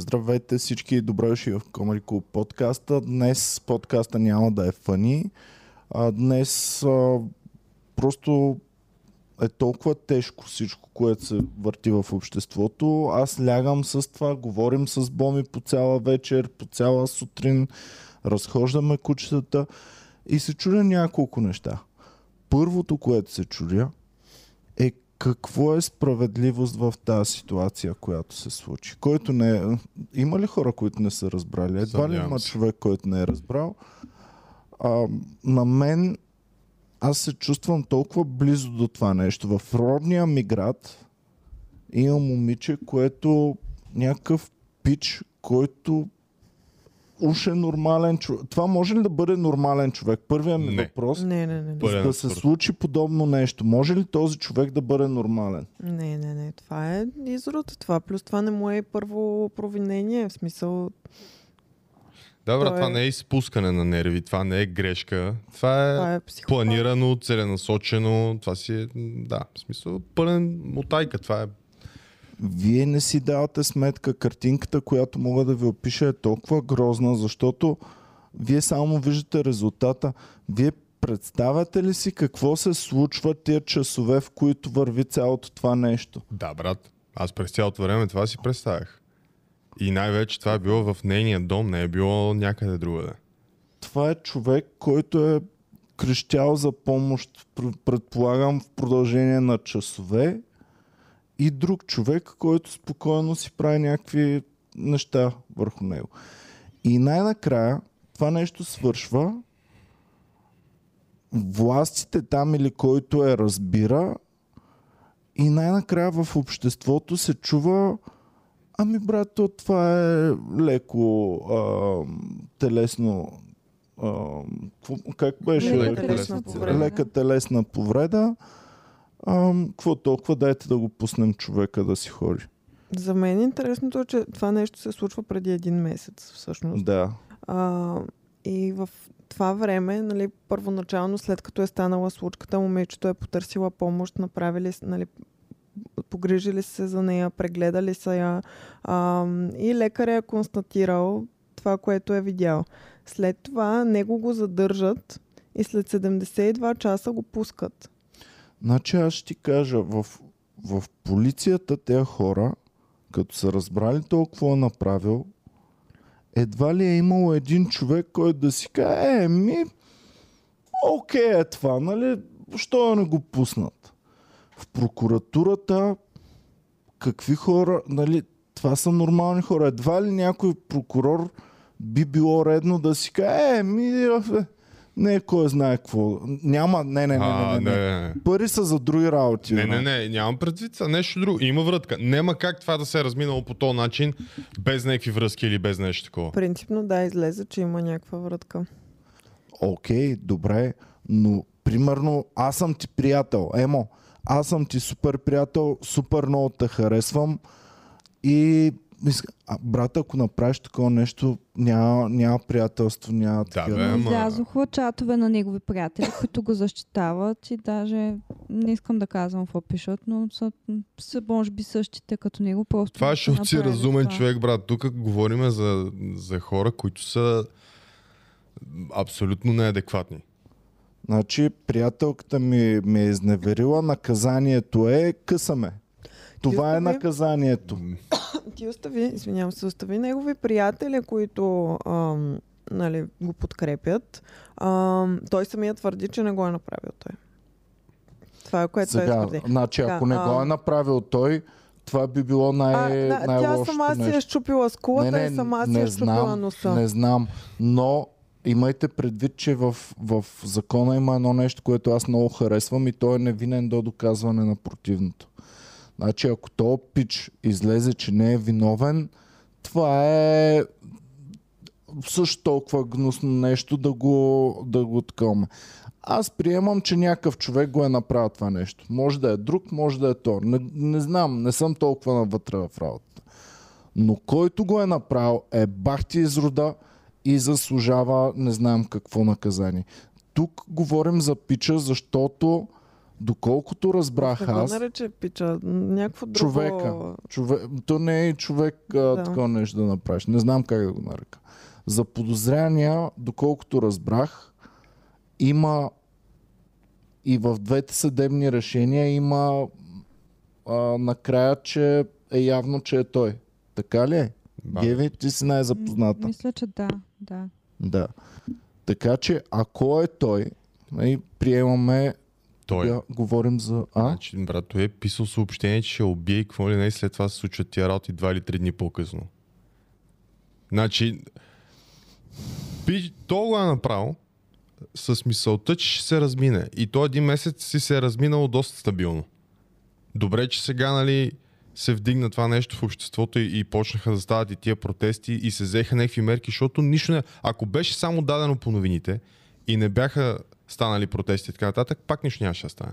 Здравейте всички, добре дошли в Comedy Club подкаста. Днес подкаста няма да е фани. А, днес а, просто е толкова тежко всичко, което се върти в обществото. Аз лягам с това, говорим с Боми по цяла вечер, по цяла сутрин, разхождаме кучетата и се чудя няколко неща. Първото, което се чудя, какво е справедливост в тази ситуация, която се случи? Който не е... Има ли хора, които не са разбрали? Едва ли има човек, който не е разбрал? А, на мен аз се чувствам толкова близо до това нещо. В родния ми град има момиче, което някакъв пич, който уж е нормален човек. Това може ли да бъде нормален човек? Първият ми Не. въпрос. Не, не, не. Не, да се случи подобно нещо. Може ли този човек да бъде нормален? не, не, не. Това е изрод. Това плюс това не му е първо провинение. В смисъл, Да, брат, Той това е- не е изпускане на нерви, това не е грешка. Това е, това е психопат. планирано, целенасочено. Това си е, да, в смисъл, пълен мотайка. Това е Вие не си давате сметка, картинката, която мога да ви опиша е толкова грозна, защото вие само виждате резултата. Вие представяте ли си какво се случва тия часове, в които върви цялото това нещо? Да, брат. Аз през цялото време това си представях. И най-вече това е било в нейния дом, не е било някъде другаде. Това е човек, който е крещял за помощ, пр- предполагам, в продължение на часове и друг човек, който спокойно си прави някакви неща върху него. И най-накрая това нещо свършва, властите там или който е разбира и най-накрая в обществото се чува Ами, брат, то това е леко а, телесно. А, как беше? Лека телесна повреда. Лека телесна повреда. А, какво толкова? Дайте да го пуснем човека да си ходи. За мен интересното е, че това нещо се случва преди един месец, всъщност. Да. А, и в това време, нали, първоначално, след като е станала случката, момичето е потърсила помощ, направили, нали, погрижили се за нея, прегледали са я а, и лекаря е констатирал това, което е видял. След това него го задържат и след 72 часа го пускат. Значи аз ще ти кажа, в, в полицията тези хора, като са разбрали толкова е направил, едва ли е имало един човек, който да си каже, е, ми, окей е това, нали? Що да не го пуснат? В прокуратурата, какви хора, нали? Това са нормални хора. Едва ли някой прокурор би било редно да си каже, е, ми, е, не, кой знае какво. Няма, не, не, не, а, не, не, не. не. Пари са за други работи. Не, не, не, нямам предвид това. Нещо друго. Има врътка. Няма как това да се е разминало по този начин, без някакви връзки или без нещо такова. Принципно да, излезе, че има някаква вратка. Окей, добре, но примерно аз съм ти приятел. Емо, аз съм ти супер приятел, супер много те харесвам и а, брат, ако направиш такова нещо, няма, няма приятелство, няма такива. бе, ама- Излязоха чатове на негови приятели, които го защитават и даже не искам да казвам какво пишат, но са, са може би същите като него. Просто Това е, защото си разумен това. човек, брат. Тук говорим за, за хора, които са абсолютно неадекватни. Значи, приятелката ми ме е изневерила, наказанието е късаме. Това е наказанието. Ти остави, извинявам се, остави негови приятели, които ам, нали, го подкрепят. Ам, той самия твърди, че не го е направил той. Това е което той Сега, твърди. значи, ако не го е направил той, това би било най- А, да, тя най-лошото сама си е нещо. щупила скулата и сама си е щупила носа. Не знам, но имайте предвид, че в, в закона има едно нещо, което аз много харесвам и то е невинен до доказване на противното. Значи ако то пич излезе, че не е виновен, това е също толкова гнусно нещо да го, да го такаваме. Аз приемам, че някакъв човек го е направил това нещо. Може да е друг, може да е то. Не, не знам, не съм толкова навътре в работата. Но който го е направил е бахти изрода и заслужава не знам какво наказание. Тук говорим за пича, защото Доколкото разбрах го аз, нарече пича, някакво друго. човека. Човек, то не е човек а, Да. такова нещо да направиш. Не знам как да го нарека. За подозрения, доколкото разбрах, има и в двете съдебни решения има а, накрая, че е явно, че е той. Така ли е? Да. Геви, ти си най-запозната. Мисля, че да, да. Да. Така че, ако е той, нали, приемаме, Той. да говорим за... А? Значи, брат, той е писал съобщение, че ще убие и какво ли не, и след това се случват тия работи два или три дни по-късно. Значи, пи, то го е направил с мисълта, че ще се размине. И то един месец си се е разминало доста стабилно. Добре, че сега, нали, се вдигна това нещо в обществото и, и почнаха да стават и тия протести и се взеха някакви мерки, защото нищо не... Ако беше само дадено по новините и не бяха станали протести и така нататък, пак нищо нямаше да стане.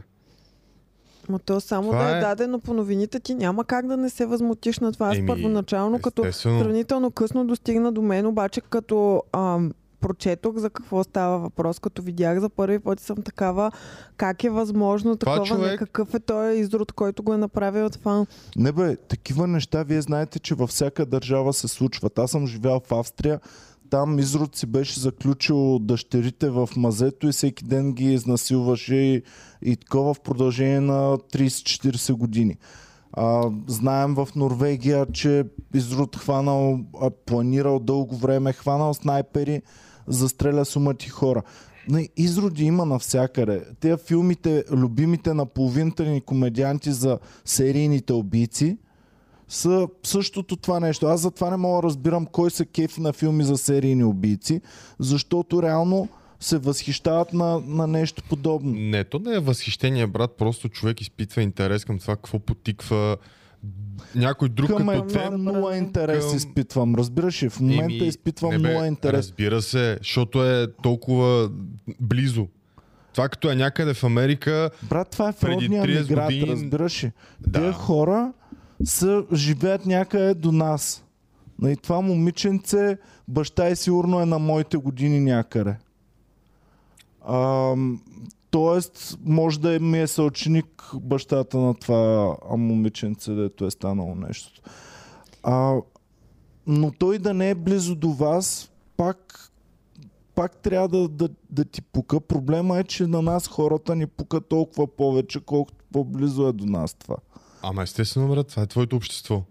Но то само Това да е е- дадено по новините, ти няма как да не се възмутиш на това. Аз Еми, първоначално, като сравнително късно достигна до мен, обаче като ам, прочетох за какво става въпрос, като видях за първи път съм такава, как е възможно Това такова, човек- не, какъв е този изрод, който го е направил това. Не бе, такива неща, вие знаете, че във всяка държава се случват. Аз съм живял в Австрия, там изрод си беше заключил дъщерите в мазето и всеки ден ги изнасилваше и, и такова в продължение на 30-40 години. А, знаем в Норвегия, че изрод хванал, а, планирал дълго време, хванал снайпери, застреля сумати хора. Изроди има навсякъде. Те филмите, любимите на половината ни комедианти за серийните убийци, са същото това нещо. Аз затова не мога да разбирам кой са кефи на филми за серийни убийци, защото реално се възхищават на, на нещо подобно. Не, то не е възхищение, брат. Просто човек изпитва интерес към това, какво потиква някой друг Към като теб. нула интерес към- изпитвам. Разбираш ли? В момента Еми, изпитвам не бе, нула интерес. Разбира се, защото е толкова близо. Това като е някъде в Америка, Брат, това е в родния ми 30 град, години- разбираш ли? Да. Те хора са, живеят някъде до нас. И това момиченце, баща и сигурно е на моите години някъде. А, тоест, може да е, ми е съученик бащата на това момиченце, дето е станало нещо. А, но той да не е близо до вас, пак, пак трябва да, да, да ти пука. Проблема е, че на нас хората ни пука толкова повече, колкото по-близо е до нас това. Ама естествено, брат, това е твоето общество.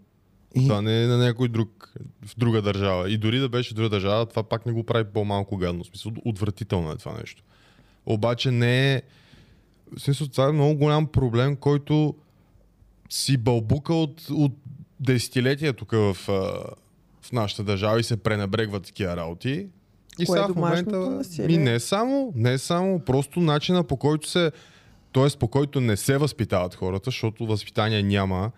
И, Това не е на някой друг, в друга държава. И дори да беше друга държава, това пак не го прави по-малко гадно. В смисъл, отвратително е това нещо. Обаче не е... В смисъл, това е много голям проблем, който си бълбука от, от десетилетия тук в, в нашата държава и се пренебрегват такива работи. И Кое сега в момента... насилие? Ми не само, не само, просто начина по който се... Тоест по който не се възпитават хората, защото възпитание няма.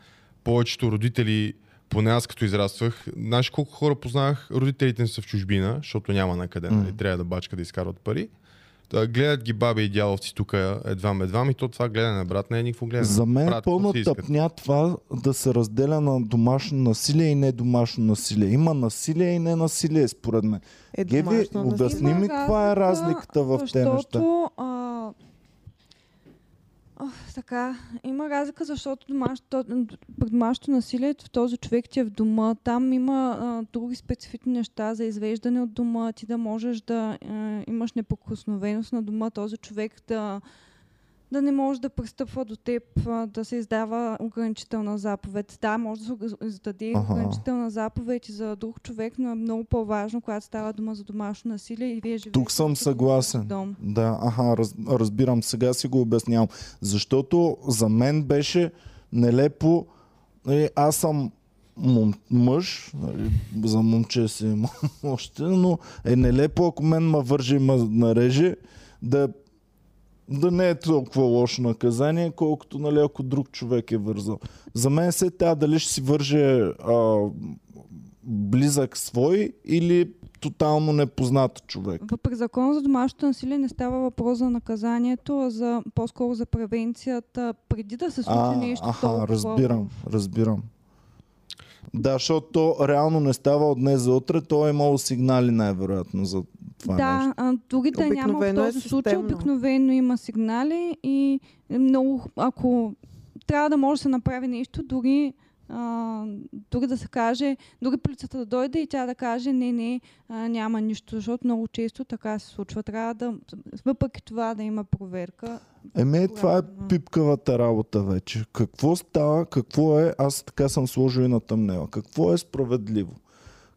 Повечето родители, поне аз като израствах, знаеш колко хора познавах, родителите им са в чужбина, защото няма на къде, нали? трябва да бачка да изкарват пари. Та, гледат ги баби и дядовци тук едвам едвам и то това гледане, брат, не е никакво гледане. за мен какво пълна тъпня това да се разделя на домашно насилие и не домашно насилие. Има насилие и не насилие, според мен. Е Геви, обясни ми каква е разликата в тези неща. защото, ах, така, има разлика, защото домашното, домашното насилие в този човек ти е в дома. Там има а, други специфични неща за извеждане от дома, ти да можеш да а, имаш неприкосновеност на дома, този човек да да не може да пристъпва до теб, да се издава ограничителна заповед. Да, може да се издаде Аха. ограничителна заповед и за друг човек, но е много по-важно, когато става дума за домашно насилие и вие живеете Тук съм съгласен. дом. Да, аха, раз, разбирам. Сега си го обяснявам. Защото за мен беше нелепо. Нали, аз съм мом, мъж, нали, за момче си още, но е нелепо, ако мен ме върже и ме нареже, да, да не е толкова лошо наказание, колкото нали, ако друг човек е вързал. За мен се тя дали ще си върже а, близък свой или тотално непознат човек. При закон за домашното насилие не става въпрос за наказанието, а за, по-скоро за превенцията, преди да се случи А, нещо аха, толкова. разбирам, разбирам. Да, защото то реално не става от днес за утре, то е имало сигнали най-вероятно за това да, нещо. да няма в Обикновено е този случай, системно. обикновено има сигнали и много, ако трябва да може да се направи нещо, дори, а, дори да се каже, дори полицията да дойде и тя да каже, не, не, а, няма нищо, защото много често така се случва. Трябва да, въпреки това да има проверка. Еми, това е пипкавата работа вече. Какво става, какво е, аз така съм сложил и на тъмнела, какво е справедливо?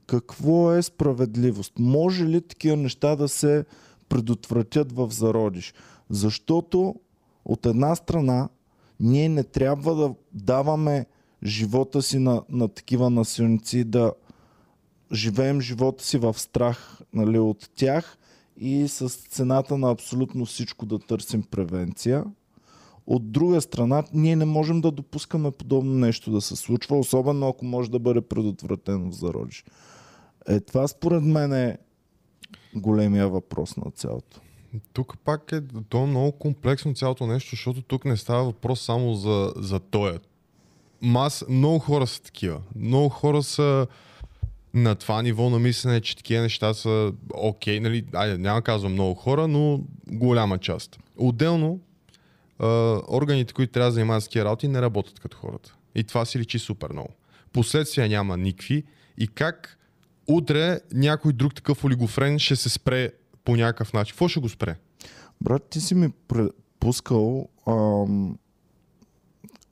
Какво е справедливост? Може ли такива неща да се предотвратят в зародиш? Защото от една страна ние не трябва да даваме живота си на, на такива насилници, да живеем живота си в страх нали, от тях и с цената на абсолютно всичко да търсим превенция. От друга страна, ние не можем да допускаме подобно нещо да се случва, особено ако може да бъде предотвратено в зародиш. Е, това според мен е големия въпрос на цялото. Тук пак е, то е много комплексно цялото нещо, защото тук не става въпрос само за, за тоя. Мас, много хора са такива. Много хора са на това ниво на мислене, че такива неща са окей, нали, айде, няма казвам много хора, но голяма част. Отделно, а, органите, които трябва да занимават с такива работи, не работят като хората. И това си личи супер много. Последствия няма никакви. И как утре някой друг такъв олигофрен ще се спре по някакъв начин. Какво ще го спре? Брат, ти си ми пускал ам,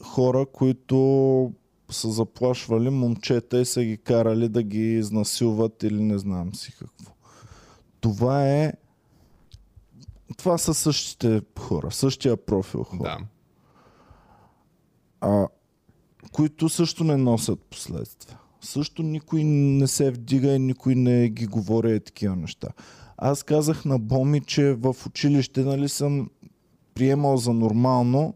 хора, които са заплашвали момчета и са ги карали да ги изнасилват или не знам си какво. Това е... Това са същите хора, същия профил хора. Да. а, които също не носят последствия. Също никой не се вдига и никой не ги говори и такива неща. Аз казах на Боми, че в училище нали, съм приемал за нормално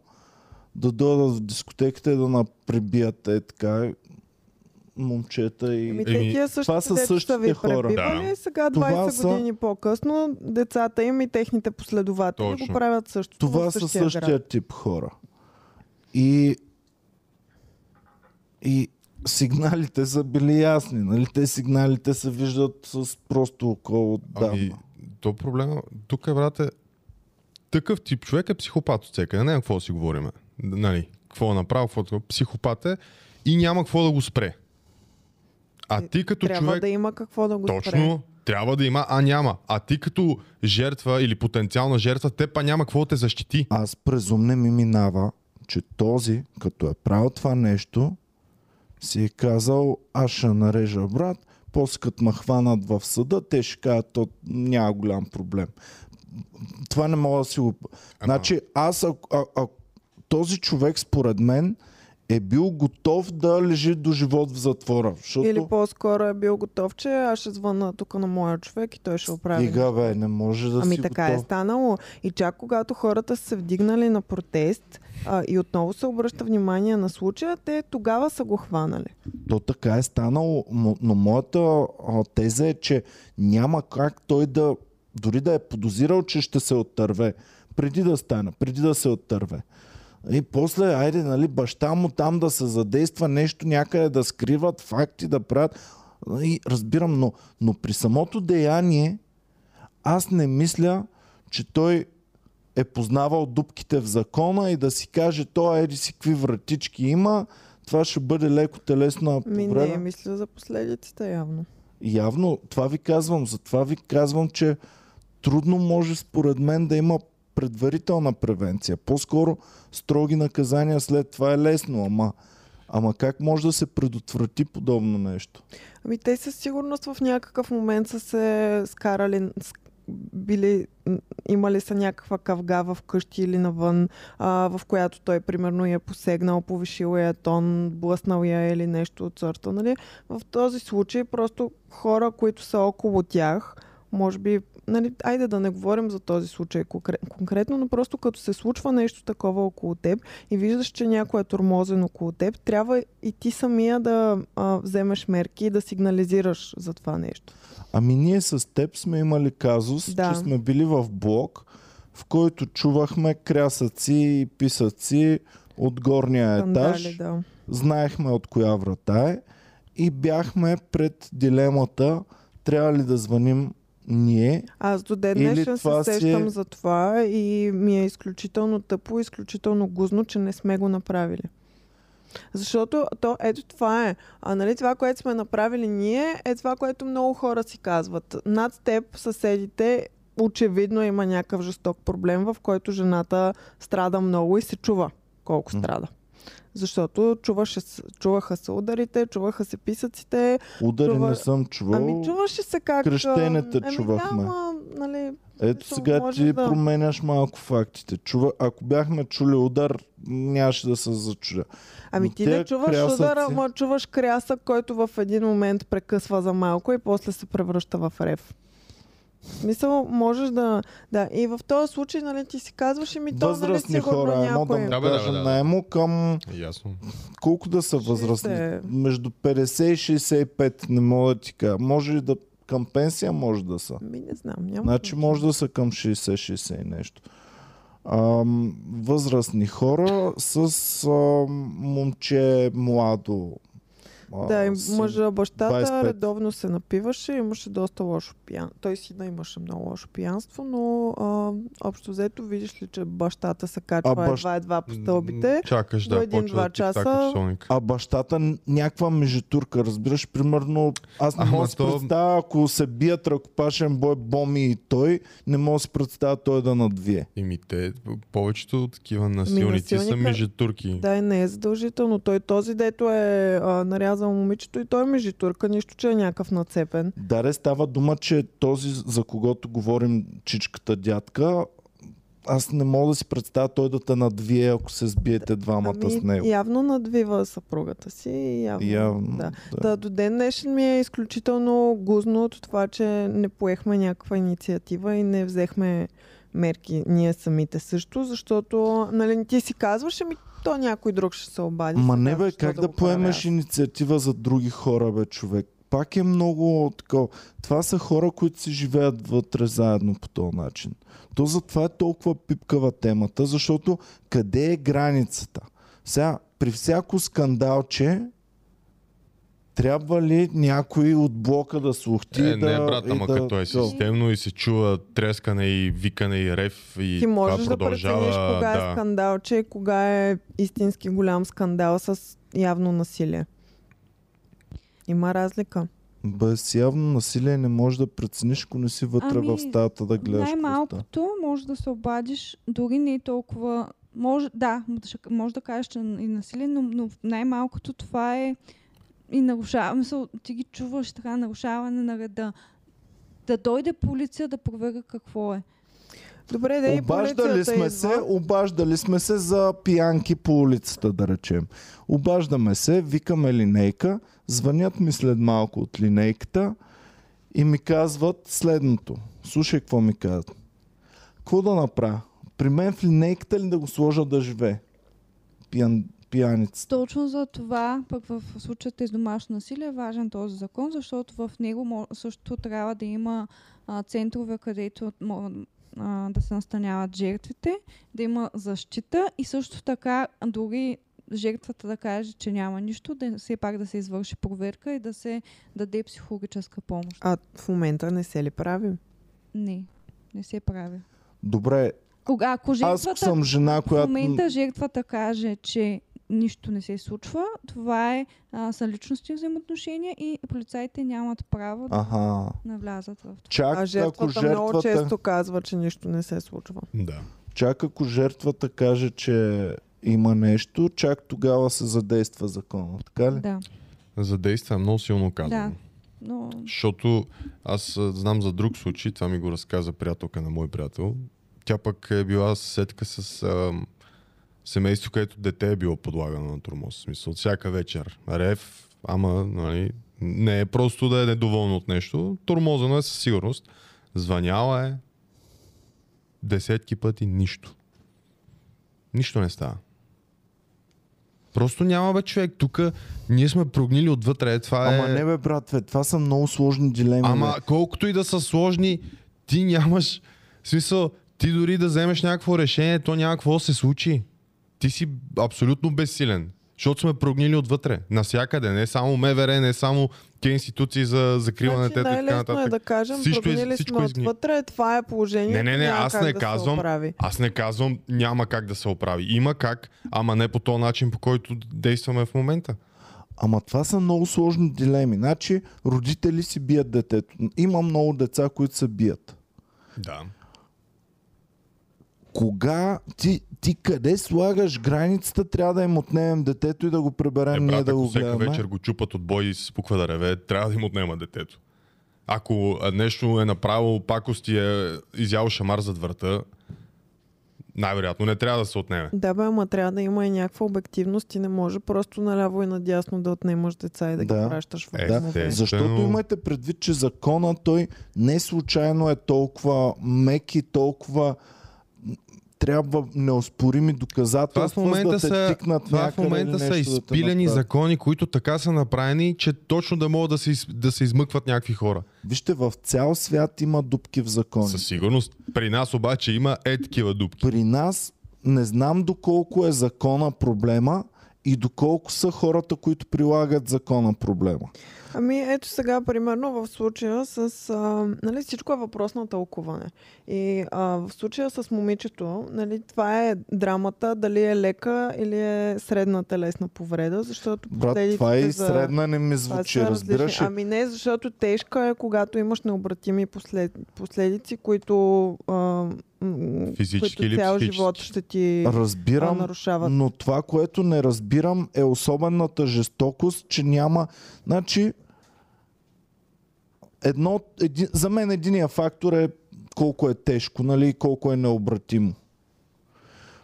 да дойдат в дискотеката и да напребият е така момчета и... Еми, те Еми, тия същите, това са същите са ви хора. Да. сега Това 20 са- години по-късно, децата им и техните последователи Точно. го правят също. Това са същия град. тип хора. И, и сигналите са били ясни. Нали? Те сигналите се виждат с просто око отдавна. Ами, то проблема, тук е, брате, такъв тип човек е психопат от всеки. Не знам какво да си говорим. Нали, какво е направил, какво е психопат е и няма какво да го спре. А ти като Трябва човек... да има какво да го спре. Точно, трябва да има, а няма. А ти като жертва или потенциална жертва, те па няма какво да те защити. Аз презум не ми минава, че този, като е правил това нещо, си е казал, аз ще нарежа брат, после като ме хванат в съда, те ще кажат, то няма голям проблем. Това не мога да си го... Значи аз, а, а, а, този човек според мен е бил готов да лежи до живот в затвора. Защото... Или по-скоро е бил готов, че аз ще звъна тук на моя човек и той ще оправи. Стига, бе, не може да Ами си така е готов. станало. И чак когато хората са се вдигнали на протест а, и отново се обръща внимание на случая, те тогава са го хванали. То така е станало, но, моята теза е, че няма как той да, дори да е подозирал, че ще се оттърве, преди да стане, преди да се оттърве. И после, айде, нали, баща му там да се задейства нещо, някъде да скриват факти, да правят. И разбирам, но, но при самото деяние аз не мисля, че той е познавал дупките в закона и да си каже, то еди си какви вратички има, това ще бъде леко телесна Ми не, мисля за последиците явно. Явно, това ви казвам, затова ви казвам, че трудно може според мен да има предварителна превенция. По-скоро строги наказания след това е лесно, ама, ама как може да се предотврати подобно нещо? Ами те със сигурност в някакъв момент са се скарали, били, имали са някаква кавга в къщи или навън, а, в която той примерно я е посегнал, повишил я тон, блъснал я или нещо от сорта. Нали? В този случай просто хора, които са около тях, може би, нали, айде да не говорим за този случай конкре- конкретно, но просто като се случва нещо такова около теб и виждаш, че някой е тормозен около теб, трябва и ти самия да а, вземеш мерки и да сигнализираш за това нещо. Ами ние с теб сме имали казус, Да. че сме били в блок, в който чувахме крясъци и писъци от горния етаж. Скандали, да. знаехме от коя врата е и бяхме пред дилемата трябва ли да звъним ние. Аз до ден днешен се си сещам е- за това и ми е изключително тъпо, изключително гузно, че не сме го направили. Защото то, ето това е. А нали това, което сме направили ние, е това, което много хора си казват. Над теб, съседите, очевидно има някакъв жесток проблем, в който жената страда много и се чува колко страда. Защото чуваше, чуваха се ударите, чуваха се писъците. Удари Чува- не съм чувал. Ами чуваше се как... кръщенете ами, чувахме. Да, ма, нали, Ето сега ти да- променяш малко фактите. Чува, ако бяхме чули удар, нямаше да се зачудя. Ами Но ти не чуваш крясъци- удара, ама чуваш крясък, който в един момент прекъсва за малко и после се превръща в рев. В смисъл, можеш да... Да, и в този случай, нали, ти си казваш, ми то, нали, Възрастни сигурно хора, едно да някой... му Да, бе, да, кажа да. на емо към Ясно. колко да са възрастни? 60. Между 50 и 65, не мога да ти кажа. Може и да към пенсия може да са. Ми не знам, няма. Значи може да са към 60-60 и нещо. Ам, възрастни хора с ам, момче младо. Да, и мъжа, бащата 25. редовно се напиваше, имаше доста лошо пиянство. Той сина имаше много лошо пиянство, но а, общо взето видиш ли, че бащата се качва А бащ- едва-едва по стълбите. Чакаш до да един-два да часа-. А бащата някаква межитурка, разбираш, примерно, аз не мога да си то- представя, ако се бият ръкопашен бой Боми и той, не мога да си представя той да надвие. Еми те, повечето такива насилници са насилника- между турки. Да, и не е задължително. Той този, дето е а, нарязал момичето и той е межитурка, нищо, че е някакъв нацепен. Даре става дума, че този, за когото говорим, чичката дядка, аз не мога да си представя той да те надвие, ако се сбиете двамата с него. Ами, явно надвива съпругата си. Явно, Явно, да. да. Да, до ден днешен ми е изключително гузно от това, че не поехме някаква инициатива и не взехме мерки ние самите също, защото нали, ти си казваш, ами то някой друг ще се обади. Ма не бе, как да, правя поемеш инициатива за други хора, бе, човек? Пак е много такова. Това са хора, които си живеят вътре заедно по този начин. То затова е толкова пипкава темата, защото къде е границата? Сега, при всяко скандалче, трябва ли някой от блока да слухти Е, да... не, брат, ама да, като е да- системно и се чува трескане и викане и рев и Ти можеш това да продължава. прецениш кога е да. скандал, че кога е истински голям скандал с явно насилие. Има разлика. Без явно насилие не можеш да прецениш, ако не си вътре Ами, в стаята да гледаш. Най-малкото може да се обадиш, дори не е толкова... Може, да, може да кажеш, че и насилие, но, но най-малкото това е и нарушава, мисъл, ти ги чуваш така, нарушаване на реда. Да дойде полиция да проверя какво е. Добре, да и Обаждали сме се, обаждали сме се за пиянки по улицата, да речем. Обаждаме се, викаме линейка, звънят ми след малко от линейката и ми казват следното. Слушай какво ми казват. Какво да направя? При мен в линейката ли да го сложа да живее? Пиян, пияница. Точно за това, пък в случаята с домашно насилие е важен този закон, защото в него също трябва да има а, центрове, където а, да се настаняват жертвите, да има защита и също така дори жертвата да каже, че няма нищо, да все пак да се извърши проверка и да се даде психологическа помощ. А в момента не се ли правим? Не, не се прави. Добре, Кога, ако аз жертвата, ако съм жена, в която... момента жертвата каже, че нищо не се случва, това е, а, са личностни взаимоотношения и полицаите нямат право да Аха. навлязат в това. Чак А ако жертвата, много жертвата... често казва, че нищо не се случва. Да. Чак ако жертвата каже, че има нещо, чак тогава се задейства закона. Така ли? Да, Задейства е много силно казано. Да. но Защото аз знам за друг случай, това ми го разказа приятелка на мой приятел. Тя пък е била съседка с а, семейство, където дете е било подлагано на тормоз. В смисъл, всяка вечер. Рев, ама, нали, не е просто да е недоволно от нещо. Тормозено е със сигурност. Звъняла е десетки пъти нищо. Нищо не става. Просто няма бе човек. Тук ние сме прогнили отвътре. Това е... Ама не бе, брат, бе, това са много сложни дилеми. Ама бе. колкото и да са сложни, ти нямаш... В смисъл, ти дори да вземеш някакво решение, то няма какво да се случи. Ти си абсолютно безсилен. Защото сме прогнили отвътре. Насякъде. Не само МВР, не само тези институции за закрила на Значи, детето и така е нататък. да кажем, Всичко из- прогнили всичко сме изгни- отвътре, това е положението. Не, не, не, аз не да казвам. Аз не казвам няма как да се оправи. Има как, ама не по този начин, по който действаме в момента. Ама това са много сложни дилеми. Значи, родители си бият детето. Има много деца, които се бият. Да. Кога ти, ти къде слагаш границата, трябва да им отнемем детето и да го приберем Е, ние брат, да го ако всяка гледаме. вечер го чупат от бой и се спуква да реве, трябва да им отнема детето. Ако нещо е направило пакости, е изял шамар зад врата, най-вероятно не трябва да се отнеме. Да, бе, ама трябва да има и някаква обективност. Ти не може просто наляво и надясно да отнемаш деца и да, Да. ги пращаш в Е, Да, защото имайте предвид, че закона той не случайно е толкова мек и толкова трябва неоспорими Това доказателства, в момента за да те са, тикнат това в момента са да те изпилени направят. закони, които така са направени, че точно да могат да се, да се измъкват някакви хора. Вижте, в цял свят има дупки в закона. Със сигурност. При нас обаче има е такива дупки. При нас не знам доколко е закона проблема и доколко са хората, които прилагат закона проблема. Ами ето сега, примерно в случая с... А, нали, всичко е въпрос на тълкуване. И а, в случая с момичето, нали, това е драмата, дали е лека или е средна телесна повреда, защото Брат, това и за... средна не ми звучи, разбираш ли? Ами не, защото тежка е, когато имаш необратими послед... последици, които, а, Физически които или цял психически? живот ще ти а, Разбирам, нарушават. но това, което не разбирам е особената жестокост, че няма... Значи, едно, един, за мен единия фактор е колко е тежко, нали, и колко е необратимо.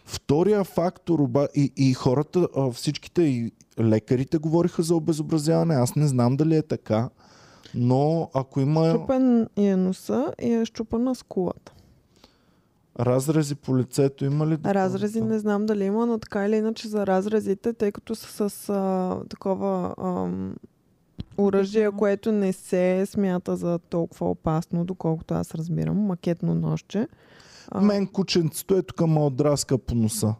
Втория фактор, оба, и, и хората, всичките и лекарите говориха за обезобразяване. Аз не знам дали е така, но ако има Щупен е носа и е щупена скулата. Разрези по лицето, има ли? Разрези не знам дали има, но така или иначе за разрезите, тъй като са с а, такова ам, оръжие, което не се смята за толкова опасно, доколкото аз разбирам, макетно нощче. А, Мен кученцето е тук ма отраска по носа.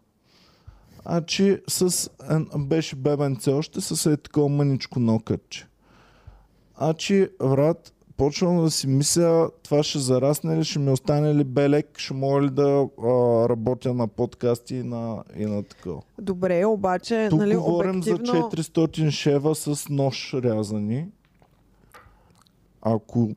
А че с, беше бебенце още с е такова мъничко нокътче. А че, брат, почвам да си мисля, това ще зарасне ли, ще ми остане ли белек, ще мога ли да а, работя на подкасти и на, и на такова. Добре, обаче, Тук нали, говорим за обективно... 400 шева с нож рязани. Ако...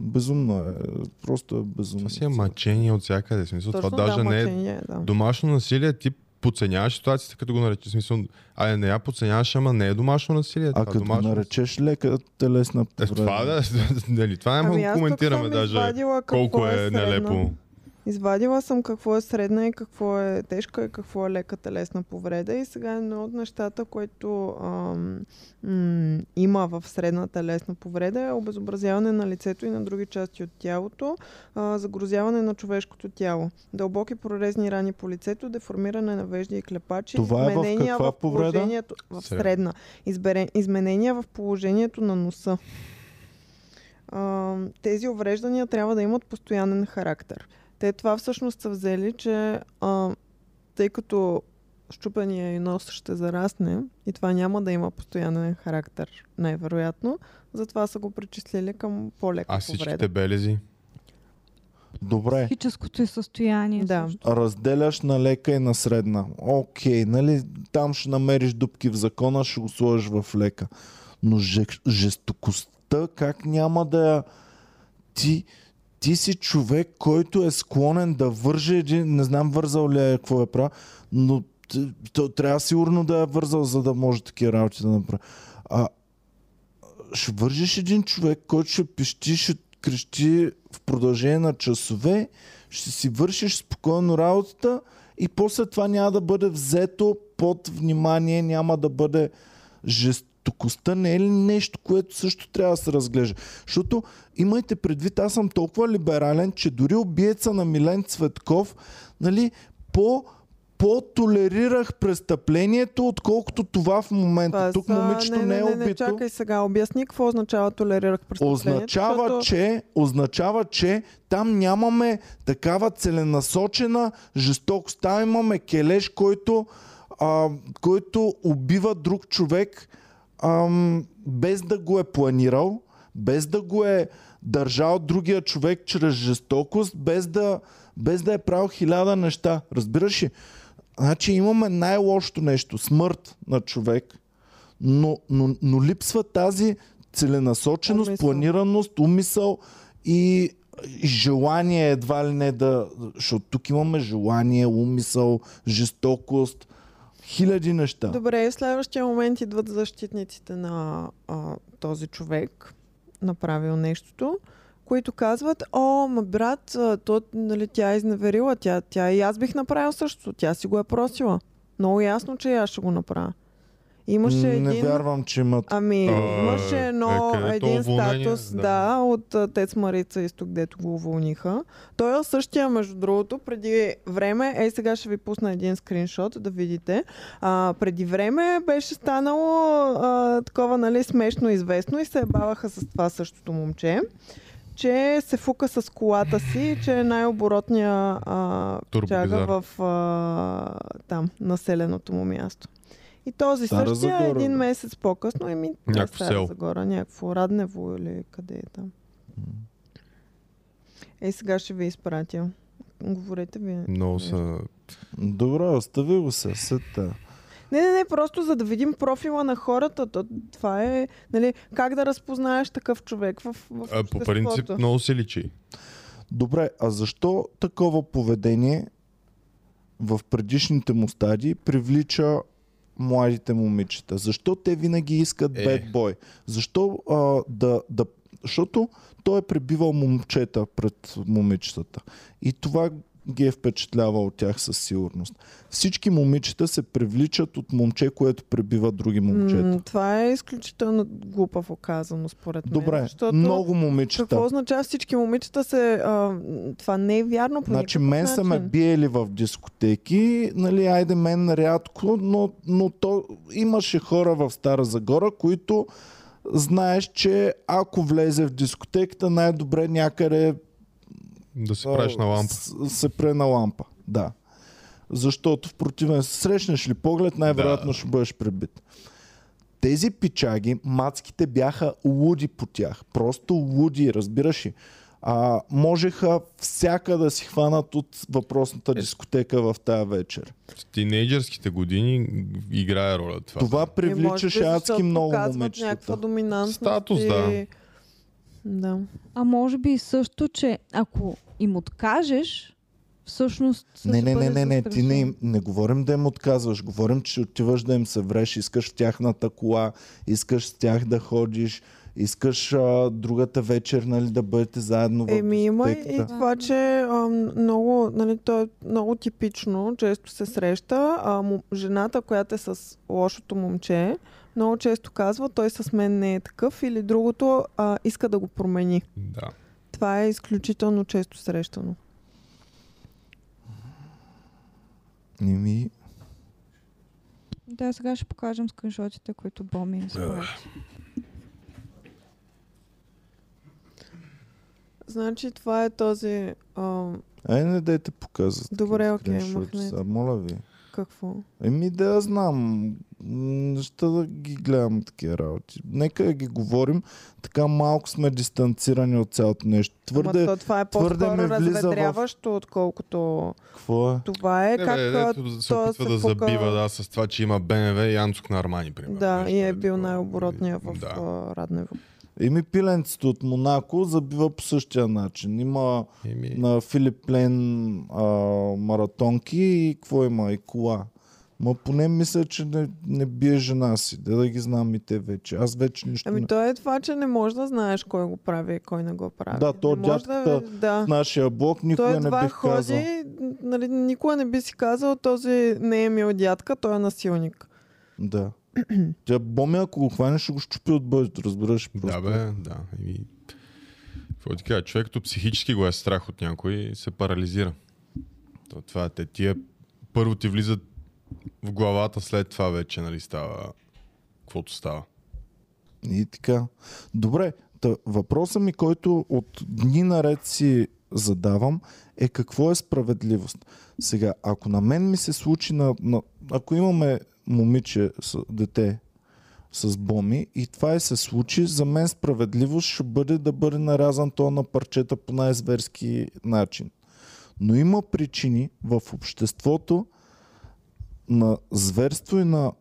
Безумно е. Просто е безумно. Това си е мъчение от всякъде. Смисъл, Точно това даже да, не е мъчение, да. домашно насилие. Ти подценяваш ситуацията, като го наречеш. Смисъл, а не я подценяваш, ама не е домашно насилие. А това е като домашно наречеш лека телесна Е, повреда. това да, нали, това не Ами ами тук коментираме даже колко е, средна. нелепо. Извадила съм какво е средна и какво е тежка и какво е лека телесна повреда. И сега едно от нещата, което ам, м- има в средна телесна повреда е обезобразяване на лицето и на други части от тялото, а, загрозяване на човешкото тяло, дълбоки прорезни рани по лицето, деформиране на вежди и клепачи, Това е в каква повреда? положението в средна, избере, изменения в положението на носа. А, тези увреждания трябва да имат постоянен характер. Те това всъщност са взели, че а, тъй като щупения и нос ще зарасне и това няма да има постоянен характер, най-вероятно, затова са го причислили към по-лека А повреда. всичките белези. Добре. Психическото и състояние. Да. също. Разделяш на лека и на средна. Окей, нали, там ще намериш дупки в закона, ще го сложиш в лека. Но же- жестокостта, как няма да я... Ти, ти си човек, който е склонен да върже един... Не знам вързал ли е, какво е правил, но то, трябва сигурно да е вързал, за да може такива работи да направи. А, ще вържиш един човек, който ще пищи, ще крещи в продължение на часове, ще си вършиш спокойно работата и после това няма да бъде взето под внимание, няма да бъде жестокостта не е ли нещо, което също трябва да се разглежда? Защото имайте предвид, аз съм толкова либерален, че дори убиеца на Милен Цветков, нали, по по-толерирах престъплението, отколкото това в момента. Това Тук момичето не, не, е не, не, убито. чакай сега, обясни какво означава толерирах престъплението. Означава, защото... че, означава, че там нямаме такава целенасочена жестокост. Там имаме келеш, който а, който убива друг човек ам, без да го е планирал, без да го е държал другия човек чрез жестокост, без да, без да е правил хиляда неща. Разбираш ли? Значи имаме най-лошото нещо смърт на човек, но, но, но липсва тази целенасоченост, Умисъл. планираност, умисъл и, желание едва ли не да... Защото тук имаме желание, умисъл, жестокост, хиляди неща. Добре, в следващия момент идват защитниците на а, този човек, направил нещото, които казват, о, ма брат, то, нали, тя е изневерила, тя, тя и аз бих направил същото, тя си го е просила. Много ясно, че аз ще го направя. Имаше не един... вярвам, че имат... Ами, А, имаше едно, е, един уволнение, статус, да. да. от Тец Марица изток, дето го уволниха. Той е същия, между другото, преди време, ей сега ще ви пусна един скриншот да видите. А, преди време беше станало а, такова, нали, смешно известно и се ебаваха с това същото момче че се фука с колата си, че е най-оборотния а, чага в а, там, населеното му място. И този Стара същия Загора, един бе. месец по-късно, еми, е Някакво Стара село. Загора, някакво Раднево или къде е там. Ей, сега ще ви изпратя. Говорете ви. Много са... Добре, остави го се, сета. Не, не, не, просто за да видим профила на хората. То, това е, нали, как да разпознаеш такъв човек в, в А, по принцип много се личи. Добре, а защо такова поведение в предишните му стадии привлича младите момичета? Защо те винаги искат Е. bad boy? Защо а, да, да... Защото той е пребивал момчета пред момичетата. И това ги е впечатлява от тях със сигурност. Всички момичета се привличат от момче, което пребива други момчета. М, това е изключително глупаво казано, според мен. Добре, защото много момичета. Какво означава всички момичета се... А, това не е вярно по Значи мен са ме начин. биели в дискотеки, нали, айде мен рядко, но, но то имаше хора в Стара Загора, които знаеш, че ако влезе в дискотеката, най-добре някъде Да се правиш на лампа. с- се пре на лампа. Да. Защото в противен срещнеш ли поглед, най-вероятно Да. ще бъдеш пребит. Тези пичаги, мацките бяха луди по тях. Просто луди, разбираш ли? А, можеха всяка да си хванат от въпросната Е. дискотека в тази вечер. В тинейджърските години играе роля това. Това привличаше адски много момичета. някаква доминантност. Статус, и... да. Да. А може би също, че ако им откажеш, всъщност... Не, не, не, не, не, ти не, не говорим да им отказваш, говорим, че отиваш да им се вреш, искаш в тяхната кола, искаш с тях да ходиш, искаш а, другата вечер нали, да бъдете заедно в Еми има и това, че а, много, нали, то е много типично, често се среща. А, му, жената, която е с лошото момче, много често казва, той с мен не е такъв или другото а, иска да го промени. Да. Това е изключително често срещано. Еми, Да, сега ще покажем скриншотите, които Боми е изпрати. Значи това е този... А, ай не дайте показват. Добре, окей, махнете. Моля ви. Какво? Еми да я знам. Защо да ги гледам такива работи? Нека да ги говорим. Така малко сме дистанцирани от цялото нещо. Твърде... Ама то, това е твърде по-скоро ме влиза в- разведряващо, отколкото... Какво е? Това е Не, как... бе, ето се опитва се да фука- забива да, с това, че има БНВ и Анцук на Армани, примерно. Да, Нещо и е е бил най-оборотния в Да. Раднево. Еми пиленцето от Монако забива по същия начин. Има Еми, на Филип Лен а, маратонки и какво има? И кола. Ма поне мисля, че не, не бие жена си. Да, да ги знам и те вече. Аз вече нищо Ами не... то е това, че не можеш да знаеш кой го прави и кой не го прави. Да, то дядката да, да. В нашия блок никога Той не бих ходи, казал. нали, никога не би си казал, този не е мил дядка, той е насилник. Да. Тя боми, ако го хванеш, ще го щупи от бъдето, разбираш. да Просто. бе, да. Еми, какво ти кажа, човек, като психически го е страх от някой, се парализира. То, това е, те тия първо ти влизат в главата, след това вече, нали, става каквото става. И така. Добре, та, въпросът ми, който от дни наред си задавам е какво е справедливост. Сега, ако на мен ми се случи на, на ако имаме момиче, с, дете с боми и това е се случи, за мен справедливост ще бъде да бъде нарязан то на парчета по най-зверски начин. Но има причини в обществото на зверство и на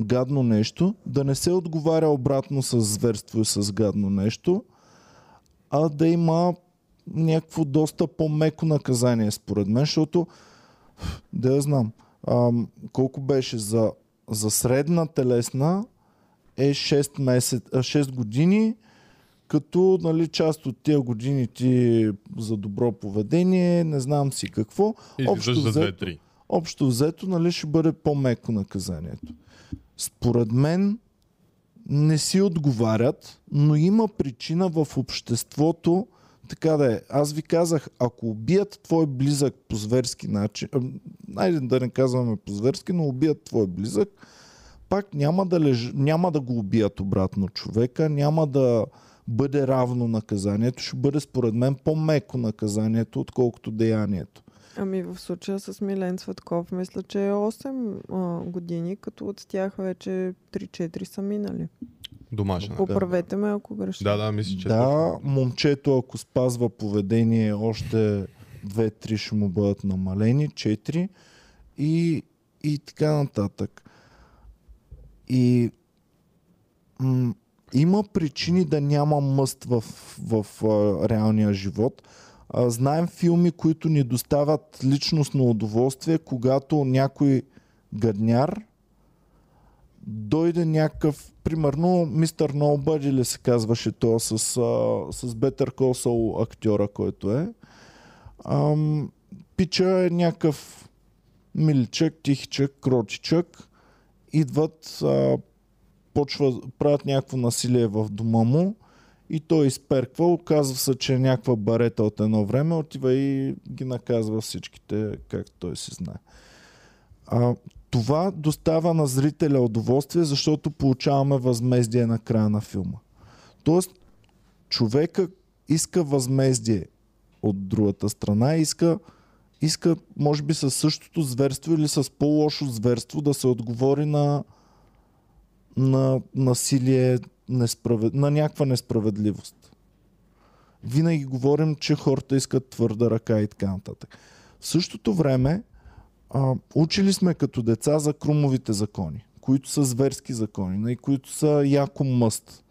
гадно нещо да не се отговаря обратно с зверство и с гадно нещо, а да има някакво доста по-меко наказание, според мен, защото да я знам, ам, колко беше за, за средна телесна е 6, месец, а, 6 години, като нали, част от тия години ти за добро поведение, не знам си какво. И Общо за взето- 2-3. общо взето нали, ще бъде по-меко наказанието. Според мен не си отговарят, но има причина в обществото така да е. Аз ви казах, ако убият твой близък по зверски начин, айде да не казваме по зверски, но убият твой близък, пак няма да, леж... няма да го убият обратно човека, няма да бъде равно наказанието, ще бъде според мен по-меко наказанието, отколкото деянието. Ами в случая с Милен Цветков, мисля, че е 8 а, години, като от тях вече 3-4 са минали. Домашен. Поправете ме, ако греша. Да, да, мисля, че е Да, момчето, ако спазва поведение, още 2-3 ще му бъдат намалени, 4 и, и така нататък. И м- има причини да няма мъст в, в, а, реалния живот. А, знаем филми, които ни доставят личностно удоволствие, когато някой гадняр дойде някакъв, примерно, мистер Nobody ли се казваше то с, а, с Better Call Saul актьора, който е. Ам, пича е някакъв миличък, тихичък, кротичък. Идват, а, почва, правят някакво насилие в дома му и той изперква, оказва се, че е някаква барета от едно време, отива и ги наказва всичките, както той си знае. А, това доставя на зрителя удоволствие, защото получаваме възмездие на края на филма. Тоест, човека иска възмездие от другата страна, иска, иска може би със същото зверство или с по-лошо зверство да се отговори на, на насилие, несправед... на някаква несправедливост. Винаги говорим, че хората искат твърда ръка и така нататък. В същото време, а, учили сме като деца за крумовите закони, които са зверски закони, нали, които са яко мъст.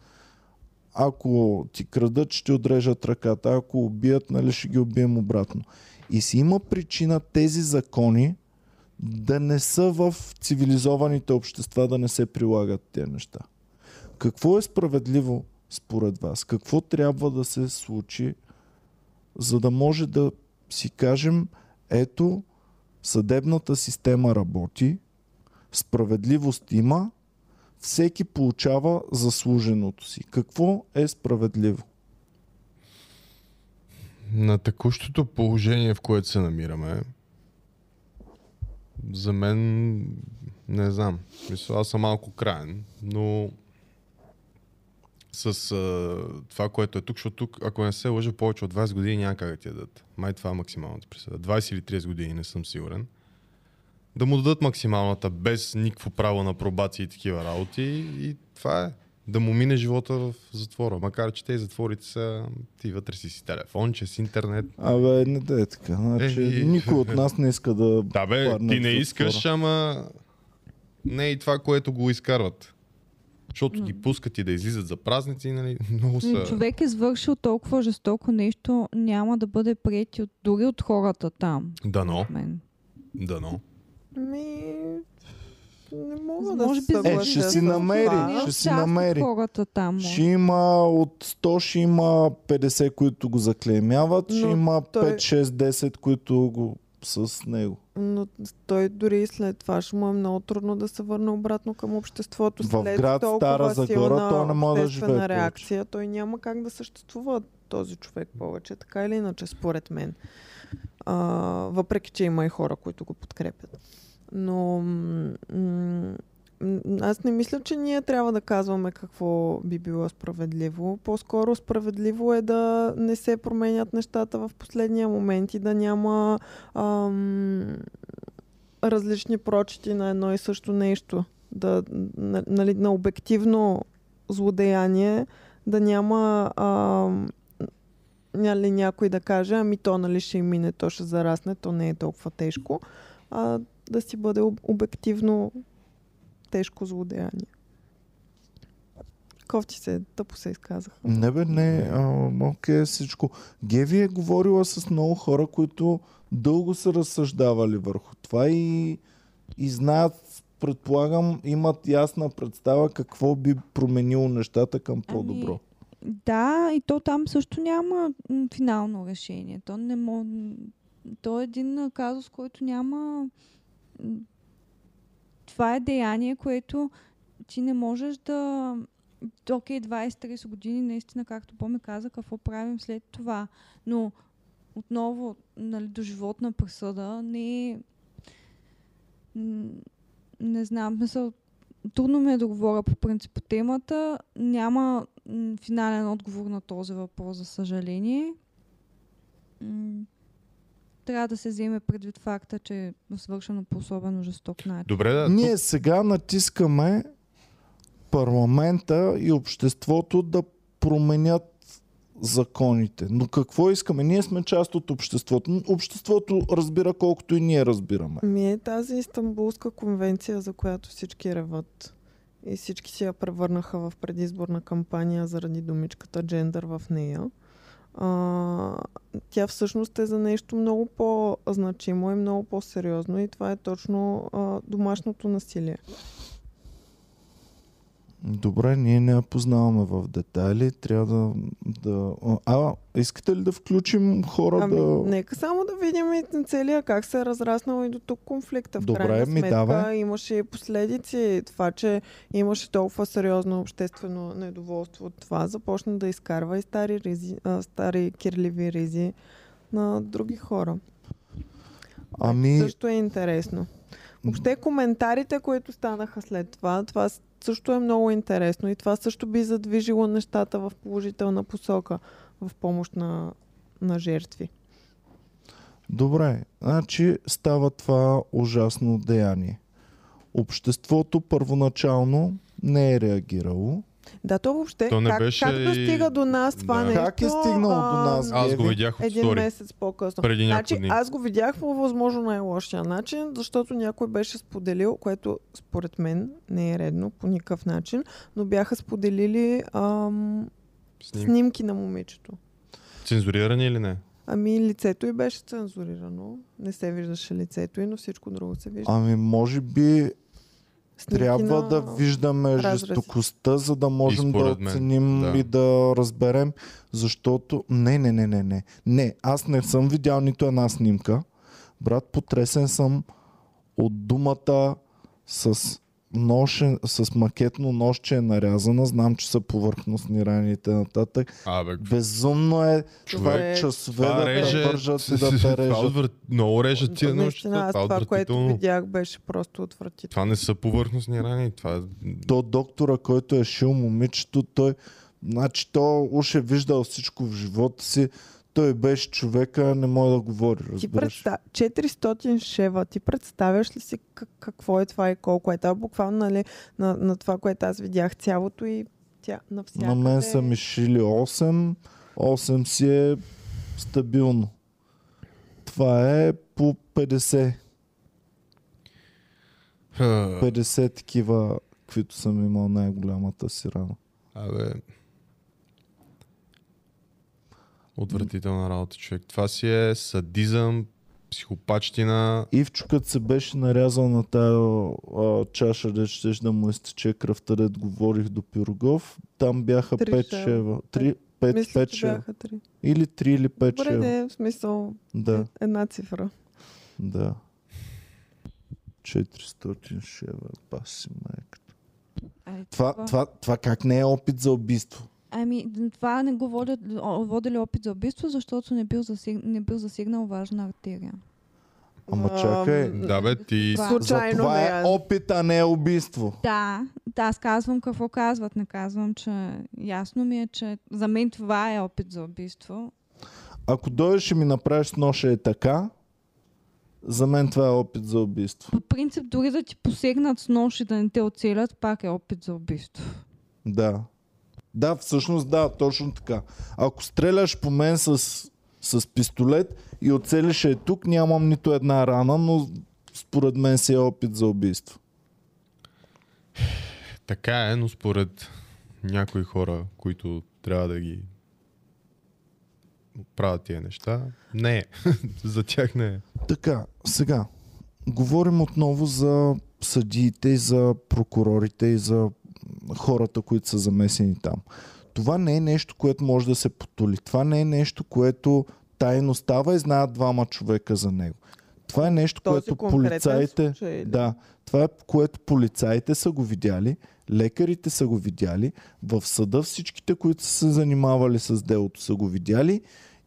Ако ти крадат, ще отрежат ръката, ако убият, нали, ще ги убием обратно. И си има причина тези закони да не са в цивилизованите общества, да не се прилагат тези неща. Какво е справедливо според вас? Какво трябва да се случи, за да може да си кажем, ето, съдебната система работи, справедливост има, всеки получава заслуженото си. Какво е справедливо? На текущото положение, в което се намираме, за мен не знам. Мисля, аз съм малко краен, но с а, това, което е тук, защото тук, ако не се лъжа, повече от 20 години няма как да ти дадат. Май това е максималната присъда. 20 или 30 години, не съм сигурен. Да му дадат максималната, без никакво право на пробация и такива работи. И това е. Да му мине живота в затвора. Макар, че те затворите са ти вътре си си телефонче, с интернет. Абе, не да е така. Значи, Еми. никой от нас не иска да... Да бе, ти не искаш, ама не е и това, което го изкарват. Защото ги пускат и да излизат за празници, нали? Много са... Човек е свършил толкова жестоко нещо, няма да бъде приети от, дори от хората там. Дано, дано. Ми... Не мога Може да би се за- съглася Е, ще си намери, това. Ще си намери. хората там. може. Ще има от 100, ще има 50, които го заклеймяват, ще Но има той- 5, 6, 10, които го с него. Но той дори и след това ще му е много трудно да се върне обратно към обществото. В след град толкова Стара Загора той не може да живее реакция, той няма как да съществува този човек повече, така или иначе, според мен. А, въпреки, че има и хора, които го подкрепят. Но м, аз не мисля, че ние трябва да казваме какво би било справедливо. По-скоро справедливо е да не се променят нещата в последния момент и да няма ам, различни прочити на едно и също нещо. Да, на- нали, на обективно злодеяние да няма ам, нали, някой да каже, ами то нали ще мине, то ще зарасне, то не е толкова тежко, а да си бъде об- обективно тежко злодеяние. Кофти се, тъпо се изказах. Не бе, не, окей, е всичко. Геви е говорила с много хора, които дълго са разсъждавали върху това и, и знаят, предполагам, имат ясна представа какво би променило нещата към по-добро. Да, и то там също няма финално решение. То не мо... То е един казус, който няма... Това е деяние, което ти не можеш да... Окей, 20-30 години, наистина, както Боми каза, какво правим след това. Но отново, нали, доживотна присъда не е... Не знам, мисъл, трудно ми е да говоря по принцип по темата. Няма финален отговор на този въпрос, за съжаление. Трябва да се вземе предвид факта, че е свършено по особено жесток начин. Добре, да. Ние сега натискаме парламента и обществото да променят законите. Но какво искаме? Ние сме част от обществото. Обществото разбира колкото и ние разбираме. Ми е тази Истанбулска конвенция, за която всички реват. И всички си я превърнаха в предизборна кампания заради думичката джендър в нея. А, тя всъщност е за нещо много по-значимо и много по-сериозно и това е точно а, домашното насилие. Добре, ние не я познаваме в детайли. Трябва да... да... А, искате ли да включим хора Ами, да... нека само да видим и целия как се е разраснал и до тук конфликта. В Добре, крайна ми сметка давай. имаше и последици. Това, че имаше толкова сериозно обществено недоволство от това, започна да изкарва и стари, ризи, а, стари кирливи ризи на други хора. Ами, Също е интересно. Въобще коментарите, които станаха след това, това също е много интересно и това също би задвижило нещата в положителна посока в помощ на, на жертви. добре, значи става това ужасно деяние. Обществото първоначално не е реагирало. Да, то въобще, То не как, беше как и- достига до нас това Да. нещо? Как е стигнало до нас? Аз го видях от Един стори. месец по-късно. Преди Значи, дни. аз го видях по възможно най-лошия начин, защото някой беше споделил, което според мен не е редно по никакъв начин, но бяха споделили ам, Сним. снимки на момичето. Цензурирани или не? Ами лицето й беше цензурирано. Не се виждаше лицето й, но всичко друго се вижда. Ами, може би Снимки трябва на- да виждаме разрези. жестокостта, за да можем да оценим да. и да разберем, защото... Не, не, не, не, не. Не, аз не съм видял нито една снимка. Брат, потресен съм от думата с нож, е- с макетно нож, че е нарязана. Знам, че са повърхностни рани и т.нататък. Абе, Безумно е човек, Човек, часове това да реже... те вържат и да те това режат. отврат... Много режат тия нощта. Това, това, е което отвратително. видях, беше просто отвратително. Това не са повърхностни рани. Това е... То доктора, който е шил момичето, той, значи, то уж е виждал всичко в живота си. Той беше човека, не може да говори, Ти представ... 400 шева, ти представяш ли си как, какво е това и колко е? Това буквално нали, на, на това, което аз видях цялото и тя навсякъде. На мен са ми шили 8. 8 си е стабилно. Това е по 50. 50 такива, каквито съм имал най-голямата си рана. Абе... Отвратителна работа, човек. Това си е садизъм, психопачтина. Ивчо, като се беше нарязал на тая а, чаша, де щеш да му изтече кръвта, дед говорих до Пирогов, там бяха Три 5 шева. шева. 3, 5, Мисля, 5 че шева. Или 3 или 5 Добре, шева. де, в смисъл Да, една цифра. да. 400 шева, паси майката. Ай, Това, това, това как не е опит за убийство? Ами, това не го водят, водили опит за убийство, защото не бил, засег... не бил засегнал важна артерия. Ама Ам, чакай. Да бе, ти... За Случайно това е е. опит, а не е убийство. Да, да, аз казвам какво казват. Не казвам, че ясно ми е, че за мен това е опит за убийство. Ако дойдеш и ми направиш ноша е така, за мен това е опит за убийство. По принцип, дори да ти посегнат с нож и да не те оцелят, пак е опит за убийство. Да. Да, всъщност да, точно така. Ако стреляш по мен с, с пистолет и оцелиш е тук, нямам нито една рана, но според мен си е опит за убийство. Така е, но според някои хора, които трябва да ги правят тия неща, не е. За тях не е. Така, сега, говорим отново за съдиите, и за прокурорите и за хората, които са замесени там. Това не е нещо, което може да се потули. Това не е нещо, което тайно става и знаят двама човека за него. Това е нещо, Този което полицаите... случай, Да, това е което полицаите са го видяли, лекарите са го видяли, в съда всичките, които са се занимавали с делото са го видяли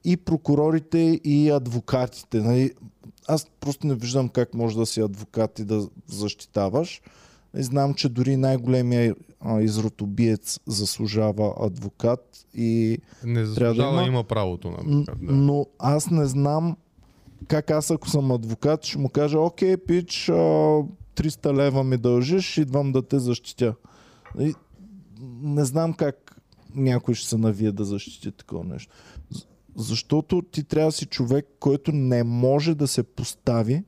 и прокурорите и адвокатите. Нали? Аз просто не виждам как може да си адвокат и да защитаваш. И знам, че дори най-големия изротобиец заслужава адвокат и Не да заслужава, има- има правото на адвокат. Да. Но аз не знам как аз ако съм адвокат ще му кажа окей, пич, а, 300 лева ми дължиш, идвам да те защитя. И не знам как някой ще се навие да защити такова нещо. Защото ти трябва да си човек, който не може да се постави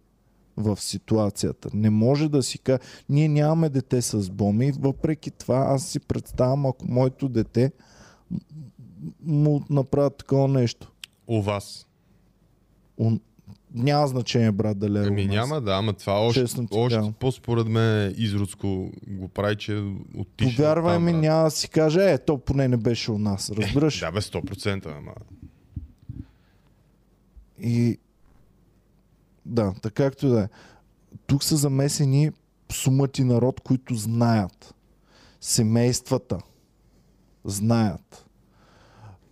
в ситуацията. Не може да си каже, ние нямаме дете с боми, въпреки това аз си представям, ако моето дете му направят такова нещо. У вас. Он... Няма значение, брат, дали е Ами у няма, да, ама това още, още по-според мен изродско го прави, че е отишъл Повярвай там, ми, брат. няма да си каже, е, то поне не беше у нас, разбираш? Да бе, 100%, ама. И да, така както и да е. Тук са замесени сумати народ, които знаят. Семействата знаят.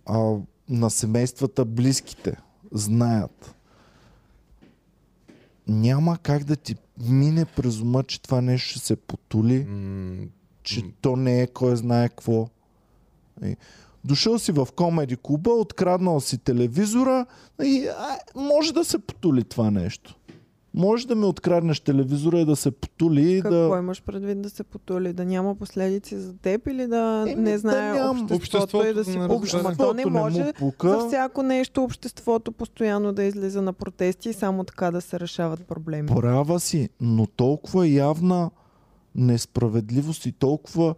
А, на семействата близките знаят. Няма как да ти мине през ума, че това нещо ще се потули. М- че то не е кой знае какво. Дошъл си в комеди клуба, откраднал си телевизора и а, може да се потули това нещо. Може да ми откраднеш телевизора и да се потули Какво да... имаш предвид да се потули? Да няма последици за теб или да Еми, не да знае ням- обществото, Обществото и да да си не пука? разбере. Ама то не Обществото може му за пука. всяко нещо обществото постоянно да излиза на протести и само така да се решават проблеми. Права си, но толкова явна несправедливост и толкова,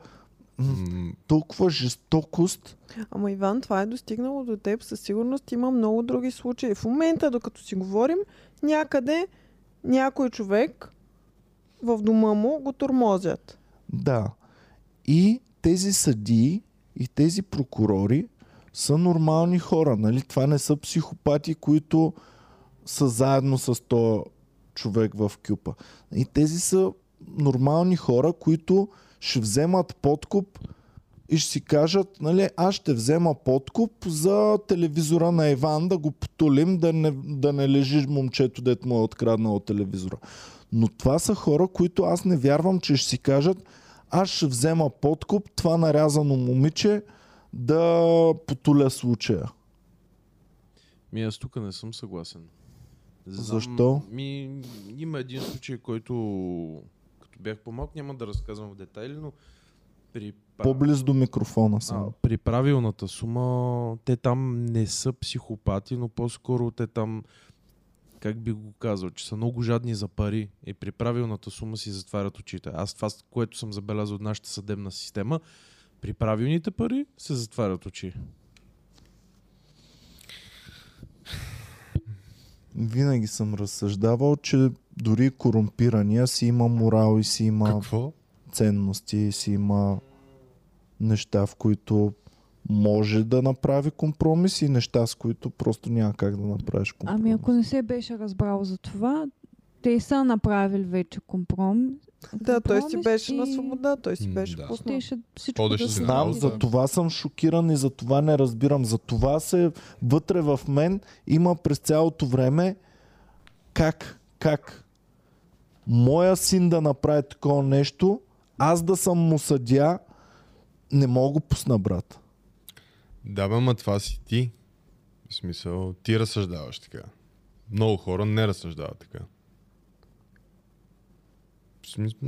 м, толкова жестокост. Ама Иван, това е достигнало до теб. Със сигурност има много други случаи. В момента, докато си говорим, някъде някой човек в дома му го тормозят. Да. И тези съдии и тези прокурори са нормални хора. Нали? Това не са психопати, които са заедно с този човек в кюпа. И тези са нормални хора, които ще вземат подкуп и ще си кажат, нали, аз ще взема подкуп за телевизора на Иван да го потулим, да не, да не лежи момчето, дето му е откраднало телевизора. Но това са хора, които аз не вярвам, че ще си кажат, аз ще взема подкуп, това нарязано момиче да потуля случая. Ми аз тук не съм съгласен. Знам, Защо? Ми, има един случай, който като бях по-малък, няма да разказвам в детайли, но при, По-близо до микрофона а, съм. при правилната сума, те там не са психопати, но по-скоро те там, как би го казал, че са много жадни за пари и при правилната сума си затварят очите. Аз това, което съм забелязал от нашата съдебна система, при правилните пари се затварят очи. Винаги съм разсъждавал, че дори корумпирания си има морал и си има Какво? ценности, и си има неща, в които може да направи компромис и неща, с които просто няма как да направиш компромис. Ами ако не се беше разбрал за това, те са направили вече компром. Да, той си компромис беше на и свобода, той си беше да. пуснал. Всичко да на Знам, за това съм шокиран и за това не разбирам. За това се вътре в мен има през цялото време как, как моя син да направи такова нещо, аз да съм му съдя, не мога го пусна, брат. Да, бе, ма това си ти. В смисъл, ти разсъждаваш така. Много хора не разсъждават така. В смисъл...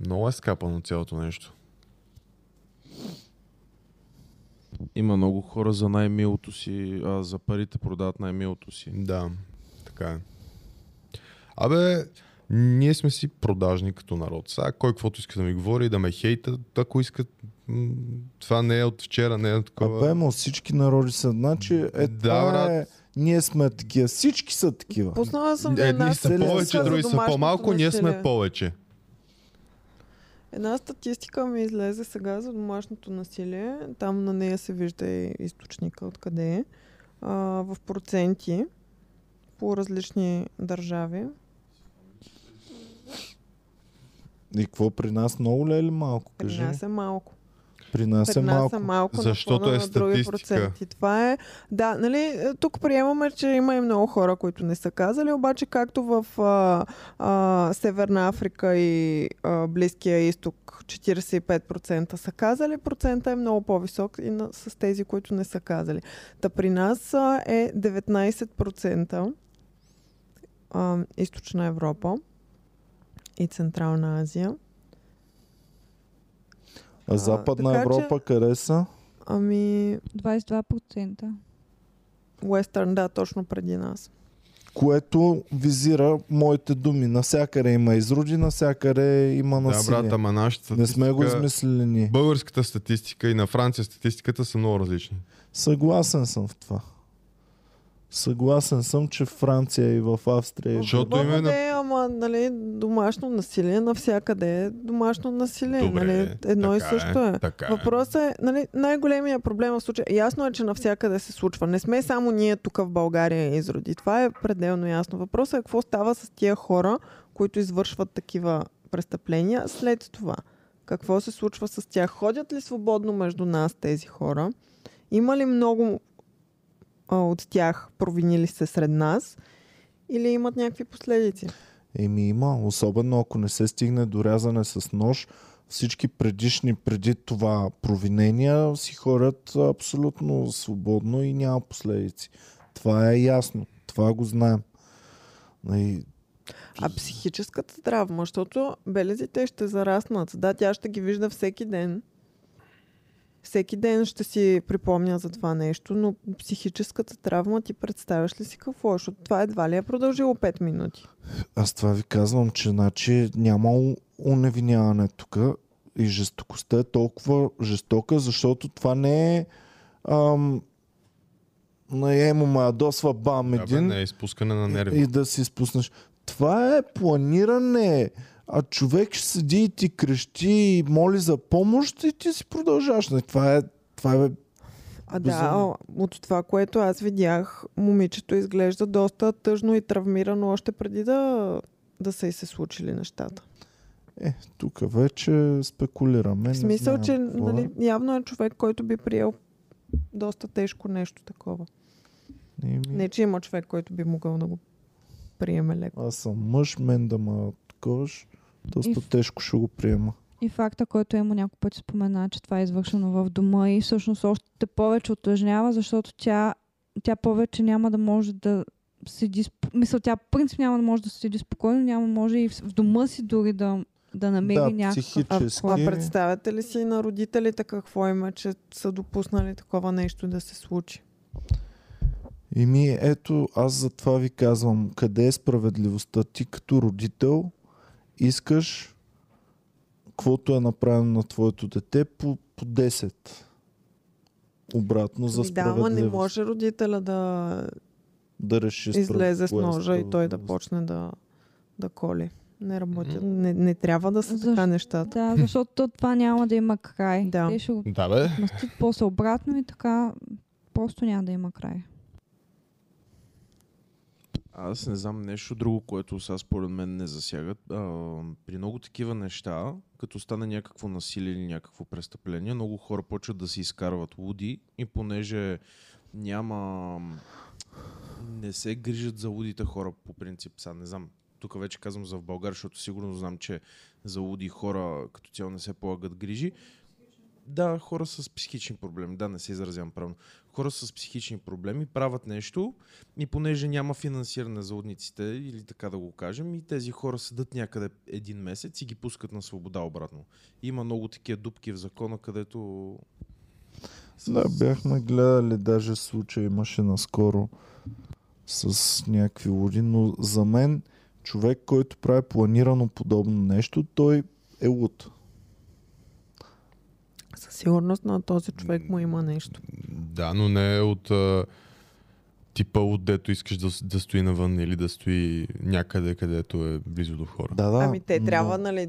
Много е скапано цялото нещо. Има много хора за най-милото си, а за парите продават най-милото си. Да, така е. Абе, ние сме си продажни като народ. Сега кой каквото иска да ми говори, да ме хейта, ако искат, това не е от вчера, не е от такова. Абе, ма всички народи са. Значи, е, Да, това брат. е, ние сме такива. Всички са такива. Пуснала съм ви Едни една са повече, други са по-малко, ние сме повече. Една статистика ми излезе сега за домашното насилие. Там на нея се вижда и източника откъде е. А, в проценти по различни държави. И какво при нас много ли е или малко? При Кажи. нас е малко. При нас е При нас малко. е малко на Защото е на други статистика. проценти. Това е... Да, нали, е, тук приемаме, че има и много хора, които не са казали, обаче както в а, а, Северна Африка и а, Близкия изток 45% са казали, процента е много по-висок и на, с тези, които не са казали. Та при нас а, е 19% а, Източна Европа и Централна Азия. А Западна така че- Европа къде са? Ами, 22%. Уестърн, да, точно преди нас. Което визира моите думи. Насякъде има изроди, насякъде има Да, насилие. брат, ама нашата не сме го измислили ние. Българската статистика и на Франция статистиката са много различни. Съгласен съм в това. Съгласен съм, че в Франция и в Австрия... в- Защото има де, ама нали, домашно насилие навсякъде е домашно насилие. Добре, нали, едно и така е, също е. така е. Въпросът е, нали, най-големия проблем в случая. Ясно е, че навсякъде се случва. Не сме само ние тук в България изроди. Това е пределно ясно. Въпросът е какво става с тия хора, които извършват такива престъпления след това. Какво се случва с тях? Ходят ли свободно между нас тези хора? Има ли много от тях провинили се сред нас? Или имат някакви последици? Еми има, особено ако не се стигне до рязане с нож, всички предишни преди това провинения си ходят абсолютно свободно и няма последици. Това е ясно. Това го знаем. И, А психическата травма, защото белезите ще зараснат. Да, тя ще ги вижда всеки ден. Всеки ден ще си припомня за това нещо, но психическата травма ти представяш ли си какво? Защото това едва ли е продължило 5 минути. аз това ви казвам, че значи, няма уневиняване тук и жестокостта е толкова жестока, защото това не е ам, на емо ма ядосва бам Да, бе, един не е изпускане на нерви. и да си спуснеш. Това е планиране. А човек ще седи и ти крещи и моли за помощ и ти си продължаваш. Не, Това е, това е А да, от това, което аз видях, момичето изглежда доста тъжно и травмирано още преди да, да са и се случили нещата. Е, тук вече спекулираме. В не смисъл, знам че какво е. нали, явно е човек, който би приел доста тежко нещо такова. Еми, Не, че има човек, който би могъл да го приеме леко. Аз съм мъж, мен да ма таковаш, доста И тежко ще го приема. И факта, който Емо няколко пъти спомена, че това е извършено в дома и всъщност още повече отлъжнява, защото тя, тя повече няма да може да седи... Мисля, тя принцип няма да може да седи спокойно, няма може и в, дома си дори да, да намери Да, някакъв... психически. А представяте ли си на родителите какво има, че са допуснали такова нещо да се случи? Еми, ето, аз за това ви казвам, къде е справедливостта? Ти като родител искаш каквото е направено на твоето дете по, по 10. Обратно за Ами Да, ама справедливост. не може родителя да да реши излезе с е ножа и той да справедливост. почне да, да коли. Не работи. Не, не трябва да са Защо? така нещата. Да, защото то това няма да има край. Да. Те ще го Да, бе. мастят после обратно и така просто няма да има край. Аз не знам нещо друго, което сега според мен не засягат. А, при много такива неща, като стане някакво насилие или някакво престъпление, много хора почват да си изкарват луди и понеже няма не се грижат за лудите хора по принцип. Сега не знам. Тук вече казвам за в България, защото сигурно знам, че за луди хора като цяло не се полагат грижи. Да, хора с психични проблеми. Да, не се изразявам правилно. Хора с психични проблеми правят нещо и понеже няма финансиране за лудниците, или така да го кажем, и тези хора седат някъде един месец и ги пускат на свобода обратно. Има много такива дупки в закона, където Да, бяхме гледали даже случай, имаше наскоро с някакви луди, но за мен човек, който прави планирано подобно нещо, той е луд. Сигурност на този човек му има нещо. Да, но не от а, типа от дето искаш да, да стои навън или да стои някъде, където е близо до хора. Да, да. ами те но- трябва, нали,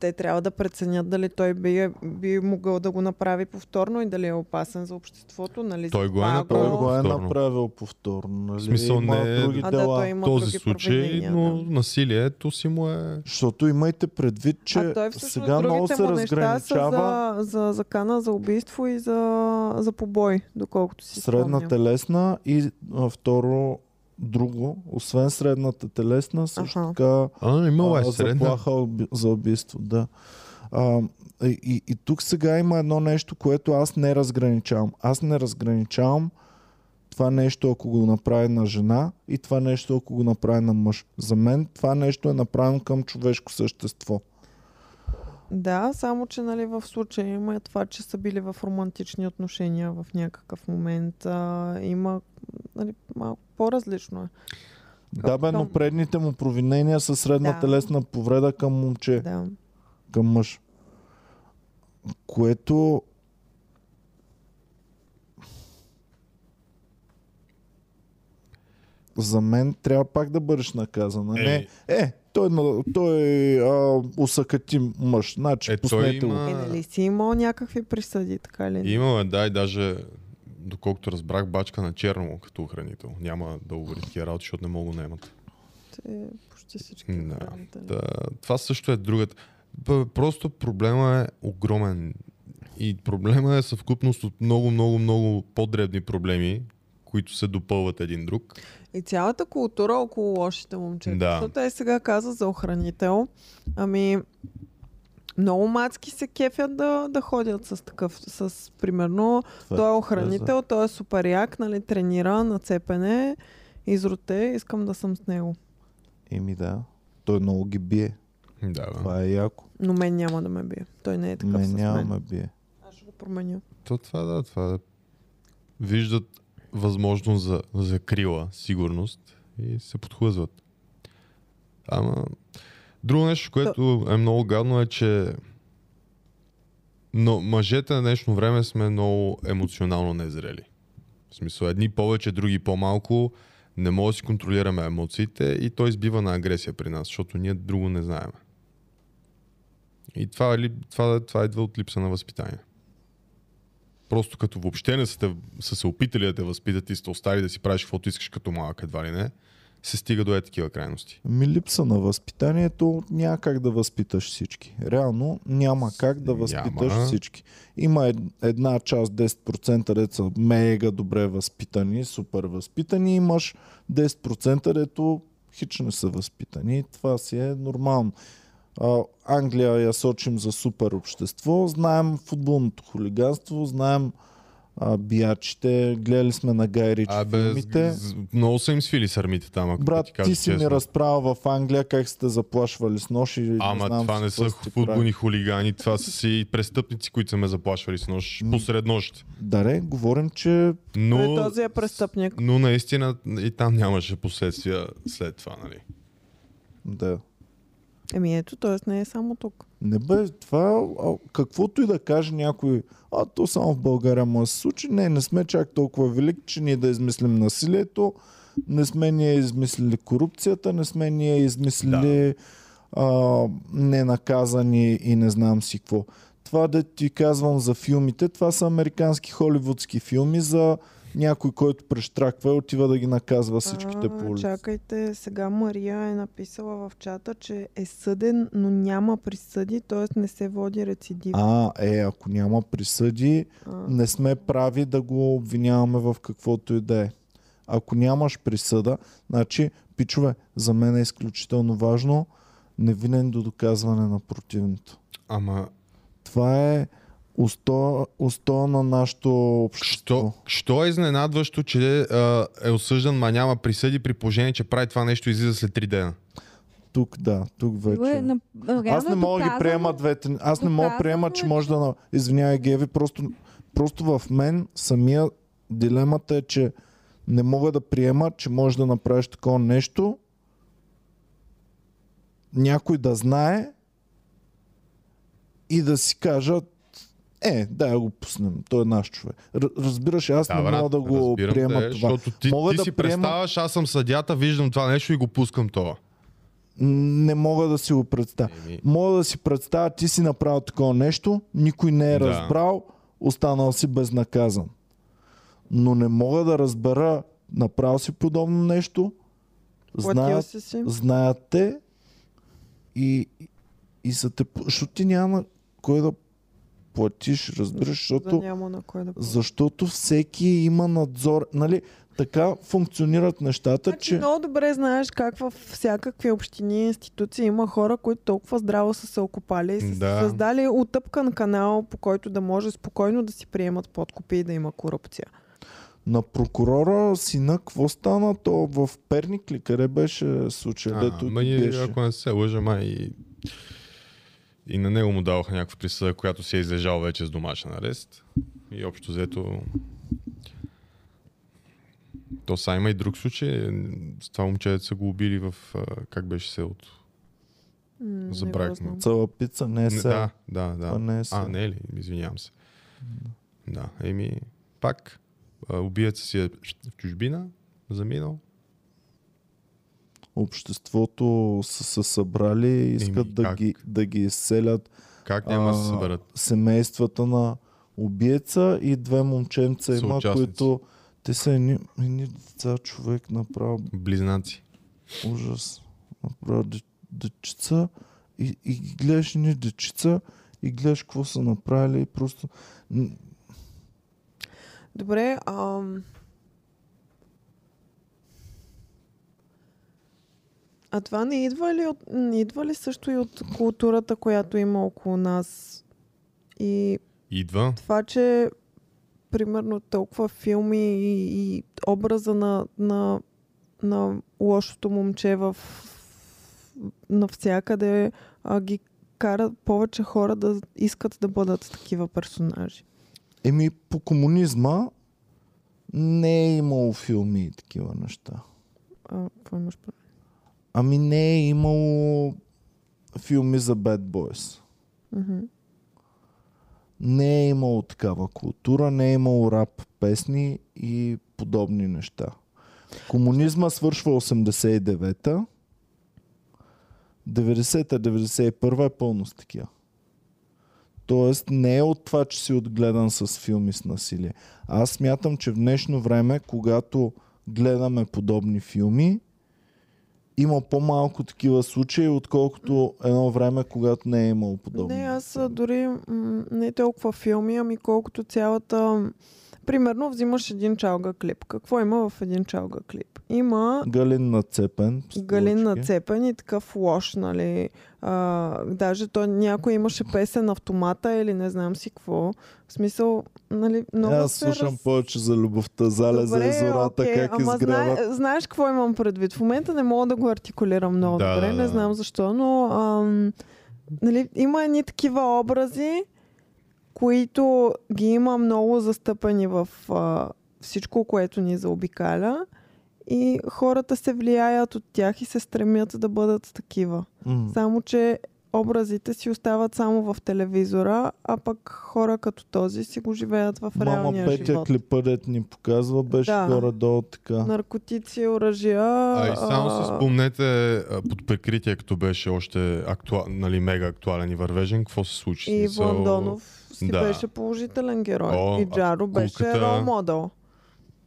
те трябва да преценят дали той би, е- би могъл да го направи повторно и дали е опасен за обществото. Нали, Той го е направил. го е повторно. направил повторно. Нали? В смисъл има не- други А, да, дела. той има този други случай, но да. насилието си му е... Защото имайте предвид, че а той всъщност сега много другите се разграничава са за, за закана за убийство и за, за побой, доколкото си средна спомням. телесна и а, второ друго, освен средната телесна, също Аха. така А, имала е заплаха уби- за убийство, да. А, и, и, и тук сега има едно нещо, което аз не разграничавам. Аз не разграничавам това нещо, ако го направи на жена и това нещо, ако го направи на мъж. За мен това нещо е направено към човешко същество. Да, само че нали, в случая има това, че са били в романтични отношения в някакъв момент. А, има нали, малко по-различно е. Да, бе, но предните му провинения са средна Да. телесна повреда към момче, Да. към мъж. Което за мен трябва пак да бъдеш наказана. Е. Не, е, той, на- той а, усъкати мъж. Значи, Е, е, той има-. Е, нали си имал някакви присъди, така ли? Имала, да, и даже доколкото разбрах, бачка на черно като охранител. Няма да увери такива работи, защото не мога да наемат. Те, почти всички. Да, охранители. Да, това също е другата. Просто проблема е огромен. И проблема е съвкупност от много, много, много по-дребни проблеми, които се допълват един друг. И цялата култура около лошите момчета. Да. Защото е сега каза за охранител. Ами, много мацки се кефят да, да ходят с такъв, с примерно, Това той е охранител, той е супер як, нали, тренира на цепене, изроте, искам да съм с него. Еми да, той много ги бие. Да, бе. Това е яко. Но мен няма да ме бие. Той не е такъв Мен с няма мен. ме бие. Аз ще го променя. То това да, това е. Виждат възможност за закрила, сигурност и се подхлъзват. Ама, друго нещо, което е много гадно е, че но мъжете на днешно време сме много емоционално незрели. В смисъл, едни повече, други по-малко. Не може да си контролираме емоциите и той избива на агресия при нас, защото ние друго не знаем. И това, това, това идва от липса на възпитание. Просто като въобще не са, те, са се опитали да те възпитат и сте оставили да си правиш каквото искаш като малък едва ли не, се стига до е такива крайности. Ми липса на възпитанието няма как да възпиташ всички. Реално няма как да Няма. възпиташ всички. Има ед- една част, 10% деца мега добре възпитани, супер възпитани. Имаш 10% дето хич не са възпитани. Това си е нормално. А, Англия я сочим за супер общество. Знаем футболното хулиганство, знаем а, биячите, гледали сме на Гай Ричи Абе, филмите. с- с- много са им свили сърмите там, ако Брат, ти ти, си ми честно. разправя в Англия как сте заплашвали с нож и не Ама знам това не са футболни хулигани, това са си престъпници, които са ме заплашвали с нощ, М. посред нощ. Даре, говорим, че Но, Той този е престъпник. но наистина и там нямаше последствия след това, нали? да. Еми ето, т.е. не е само тук. Не бе, това, а, каквото и да каже някой, а то само в България може да се случи, не, не сме чак толкова велики, че ние да измислим насилието, не сме ние измислили корупцията, не сме ние измислили а, ненаказани и не знам си какво. Това да ти казвам за филмите, това са американски холивудски филми за някой, който прещраква и отива да ги наказва всичките А, по улицата. Чакайте, сега Мария е написала в чата, че е съден, но няма присъди, т.е. не се води рецидив. А, е, ако няма присъди, А, не сме прави да го обвиняваме в каквото и да е. ако нямаш присъда, значи, пичове, за мен е изключително важно невинен до доказване на противното. Ама, Това е устоя, устоя на нашето общество. що, що е изненадващо, че а, е осъждан, ма няма присъди при положение, че прави това нещо и излиза след 3 дена? Тук, да, тук е вече. на- Аз не е мога да ги приема двете. Аз не мога да приема, че е, може да... Извинявай, Геви, просто, просто в мен самия дилемата е, че не мога да приема, че можеш да направиш такова нещо, някой да знае и да си кажат е, да го пуснем, той е наш човек. Разбираш, аз не брат, мога да го приема те, това. Защото ти, Мога ти да си приема- представяш, аз съм съдята, виждам това нещо и го пускам това. Не мога да си го представя. Еми, Мога да си представя, ти си направил такова нещо, никой не е Да. разбрал, останал си безнаказан. Но не мога да разбера, направил си подобно нещо, знаят, си си. знаят те и, и са те... Защото ти няма кой да платиш, разбираш, Да защото, няма на кой да плати. защото всеки има надзор. Нали, така функционират нещата, Значи че... много добре знаеш как във всякакви общини и институции има хора, които толкова здраво са се окопали и са Да. създали утъпкан канал, по който да може спокойно да си приемат подкупи и да има корупция. На прокурора сина, какво стана? То в Перник ли? Къде беше случай? а, Дето ма ние, беше? ако не се лъжа, май и, на него му даваха някаква присъда, която си е излежал вече с домашен арест. И общо взето... То са има и друг случай. С това момче са го убили в... а, Как беше селото? Не го Забравих знам. Цяла пица не е сега. да, да, да. не е А, не е ли? Извинявам се. Да, еми, пак а, убиеца си е в чужбина, заминал. Обществото са се събрали и искат Еми, да как? ги, да ги изселят Как няма да се съберат? семействата на убиеца и две момченца има, които те са едни, едни деца, човек направо Близнаци. ужас. Направо де- дечица и, и гледаш ни дечица и гледаш какво са направили и просто... Добре, ам... А това не идва ли, от, не идва ли също и от културата, която има около нас? И Идва. това, че примерно толкова филми и, и образа на, на, на лошото момче в навсякъде а, ги кара повече хора да искат да бъдат такива персонажи. Еми, по комунизма не е имало филми и такива неща. А, какво имаш предвид? Ами не е имало филми за Bad Boys. Мгм. Не е имало такава култура, не е имало рап песни и подобни неща. Комунизма свършва 89-та, 90-та, 91-та е пълно с такива. Тоест не е от това, че си отгледан с филми с насилие. Аз смятам, че в днешно време, когато гледаме подобни филми, има по-малко такива случаи, отколкото едно време, когато не е имало подобни. Не, аз дори м- не толкова филми, ами колкото цялата... Примерно взимаш един чалга клип. Какво има в един чалга клип? Има Галин нацепен. Галин нацепен и такъв лош, нали. А, даже то някой имаше песен автомата или не знам си какво. В смисъл, нали, много Аз се слушам повече за любовта, залезе Добре, зората, окей, как ама изгряват. знае, знаеш какво имам предвид? В момента не мога да го артикулирам много Да, добре, да, не да. знам защо, но ам, нали, има едни такива образи, които ги има много застъпени в а, всичко, което ни заобикаля и хората се влияят от тях и се стремят да бъдат такива. М. Само, че образите си остават само в телевизора, а пък хора като този си го живеят в Мама реалния Петя живот. клипа, дет ни показва, беше Да. горе-долу така. наркотици, оръжия. А и само а, си спомнете под прикритие, като беше още актуал, нали, мега актуален и вървежен, какво се случи? И Смисъл, Вондонов си да. беше положителен герой. О, и Джаро беше кулката- рол модел.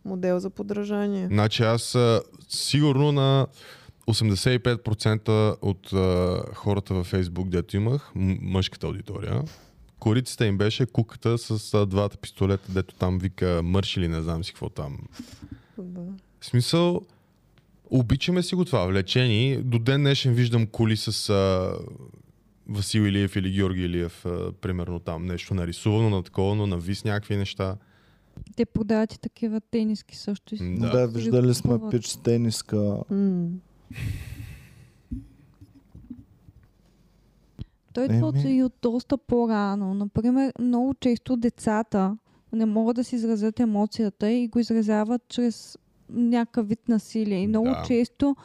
Модел за подражание. Значи аз сигурно на 85% от а, хората във Фейсбук, дето имах, мъжката аудитория, корицата им беше куката с а, двата пистолета, дето там вика мърш или не знам си какво там. Да. В смисъл, обичаме си го това, влечени. До ден днешен виждам коли с а, Васил Илиев или Георги Илиев, а, примерно там нещо нарисувано, на такова, но навис някакви неща. Те продават и такива тениски също. си- Да. Да, виждали сме пич с тениска. М. Той идва Еми. и от доста по-рано. Например, много често децата не могат да си изразят емоцията и го изразяват чрез някакъв вид насилие. И много Да. често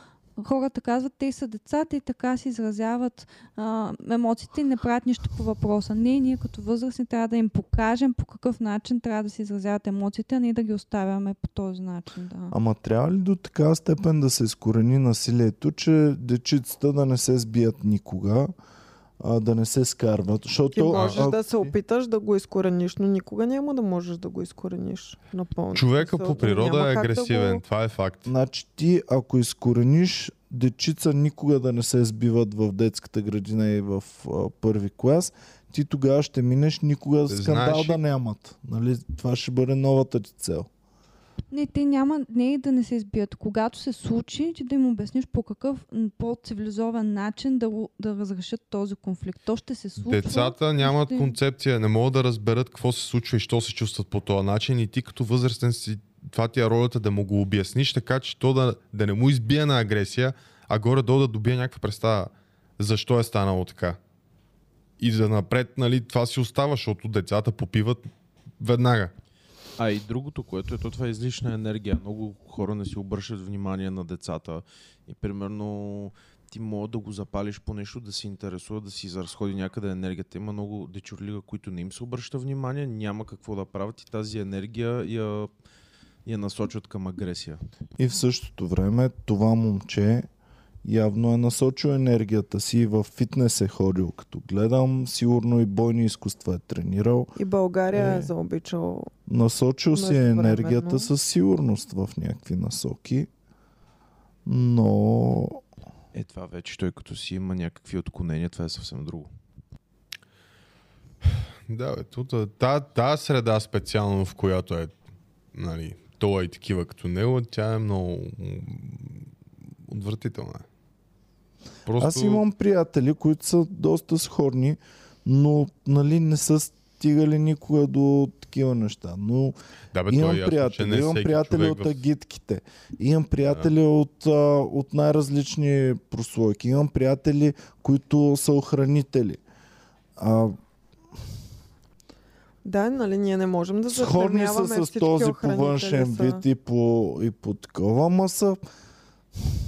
хората казват, те са децата и така си изразяват а, емоциите и не правят нищо по въпроса. Не, ние като възрастни трябва да им покажем по какъв начин трябва да се изразяват емоциите, а не да ги оставяме по този начин. Да. Ама трябва ли до такава степен да се изкорени насилието, че дечицата да не се сбият никога, а, да не се скарват? Ти Защото, можеш а, да се опиташ да го изкорениш, но никога няма да можеш да го изкорениш напълно. Човека по природа няма е как да агресивен, го- това е факт. Значи ти, ако изкорениш дечица никога да не се сбиват в детската градина и в а, първи клас, ти тогава ще минеш никога Знаеш скандал да нямат. Нали? Това ще бъде новата ти цел. Не, те няма, не е да не се избият. Когато се случи, ти да им обясниш по какъв по-цивилизован начин да, да разрешат този конфликт. То ще се случва. Децата нямат ще- концепция, не могат да разберат какво се случва и що се чувстват по този начин и ти като възрастен си, това ти е ролята да му го обясниш, така че то да, да не му избие на агресия, а горе-долу да добие някаква представа защо е станало така. И за напред, нали, това си остава, защото децата попиват веднага. А и другото, което е, то това е излишна енергия. Много хора не си обръщат внимание на децата. И примерно ти мога да го запалиш по нещо, да се интересува, да си изразходи някъде енергията. Има много дечурлига, които не им се обръща внимание, няма какво да правят и тази енергия я, я насочват към агресия. И в същото време това момче явно е насочил енергията си в фитнес е ходил. Като гледам, сигурно и бойни изкуства е тренирал. И България е, Е. заобичал. Насочил си е енергията със сигурност в някакви насоки. Но Е, това вече той като си има някакви отклонения, това е съвсем друго. Да, бе, тута, та, та среда специално, в която е нали, той и такива като него, тя е много отвратителна. Просто... аз имам приятели, които са доста сходни, но нали, не са стигали никога до такива неща. Но да, бе, имам е ясно, приятели, имам приятели от агитките, имам приятели от, а, от най-различни прослойки, имам приятели, които са охранители. А, Да, нали, ние не можем да сходни са заклемяваме с този по външен вид и по, и по такова, ама са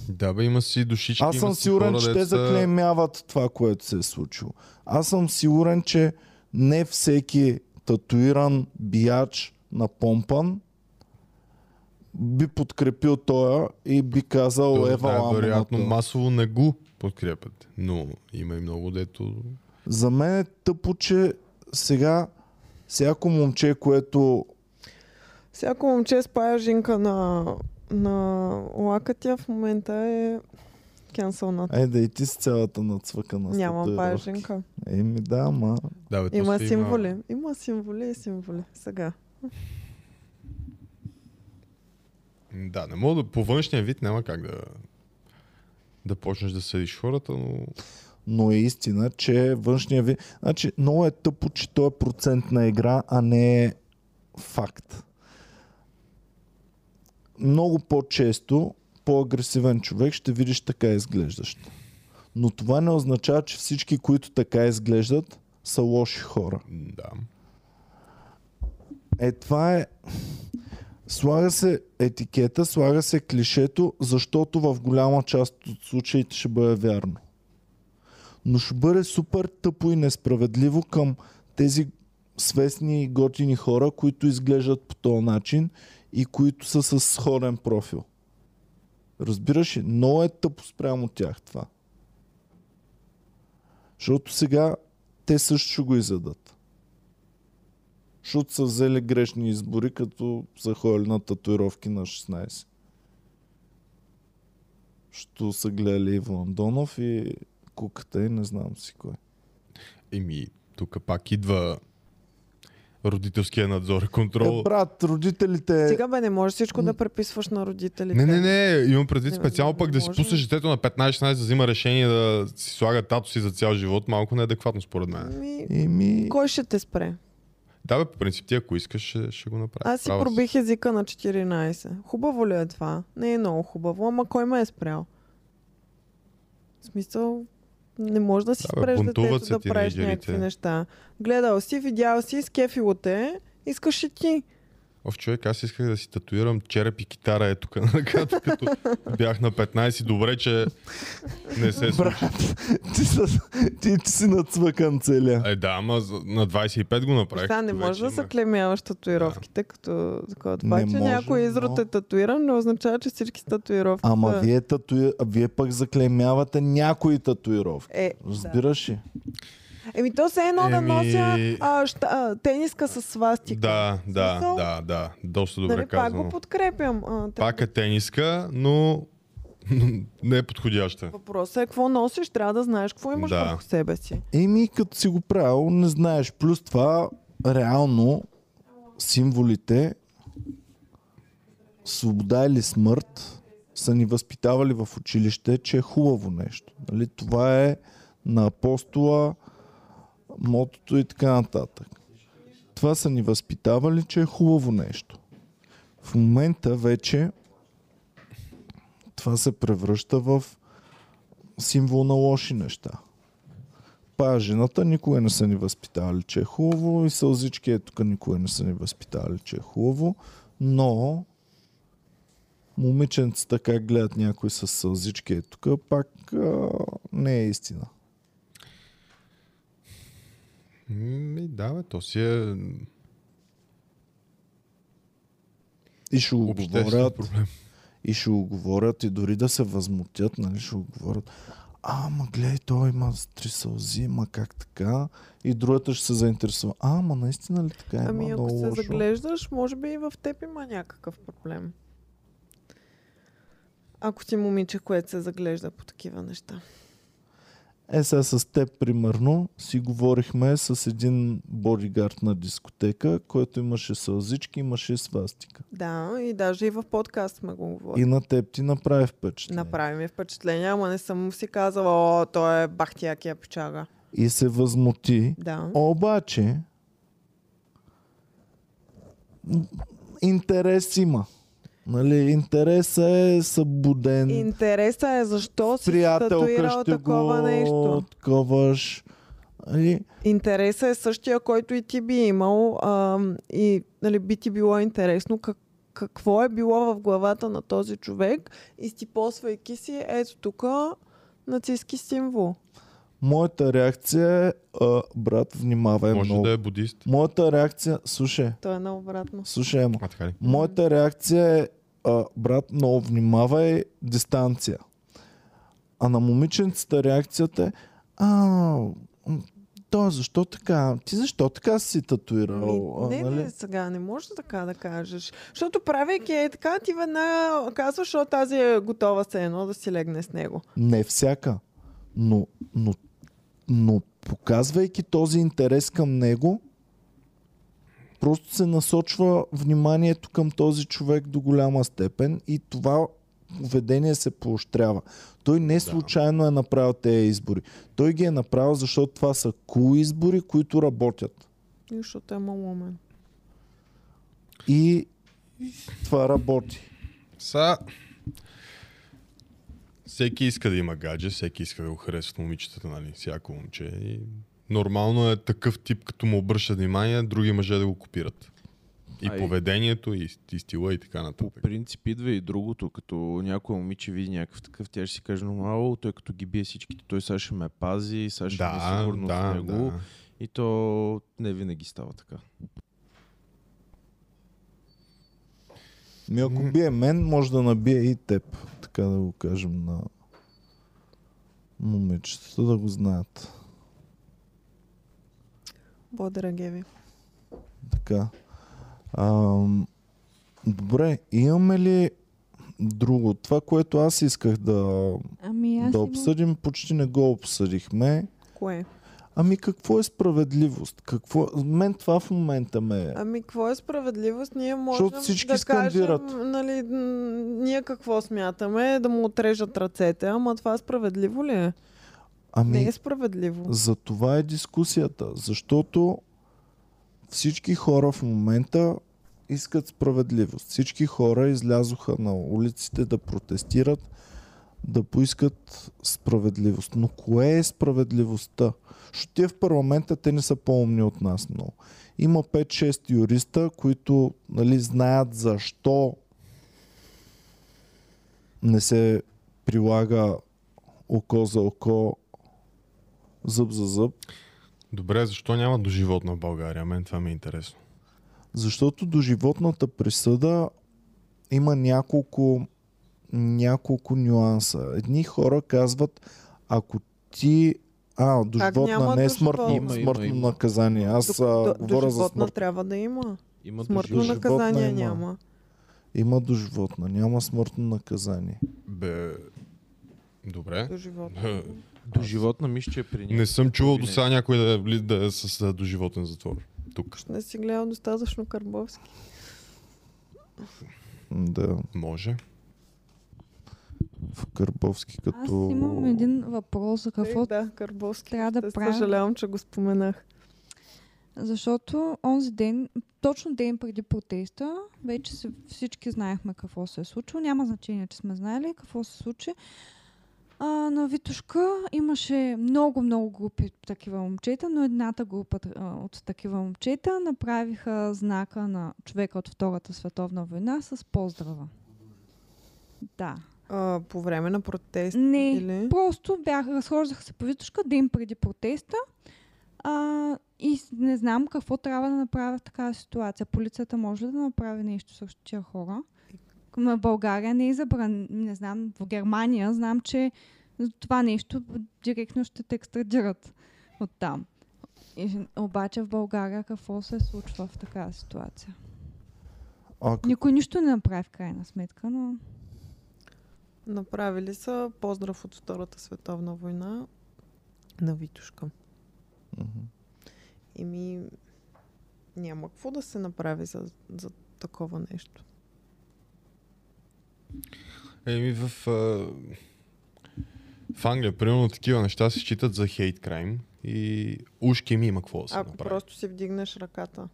Да, бе, има си душички. Аз съм сигурен, хора, че те заклеймяват това, което се е случило. Аз съм сигурен, че не всеки татуиран бияч на помпан би подкрепил тоя и би казал То, ева да, вероятно тоя». масово не го подкрепят. Но има и много дето... За мен е тъпо, че сега всяко момче, което Всяко момче с паяжинка на, на лакътя в момента е кенселнат. е да и ти с цялата нацвъкана Няма паяжинка. Еми да, ама Да, бе, Има си символи. Има символи и символи. Сега. Да, не мога да... По външния вид няма как да... Да почнеш да съдиш хората, но... но е истина, че външния ви... Значи, много е тъпо, че то е процентна игра, а не е факт. Много по-често по-агресивен човек ще видиш така изглеждащ. Но това не означава, че всички, които така изглеждат, са лоши хора. Да. Е, това е... Слага се етикета, слага се клишето, защото в голяма част от случаите ще бъде вярно. Но ще бъде супер тъпо и несправедливо към тези свестни и готини хора, които изглеждат по този начин и които са с сходен профил. Разбираш ли? Много е тъпо спрямо тях това. Защото сега те също ще го изядат. Защото са взели грешни избори, като са ходили на татуировки на 16. Що са гледали Иво Андонов и куката и не знам си кой. Еми, тук пак идва родителския надзор и контрол. Е, брат, родителите... Стига бе, не можеш всичко да преписваш на родителите. Не, не, не, имам предвид Не, специално не пък да си пуснеш детето на 15-16 да взима решение да си слага тато си за цял живот, малко неадекватно според мен. Ми, Еми... кой ще те спре? Да, бе, по принцип ти ако искаш, ще, ще го направиш. Аз си Права пробих езика на 14. Хубаво ли е това? Не е много хубаво, ама кой ме е спрял? В смисъл, не може да си Да, спреш детето да правиш някакви неща. Гледал си, видял си, скефило те, искаш и ти. Оф, човек, аз исках да си татуирам череп и китара е тук на ръката, като бях на 15. Добре, че не се случи. Брат, ти, с... ти, ти си нацвъкан целия. Е, да, ама на 25 го направих. Сега не можеш да вече се имах. клемяваш татуировките, като такова. Това, Не че може, някой изрод но- е татуиран, не означава, че всички татуировки Ама са... вие, татуи... а вие пък заклемявате някои татуировки. Е, да. Разбираш ли? Еми то се едно да Еми- нося а, ща, а, тениска с свастика. Да, да, Смисъл? да, да. Доста добре нали, пак казано. го подкрепям. А, Пак е тениска, но не е подходяща. Въпросът е какво носиш, трябва да знаеш какво имаш Да. върху себе си. Еми, като си го правил, не знаеш. Плюс това, реално, символите свобода или смърт са ни възпитавали в училище, че е хубаво нещо. Нали? Това е на апостола, мотото и така нататък. Това са ни възпитавали, че е хубаво нещо. В момента вече това се превръща в символ на лоши неща. Пажената никога не са ни възпитавали, че е хубаво и сълзички е тук никога не са ни възпитавали, че е хубаво, но момиченцата как гледат някой с сълзички е тук, пак а, не е истина. Ми, да, бе, то си е И ще го говорят, проблем. и ще го говорят и дори да се възмутят, нали, ще го говорят. А, ма гледай, той има три сълзи, ма как така? И другата ще се заинтересува. А, ма наистина ли така има ами ако се лошо? заглеждаш, може би и в теб има някакъв проблем. Ако си момиче, което се заглежда по такива неща. Е, сега с теб, примерно, си говорихме с един бодигард на дискотека, който имаше сълзички, имаше свастика. Да, и даже и в подкаст сме го говорили. И на теб ти направи впечатление. Направи ми впечатление, ама не съм си казала, о, той е бахтиякия печага. И се възмути. Да. Обаче, интерес има. Нали, интересът е събуден. Интересът е защо си приятелка татуирал ще такова го нещо. таковаш. Нали, Интересът е същия, който и ти би имал а, и нали, би ти било интересно как, какво е било в главата на този човек, изтипосвайки си ето тук нацистски символ. моята реакция е, а, брат, внимавай Може много. да е будист. Моята реакция, слушай, То е наобратно. слушай, ема. А, така ли? Моята реакция е, а, брат, много внимавай, дистанция. А на момиченцата реакцията е, а, то защо така? Ти защо така си татуирал? Ами, не, нали? не, сега не можеш така да кажеш. Защото правейки е така, ти веднага казваш, защото тази е готова се едно да си легне с него. не всяка. Но, но, но показвайки този интерес към него, просто се насочва вниманието към този човек до голяма степен и това поведение се поощрява. Той не случайно е направил тези избори. Той ги е направил, защото това са cool избори, които работят. И защото е малумен. И това работи. Са... Всеки иска да има гадже, всеки иска да го харесват момичетата, нали? Всяко момче. И нормално е такъв тип, като му обръща внимание, други мъже да го копират. И Ай. поведението, и, и стила, и така По нататък. принцип идва и другото, като някой момиче види някакъв такъв, тя ще си каже, но ало, той като ги бие всичките, той сега ще ме пази, сега ще ми е Да, сигурно в да, него. да. И то не винаги става така. Ми ако бие мен, може да набие и теб. Така да го кажем на момичетата да го знаят. Благодаря, Геви. Така. Ам, добре, имаме ли друго? Това, което аз исках да, Ами аз да имам- обсъдим, почти не го обсъдихме. Кое? Ами какво е справедливост? Какво... Мен това в момента ме е. Ами, какво е справедливост? Ние можем всички да скандират. кажем, нали, ние какво смятаме? Да му отрежат ръцете, ама това справедливо ли е? Ами, Не е справедливо. За това е дискусията. Защото всички хора в момента искат справедливост. Всички хора излязоха на улиците да протестират, да поискат справедливост. Но кое е справедливостта? Защото те в парламента те не са по-умни от нас много. Има 5-6 юриста, които нали, знаят защо не се прилага око за око, зъб за зъб. Добре, защо няма до животна в България? Мен това ми е интересно. Защото до животната присъда има няколко, няколко нюанса. Едни хора казват, ако ти... А, до Как животна няма не е смъртно? Има, има, смъртно има. наказание. Аз до, а, до, говоря до за смърт. трябва да има. Има Смъртно до наказание има. няма. Има до животна, няма смъртно наказание. Бе, добре. До животна. До животна мисля, че е при Не съм чувал до сега някой да е, да е с доживотен затвор. Тук. Не си гледал достатъчно Карбовски. Да, Може. в Карбовски Аз като... имам един въпрос за какво Е, да, Карбовски. трябва да правя. Съжалявам, че го споменах. Защото онзи ден, точно ден преди протеста, вече се, всички знаехме какво се е случило. Няма значение, че сме знаели какво се случи. А, на Витушка имаше много, много групи такива момчета, но едната група а, от такива момчета направиха знака на човека от Втората световна война с поздрава. Да. А, по време на протест Не, или... Просто бях, разхождаха се по Витушка ден преди протеста а, и не знам какво трябва да направя в такава ситуация. Полицията може ли да направи нещо срещу тия хора? В България не е забран, не знам, в Германия знам, че това нещо директно ще те екстрадират от там. И, обаче в България какво се случва в такава ситуация? А, как- Никой нищо не направи в крайна сметка, но... Направили са поздрав от Втората световна война на Витушка. Мгм. Еми, няма какво да се направи за, за такова нещо. Еми в, а, в Англия, примерно, такива неща се считат за хейт крайм и ушки ми има какво да се Ако направи. просто си вдигнеш ръката.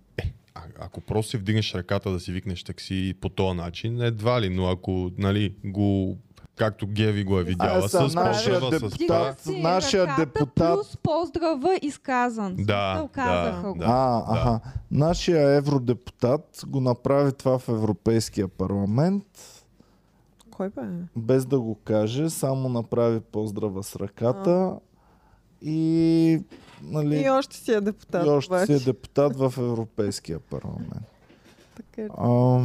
А, ако просто си вдигнеш ръката да си викнеш такси по този начин, едва ли, но ако, нали, го както Геви го е видяла, А, с са, нашия поздрава, с депутат, си нашия ръката депутат- Плюс поздрава изказан. Да, да, го. да. А, аха. Нашия евродепутат го направи това в Европейския парламент, Кой бе? без да го каже, само направи поздрава с ръката и, нали, И още си е депутат. и още обаче. си е депутат в Европейския парламент. Така, е. А,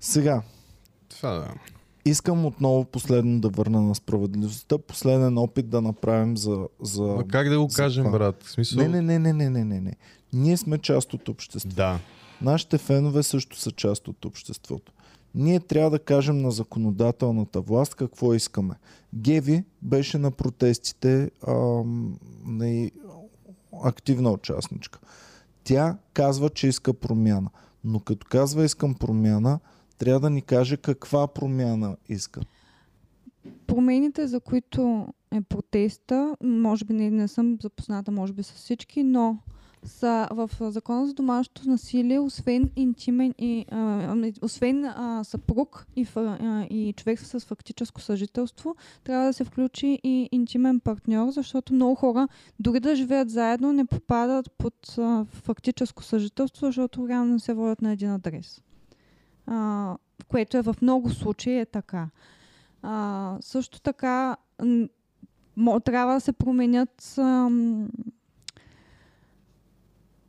сега, Това да. искам отново последно да върна на справедливостта, последен опит да направим за... за... Ма как да го за кажем, това. брат? В смисъл... Не, не, не, не, не, не, не, не. Ние сме част от обществото. Да. Нашите фенове също са част от обществото. Ние трябва да кажем на законодателната власт какво искаме. Геви беше на протестите ам, активна участничка. Тя казва, че иска промяна. Но като казва искам промяна, трябва да ни каже каква промяна иска. Промените, за които е протеста, може би не, не съм запозната, може би с всички, но са в Закона за домашното насилие, освен интимен и а, ами, освен а, съпруг и, а, и човек с фактическо съжителство, трябва да се включи и интимен партньор, защото много хора, дори да живеят заедно, не попадат под а, фактическо съжителство, защото реално не се водят на един адрес. А, което е в много случаи е така. А, също така трябва да се променят ам,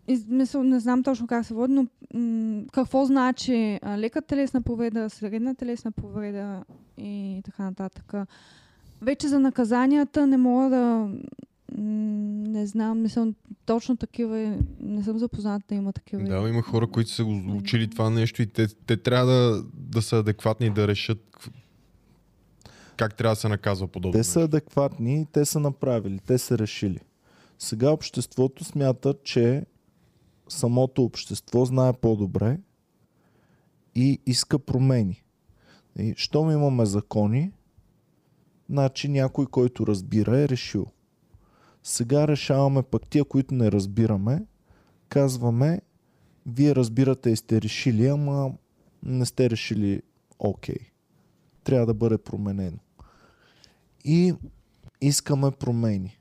из, мисъл, не знам точно как се води, но м, какво значи а, лека телесна повреда, средна телесна повреда и така нататък. Вече за наказанията не мога да м, не знам, мисля, точно такива, не съм запозната да има такива. Да, има хора, които са го учили това нещо и те, те трябва да, да са адекватни и да решат. как трябва да се наказва подобно. Те са адекватни те са направили, те са решили. Сега обществото смята, че самото общество знае по-добре и иска промени. И щом имаме закони, значи някой, който разбира, е решил. Сега решаваме пък тия, които не разбираме, казваме, вие разбирате и сте решили, ама не сте решили окей. Трябва да бъде променено. И искаме промени.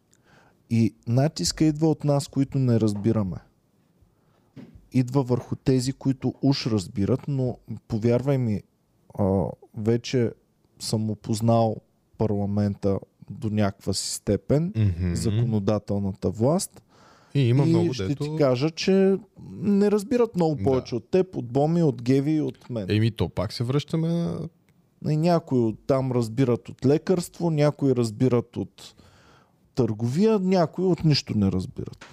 И натиска идва от нас, които не разбираме. Идва върху тези, които уж разбират, но повярвай ми, а, вече съм опознал парламента до някаква си степен, Мгм. законодателната власт. И има и много ще дето... ти кажа, че не разбират много Да. повече от теб, от Боми, от Геви и от мен. Еми, то пак се връщаме на... Някои от там разбират от лекарство, някои разбират от търговия, някои от нищо не разбират.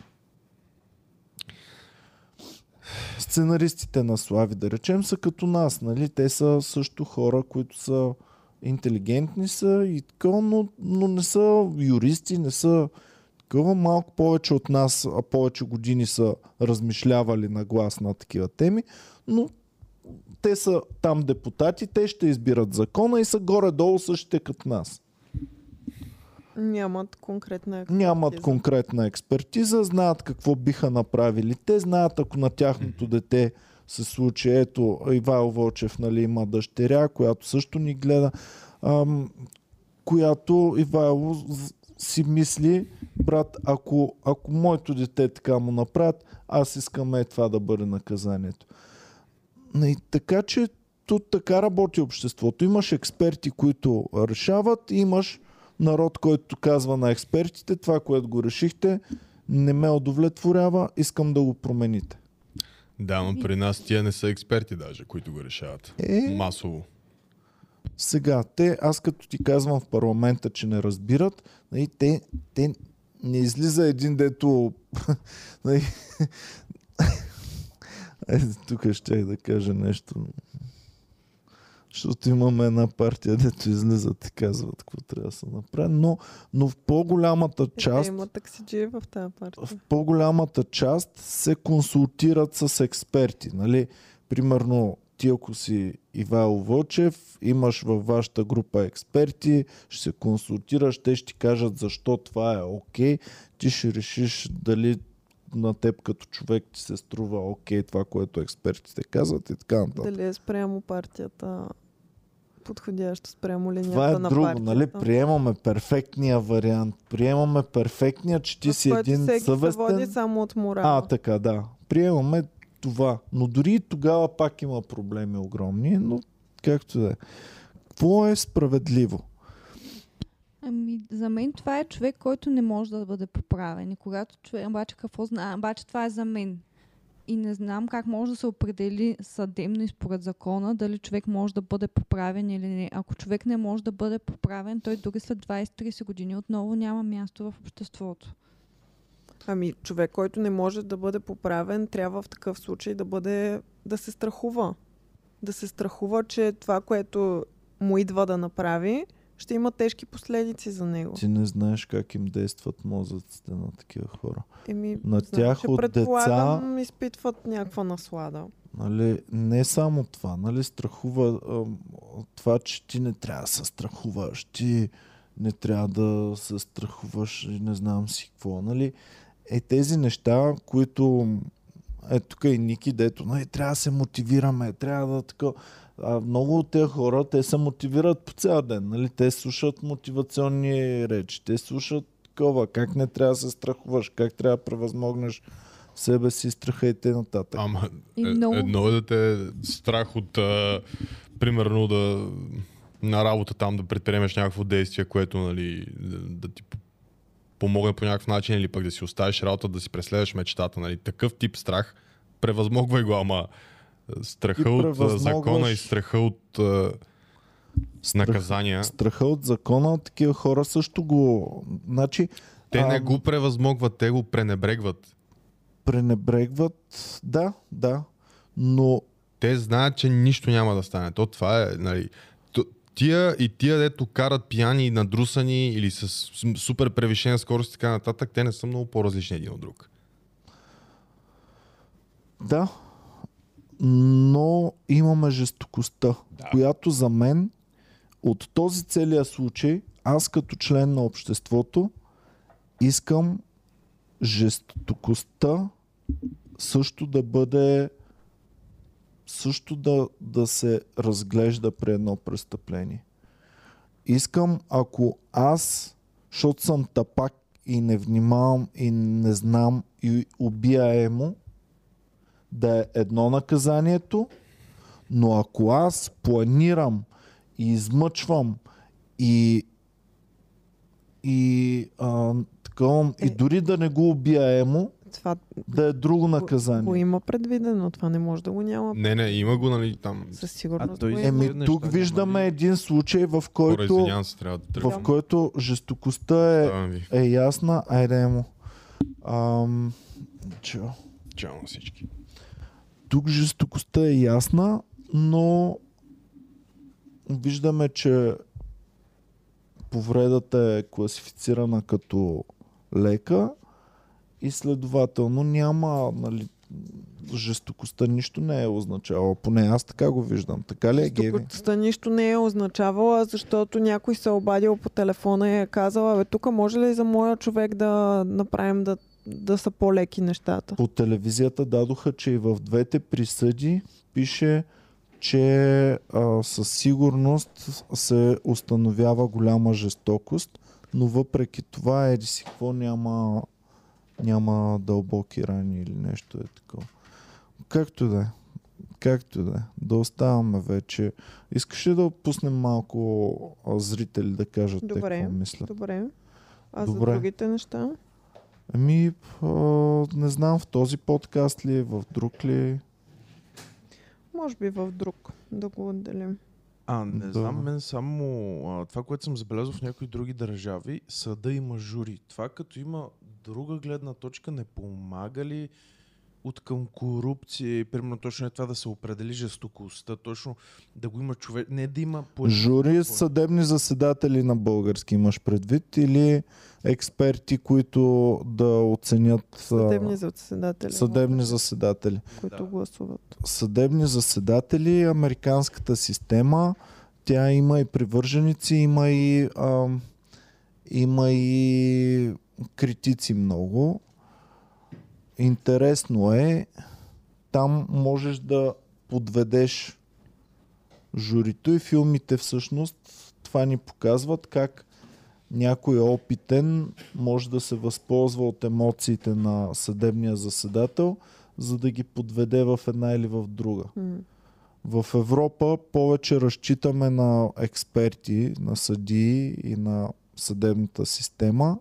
Сценаристите на Слави, да речем, са като нас, нали? Те са също хора, които са интелигентни са и такова, но, но не са юристи, не са такова. Малко повече от нас, а повече години са размишлявали на глас на такива теми, но те са там депутати, те ще избират закона и са горе-долу същите като нас. Нямат конкретна експертиза. Нямат конкретна експертиза, знаят какво биха направили. Те знаят, ако на тяхното дете се случи, ето Ивайло Вълчев нали, има дъщеря, която също ни гледа, ам, която Ивайло си мисли, брат, ако, ако моето дете така му направят, аз искам е това да бъде наказанието. И така че тут така работи обществото. Имаш експерти, които решават, имаш народ, който казва на експертите, това, което го решихте, не ме удовлетворява, искам да го промените. Да, но при нас тия не са експерти даже, които го решават. Е, Масово. сега, те, аз като ти казвам в парламента, че не разбират, нали, те, те не излиза един дето... нали, е, тук ще да кажа нещо. Защото имаме една партия, дето излизат и казват какво трябва да се направи. Но, но в по-голямата Те част... има таксиджи в тази партия. в по-голямата част се консултират с експерти. Нали? Примерно, ти ако си Ивайло Вълчев, имаш във вашата група експерти, ще се консултираш, те ще ти кажат защо това е окей, ти ще решиш дали на теб като човек ти се струва окей това, което експертите казват и така нататък. Дали е спрямо партията подходящо спрямо линията Това е на друго, партията. нали? Приемаме перфектния вариант. Приемаме перфектния, че ти В си един всеки се води съвестен. само от морал. А, така, да. Приемаме това. Но дори и тогава пак има проблеми огромни, но както да е. Какво е справедливо? Ами, за мен това е човек, който не може да бъде поправен. И когато човек, обаче какво знае, обаче това е за мен. И не знам как може да се определи съдебно и според закона дали човек може да бъде поправен или не. Ако човек не може да бъде поправен, той дори след 20-30 години отново няма място в обществото. Ами, човек, който не може да бъде поправен, трябва в такъв случай да бъде да се страхува. Да се страхува, че това, което му идва да направи, ще има тежки последици за него. Ти не знаеш как им действат мозъците на такива хора. Еми, На знам, тях че от предполагам, изпитват някаква наслада. Нали, не само това, нали, страхува от това, че ти не трябва да се страхуваш, ти не трябва да се страхуваш не знам си какво, нали. Е тези неща, които е тук и Ники, дето, нали, трябва да се мотивираме, трябва да така. А много от тези хора, те се мотивират по цял ден, нали, те слушат мотивационни речи, те слушат такова, как не трябва да се страхуваш, как трябва да превъзмогнеш себе си, страха и т.н. Ама И е, много- едно е да те е страх от, а, примерно, да на работа там да предприемеш някакво действие, което нали, да, да ти помогне по някакъв начин или пък да си оставиш работа, да си преследваш мечтата. Нали. Такъв тип страх, превъзмогвай го, ама страха от закона и страха от Страх- наказания. Страха от закона, такива хора също го... Значи, Те не а, го превъзмогват, те го пренебрегват. пренебрегват, да, да, но Те знаят, че нищо няма да стане. То това е, нали, тия и тия, дето карат пияни, надрусани или с с- супер превишена скорост и така нататък, те не са много по-различни един от друг. Да, но имаме жестокостта, Да. която за мен от този целия случай, аз като член на обществото, искам жестокостта също да бъде също да, да се разглежда при едно престъпление. Искам, ако аз, защото съм тапак и не внимавам и не знам и убия емо, да е едно наказанието, но ако аз планирам и измъчвам и и а, такова, и Е. дори да не го убия емо, Това да е друго го, го наказание. има предвидено. Това не може да го няма. Не, не, има го, нали, там. Със сигурност той го. Еми, неща тук виждаме ли? един случай, в Хора, който, извинявам се, трябва да тръгна. в който жестокостта е, е ясна. Айде, емо. Ам, чао. Чао на всички. Тук жестокостта е ясна, но виждаме, че повредата е класифицирана като лека и следователно няма нали, жестокостта нищо не е означавала. Поне аз така го виждам. Така ли е, Геви? Жестокостта нищо не е означавала, защото някой се е обадил по телефона и е казал, бе, тук може ли за моя човек да направим да, да са по-леки нещата? По телевизията дадоха, че и в двете присъди пише, че а, със сигурност се установява голяма жестокост, но въпреки това еди си какво няма, няма дълбоки рани или нещо е такова. Както да е. Както да е. Да оставаме вече. Искаш ли да пуснем малко а, зрители да кажат те Добре. какво мислят? Добре. А Добре. за другите неща? Ами, а, не знам в този подкаст ли, в друг ли. Може би в друг да го отделим. А, не Да. знам, мен само а, това, което съм забелязал в някои други държави, съда има жури. Това като има друга гледна точка, не помага ли от към корупция примерно точно е това да се определи жестокостта, точно да го има човек, не да има по Жури съдебни заседатели на български имаш предвид или експерти, които да оценят Съдебни заседатели. съдебни заседатели. Които Да. гласуват. Съдебни заседатели, американската система, тя има и привърженици, има и, а, има и критици много. Интересно е, там можеш да подведеш журито и филмите всъщност това ни показват как някой опитен може да се възползва от емоциите на съдебния заседател, за да ги подведе в една или в друга. В Европа повече разчитаме на експерти, на съдии и на съдебната система.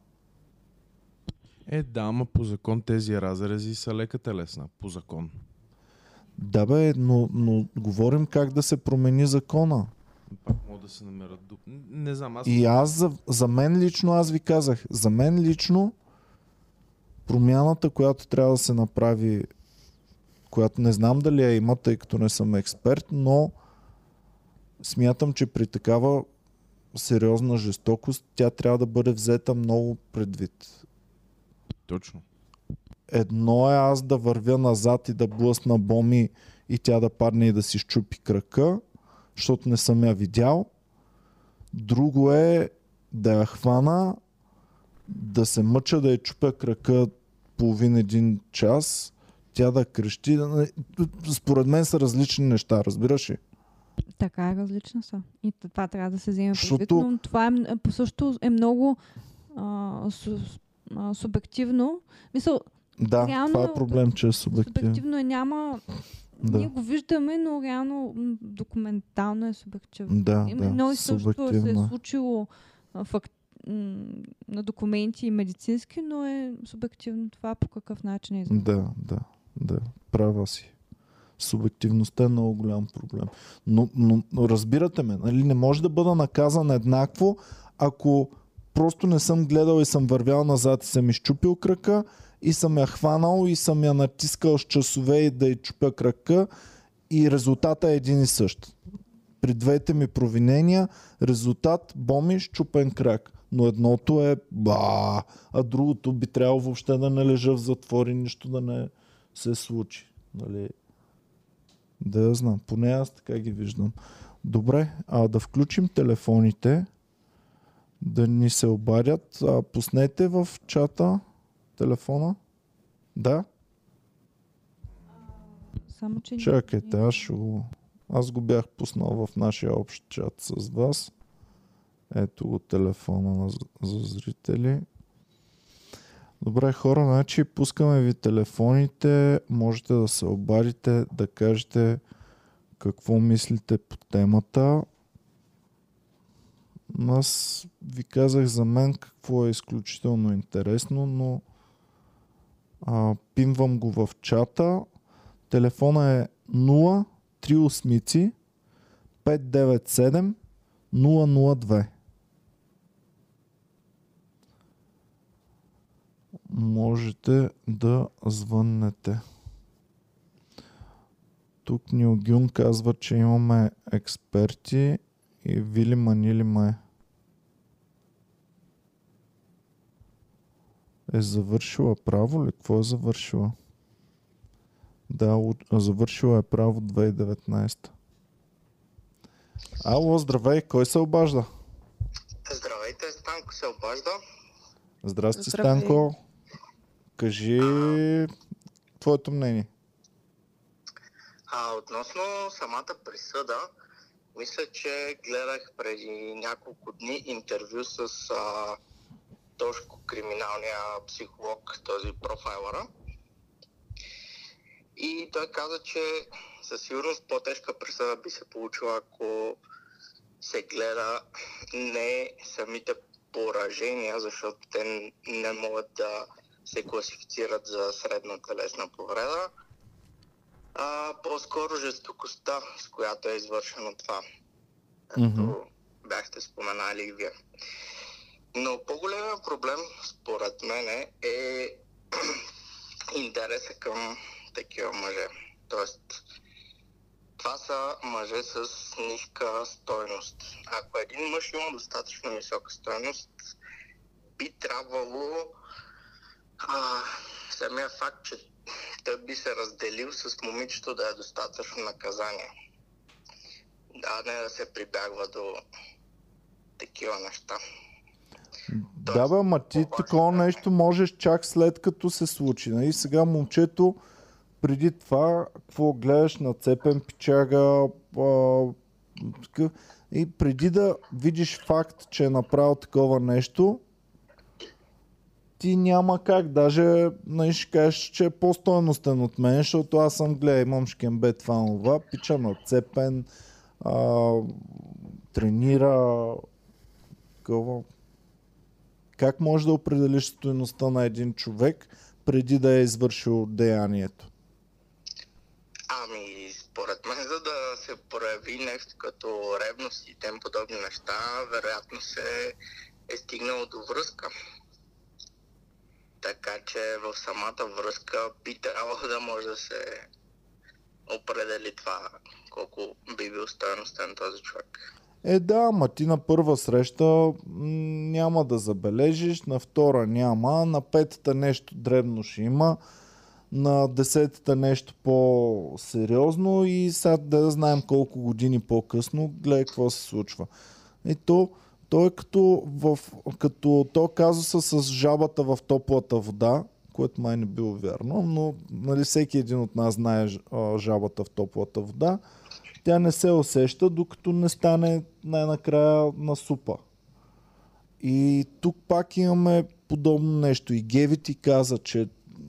Е, да, ама по закон тези разрези са лека телесна. По закон. Да бе, но, но говорим как да се промени закона. Пак могат да се намерят дуп. Не знам, аз... И аз, за, за мен лично, аз ви казах, за мен лично промяната, която трябва да се направи, която не знам дали я има, тъй като не съм експерт, но смятам, че при такава сериозна жестокост тя трябва да бъде взета много предвид. Точно. Едно е аз да вървя назад и да блъсна боми и тя да падне и да си щупи кръка, защото не съм я видял. Друго е да я хвана, да се мъча да я чупя кръка половин един час, тя да крещи. Според мен са различни неща, разбираш ли? Така е, различна са. И това трябва да се вземе предвид, Защото- но това е, също е много а, су, а, субективно. Мисъл, Да, Реално- това е проблем, че е субективно. субективно е няма... Ние Да, го виждаме, но реално документално е субективно. да, Има да, и също се е е. случило а, факт, на документи и медицински, но е субективно това по какъв начин е изразено. Да, да, да. Права си. Субективността е много голям проблем. Но, но, но разбирате ме, нали? не може да бъда наказан еднакво, ако просто не съм гледал и съм вървял назад и съм изчупил кръка и съм я хванал и съм я натискал с часове и да й чупя кръка и резултата е един и същ. При двете ми провинения резултат боми, щупен крак. Но едното е ба, а другото би трябвало въобще да не лежа в затвор и нищо да не се случи. Нали? Да я знам, поне аз така ги виждам. Добре, а да включим телефоните, да ни се обадят. А, пуснете в чата телефона. Да? Само, че... Чакайте, аз ще го... Аз го бях пуснал в нашия общ чат с вас. Ето го телефона на, за зрители. Добре, хора, значи пускаме ви телефоните. Можете да се обадите, да кажете какво мислите по темата. Аз ви казах за мен какво е изключително интересно, но а, пинвам го в чата. Телефона е 0 3 597 002. Можете да звъннете. Тук Нилгюн казва, че имаме експерти и Вили Манили ме е завършила право ли? Какво е завършила? Да, завършила е право 2019. Ало, здравей, кой се обажда? Здравейте, Станко се обажда. Здрасти, Здравей. Станко. Кажи твоето мнение. А, относно самата присъда, мисля, че гледах преди няколко дни интервю с а, Тошко, криминалния психолог, този профайлъра. И той каза, че със сигурност по-тежка присъда би се получила, ако се гледа не самите поражения, защото те не могат да се класифицират за средна телесна повреда, а по-скоро жестокостта, с която е извършено това. Както Мгм. бяхте споменали и вие. Но по-големия проблем, според мен, е интереса към такива мъже. Тоест, това са мъже с ниска стойност. Ако един мъж има достатъчно висока стойност, би трябвало а, самия факт, че той би се разделил с момичето да е достатъчно наказание. Да, не да се прибягва до такива неща. Да, бе, ма ти такова време. нещо можеш чак след като се случи. Нали? Сега момчето преди това, какво гледаш на цепен пичага а, и преди да видиш факт, че е направил такова нещо, ти няма как. Даже нали, ще кажеш, че е по-стойностен от мен, защото аз съм гледа, имам шкембе това, това, пича на цепен, а, тренира, такова. Как можеш да определиш стоеността на един човек преди да е извършил деянието? Ами, според мен, за да се прояви нещо като ревност и тем подобни неща, вероятно се е стигнало до връзка. Така че в самата връзка би трябвало да може да се определи това колко би бил стоеностен този човек. Е да, ама ти на първа среща няма да забележиш, на втора няма, на петата нещо дребно ще има, на десетата нещо по-сериозно и сега да знаем колко години по-късно, гледай какво се случва. И то, то е като, в, като то казуса с жабата в топлата вода, което май не било вярно, но нали, всеки един от нас знае жабата в топлата вода тя не се усеща, докато не стане най-накрая на супа. И тук пак имаме подобно нещо. И Геви ти каза, че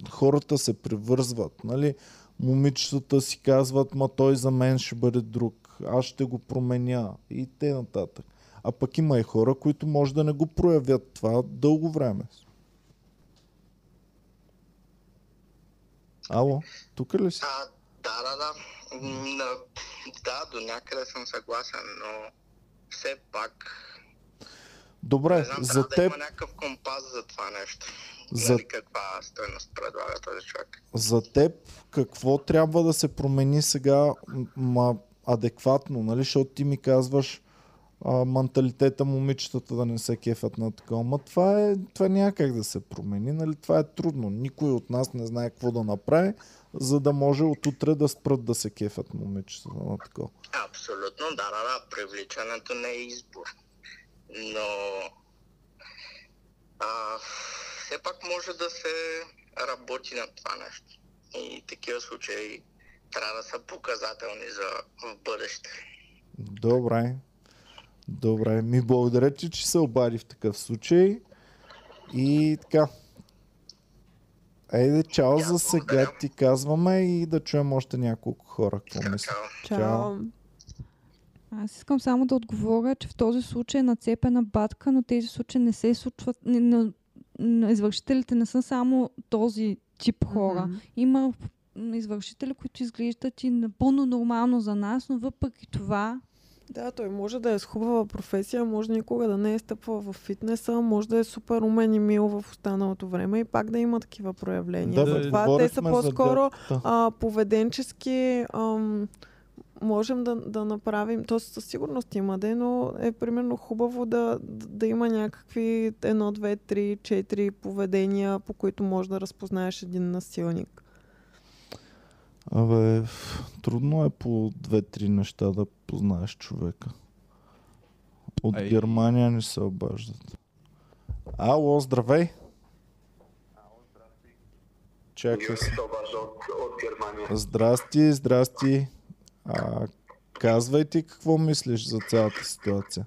хората се превързват. Нали? Момичетата си казват, ма той за мен ще бъде друг. Аз ще го променя. И те нататък. А пък има и хора, които може да не го проявят това дълго време. Ало, тук ли си? А, да, да, да. Да, до някъде съм съгласен, но все пак Добре, не знам, за трябва да теб има някакъв компас за това нещо. За- Нали, каква стоеност предлага този човек. За теб какво трябва да се промени сега? Ма, адекватно, нали? Защото ти ми казваш а, менталитета момичетата да не се кефят на такова. Ма това е, това няма как да се промени, нали? Това е трудно. Никой от нас не знае какво да направи, за да може от утре да спрат да се кефят момичетата на такова. Абсолютно, да, да, да. Привличането не е избор. Но а, все пак може да се работи на това нещо. И такива случаи трябва да са показателни за в бъдеще. Добре. Добре. Ми благодаря ти, че се обади в такъв случай. И така. Ейде, чао за сега ти казваме и да чуем още няколко хора. Какво мислят? чао. Чао. Аз искам само да отговоря, че в този случай е нацепена батка, но тези случаи не се случват. Не, не, не, извършителите не са само този тип хора. Мгм. Има извършители, които изглеждат и напълно нормално за нас, но въпреки това Да, той може да е с хубава професия, може никога да не е стъпвал в фитнеса, може да е супер умен и мил в останалото време и пак да има такива проявления. Да, Затова те говорихме са по-скоро а, поведенчески ам, можем да, да направим, то със сигурност има де, но е примерно хубаво да, да има някакви едно, две, три, четири поведения, по които можеш да разпознаеш един насилник. Абе, трудно е по две-три неща да познаеш човека. От Ай. Германия ни се обаждат. Ало, здравей! Чакай се. се обажда от, от Германия. Здрасти, здрасти. А, казвай ти какво мислиш за цялата ситуация.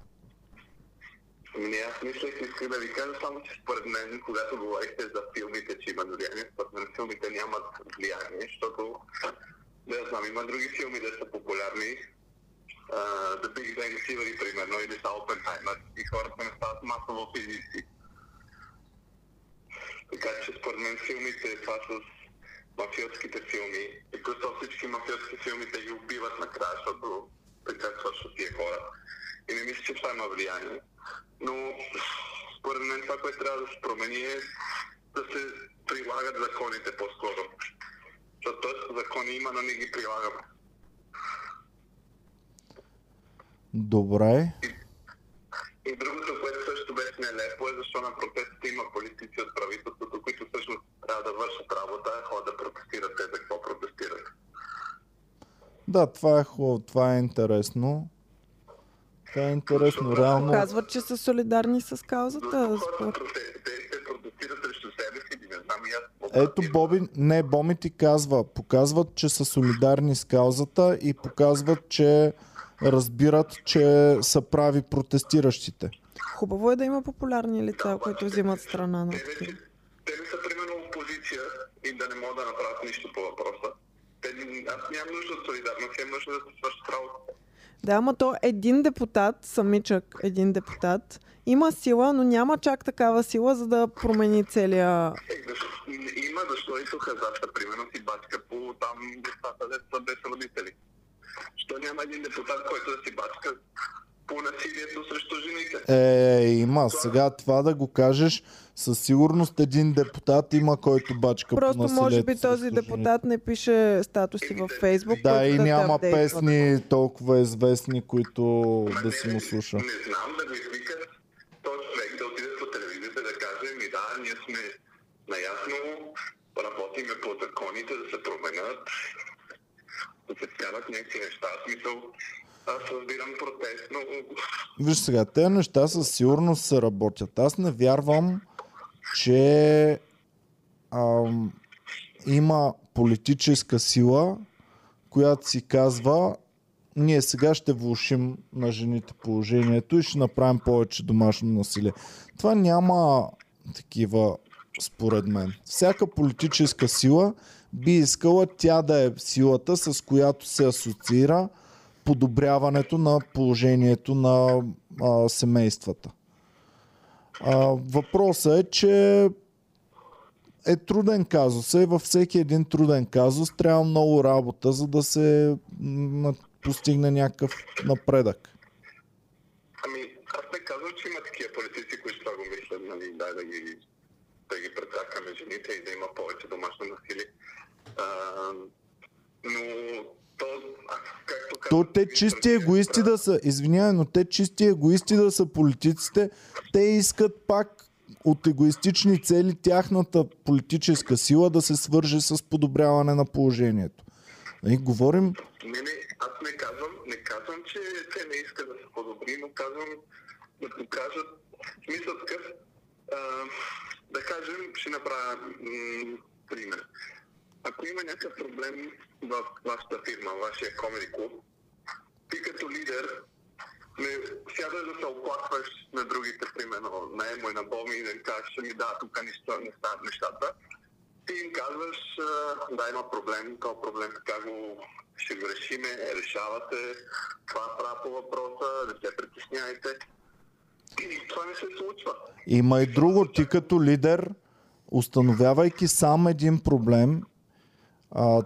Ами не, аз мислех, исках да ви кажа само, че според мен, когато говорихте за филмите, че има влияние, според мен филмите нямат влияние, защото, да знам, има други филми, да са популярни. Uh, The Big Bang Theory, примерно, или са Oppenheimer, и хората не стават масово физици. Така че според мен филмите, това с мафиотските филми, и плюс това всички мафиотски филми, те ги убиват накрая, защото така свършват тия хора. И не мисля, че това има влияние. Но според мен това, което трябва да се промени е да се прилагат законите по-скоро. Защото закони има, но не ги прилагаме. Добре. И другото, което също беше нелепо е защо на протестите има политици от правителството, които всъщност трябва да вършат работа, а ходят да протестират те за какво протестират. Да, това е хубаво, това е интересно. Това е интересно, реално. Казват, че са солидарни с каузата. Те, те протестират срещу себе си, не знам и аз. Ето Боби, не, Боми ти казва, показват, че са солидарни с каузата и показват, че разбират, че са прави протестиращите. Хубаво е да има популярни лица, които взимат страна на Те, такива. вече, те не са примерно опозиция и да не могат да направят нищо по въпроса. Те, аз нямам нужда от солидарност, имам нужда да се свършат работа. Да, ама то един депутат, самичък един депутат, има сила, но няма чак такава сила, за да промени целия... Е, има, защо и тук хазарта, примерно си бачка по там децата, деца без родители. Що няма един депутат, който да си бачка по насилието срещу жените? Е, има. Сега това да го кажеш, със сигурност един депутат има, който бачка по Просто насилието може би този жените. депутат не пише статуси във Фейсбук. Да, и те няма апдейтват. песни толкова известни, които Ма да не, си му слуша. Не знам да го извикат този човек да отиде по телевизията да каже, ми да, ние сме наясно, работиме по законите да се променят, да се вкарат някакви неща. Смисъл, аз разбирам протест, но Виж сега, тези неща със сигурност се работят. Аз не вярвам, че ам, има политическа сила, която си казва ние сега ще влушим на жените положението и ще направим повече домашно насилие. Това няма такива, според мен. Всяка политическа сила би искала тя да е силата, с която се асоциира подобряването на положението на а, семействата. А, въпросът е, че е труден казус. И във всеки един труден казус трябва много работа, за да се постигне някакъв напредък. ами аз не казвам, че има такива политици, които това го мислят, нали, дай да ги, да ги прецакаме жените и да има повече домашно насилие. А, но то, те чисти егоисти да са, извинявай, но те чисти егоисти да са политиците, те искат пак от егоистични цели тяхната политическа сила да се свърже с подобряване на положението. И говорим, Не, не, аз не казвам, не казвам, че те не искат да се подобри, но казвам да покажат смисъл такъв. А, да кажем, ще направя м- пример. Ако има някакъв проблем в вашата фирма, в вашия комеди клуб, ти като лидер не сядаш да се оплакваш на другите, примерно на Емо и на Боми и да кажеш, ми да, тук нищо не стават нещата. Ти им казваш, да, има проблем, този проблем така го ще го решиме, решавате, това правя по въпроса, не се притесняйте. И това не се случва. Има и друго. Ти като лидер, установявайки сам един проблем, а,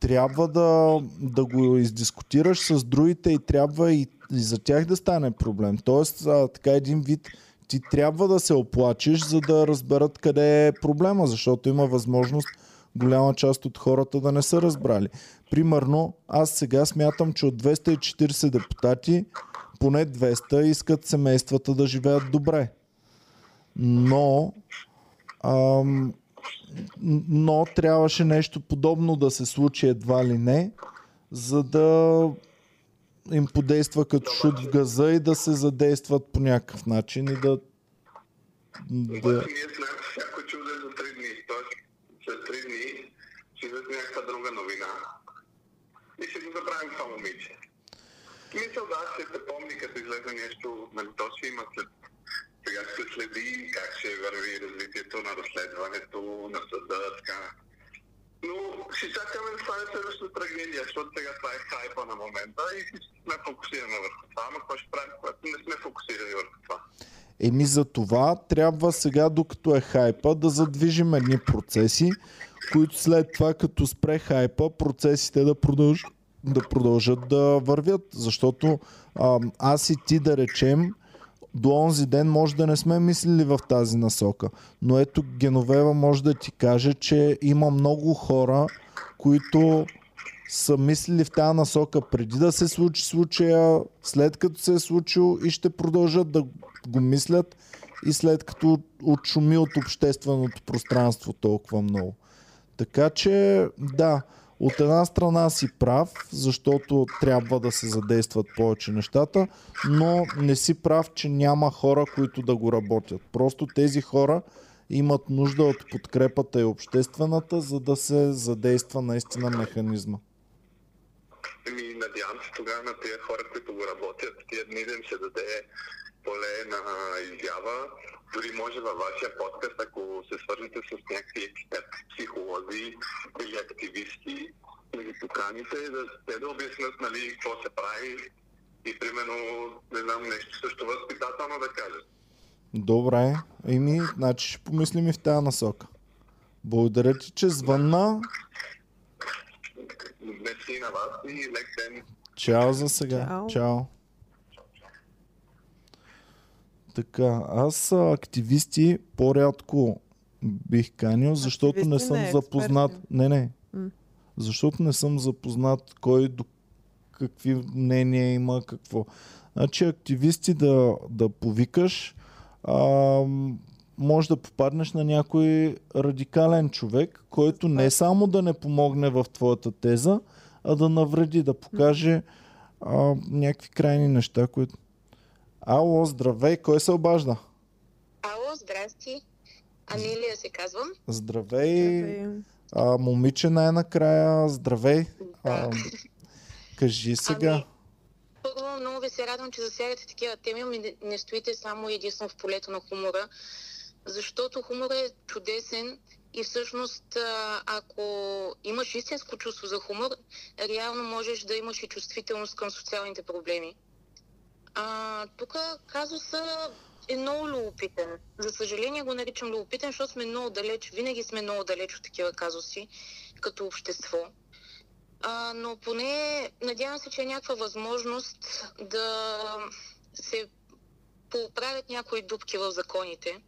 трябва да, да го издискутираш с другите и трябва и, и за тях да стане проблем. Тоест, а, така един вид, ти трябва да се оплачеш, за да разберат къде е проблема, защото има възможност голяма част от хората да не са разбрали. Примерно, аз сега смятам, че от 240 депутати, поне 200 искат семействата да живеят добре. Но ам, но трябваше нещо подобно да се случи едва ли не, за да им подейства като шут в газа и да се задействат по някакъв начин и да... да... След всяко чудо за 3 дни. Тоест, след 3 дни ще някаква друга новина. И ще го забравим това момиче. Мисля, да, ще се помни, като излезе нещо, нали, то ще има след сега се следи как ще върви развитието на разследването, на съда, така. Но ще чакаме да стане следващата трагедия, защото сега това е хайпа на момента и сме фокусирани върху това, но какво ще правим, когато не сме фокусирани върху това? Еми за това трябва сега, докато е хайпа, да задвижим едни процеси, които след това, като спре хайпа, процесите да продължат да продължат да вървят, защото а, аз и ти да речем, до онзи ден може да не сме мислили в тази насока. Но ето Геновева може да ти каже, че има много хора, които са мислили в тази насока преди да се случи случая, след като се е случил и ще продължат да го мислят и след като отшуми от общественото пространство толкова много. Така че, да, от една страна си прав, защото трябва да се задействат повече нещата, но не си прав, че няма хора, които да го работят. Просто тези хора имат нужда от подкрепата и обществената, за да се задейства наистина механизма. Еми, надявам се тогава на тези хора, които го работят, тия дни да им се даде поле на изява. Дори може във вашия подкаст, ако се свържете с някакви експерти, психолози или активисти, да ги поканите, да, те да обяснят нали, какво се прави и примерно, не знам, нещо също възпитателно да кажат. Добре, еми, значи ще помислим и в тази насока. Благодаря ти, че звънна. Мерси на вас и лек ден. Чао за сега. Чао. Чао. Така, аз активисти по-рядко бих канил, защото не съм не запознат. експерти. Не, не. М. Защото не съм запознат кой до какви мнения има, какво. Значи активисти да, да повикаш, а, може да попаднеш на някой радикален човек, който не само да не помогне в твоята теза, а да навреди, да покаже а, някакви крайни неща, които... Ало, здравей, кой се обажда? Ало, здрасти. Анелия се казвам. Здравей, Здравей. а, момиче най-накрая, здравей. А, Да. кажи сега. Ами, Първо, много ви се радвам, че засягате такива теми, ами не, стоите само единствено в полето на хумора, защото хумора е чудесен и всъщност, а, ако имаш истинско чувство за хумор, реално можеш да имаш и чувствителност към социалните проблеми. Тук казуса е много любопитен. За съжаление го наричам любопитен, защото сме много далеч, винаги сме много далеч от такива казуси като общество. А, но поне надявам се, че е някаква възможност да се поправят някои дупки в законите.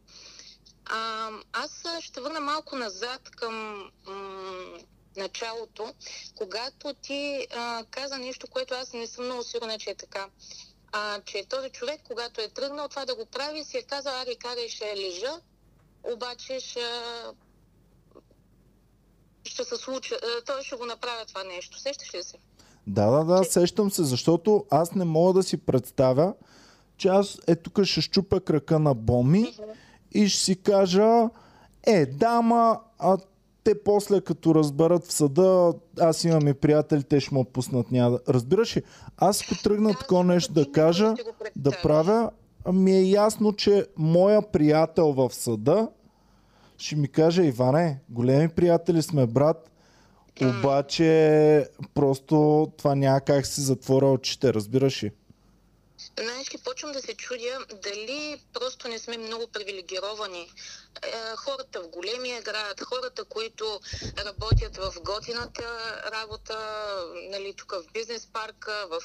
А, аз ще върна малко назад към м- началото, когато ти а, каза нещо, което аз не съм много сигурна, че е така. А, че този човек, когато е тръгнал това да го прави, си е казал, аре, карай, ще лежа, обаче ще, ще се случи, а, той ще го направя това нещо. Сещаш ли се? Да, да, да, сещам се, защото аз не мога да си представя, че аз е тук ще щупя крака на Боми и ще си кажа, е, дама, а те после като разберат в съда, аз имам и приятели, те ще ме пуснат. Няма. Разбираш ли? Аз ако тръгна такова нещо да кажа, да правя, ми е ясно, че моя приятел в съда ще ми каже, Иване, големи приятели сме, брат, обаче просто това няма как си затворя очите, разбираш ли? Знаеш ли, почвам да се чудя дали просто не сме много привилегировани. Е, хората в големия град, хората, които работят в готината работа, нали, тук в бизнес парка, в...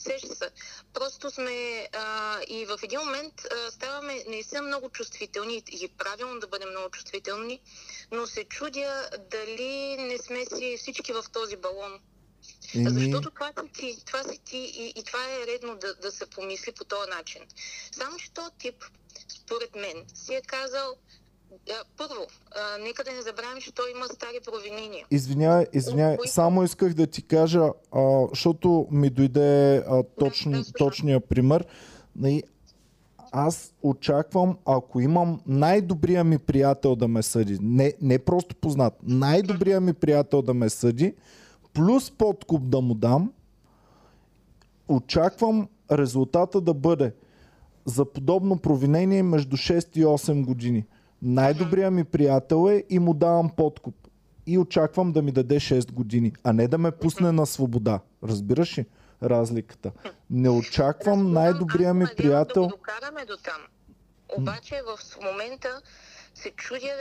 Сеща се. Просто сме а, и в един момент а, ставаме наистина много чувствителни и правилно да бъдем много чувствителни, но се чудя дали не сме си всички в този балон. Еми, Защото това си ти, това си ти и, и това е редно да, да се помисли по този начин. Само, че този тип, според мен, си е казал, първо, а, нека да не забравим, че той има стари провинения. Извинявай, извинявай, Кои- само исках да ти кажа, а, защото ми дойде а, точни, да, слушам. точния пример. Нали, аз очаквам, ако имам най-добрия ми приятел да ме съди, не, не просто познат, най-добрия ми приятел да ме съди, плюс подкуп да му дам, очаквам резултата да бъде за подобно провинение между 6 и 8 години. Най-добрият ми приятел е и му давам подкуп. И очаквам да ми даде 6 години, а не да ме пусне на свобода. Разбираш ли разликата? Не очаквам най-добрият ми приятел. Да го докараме до там. Обаче в момента се чудя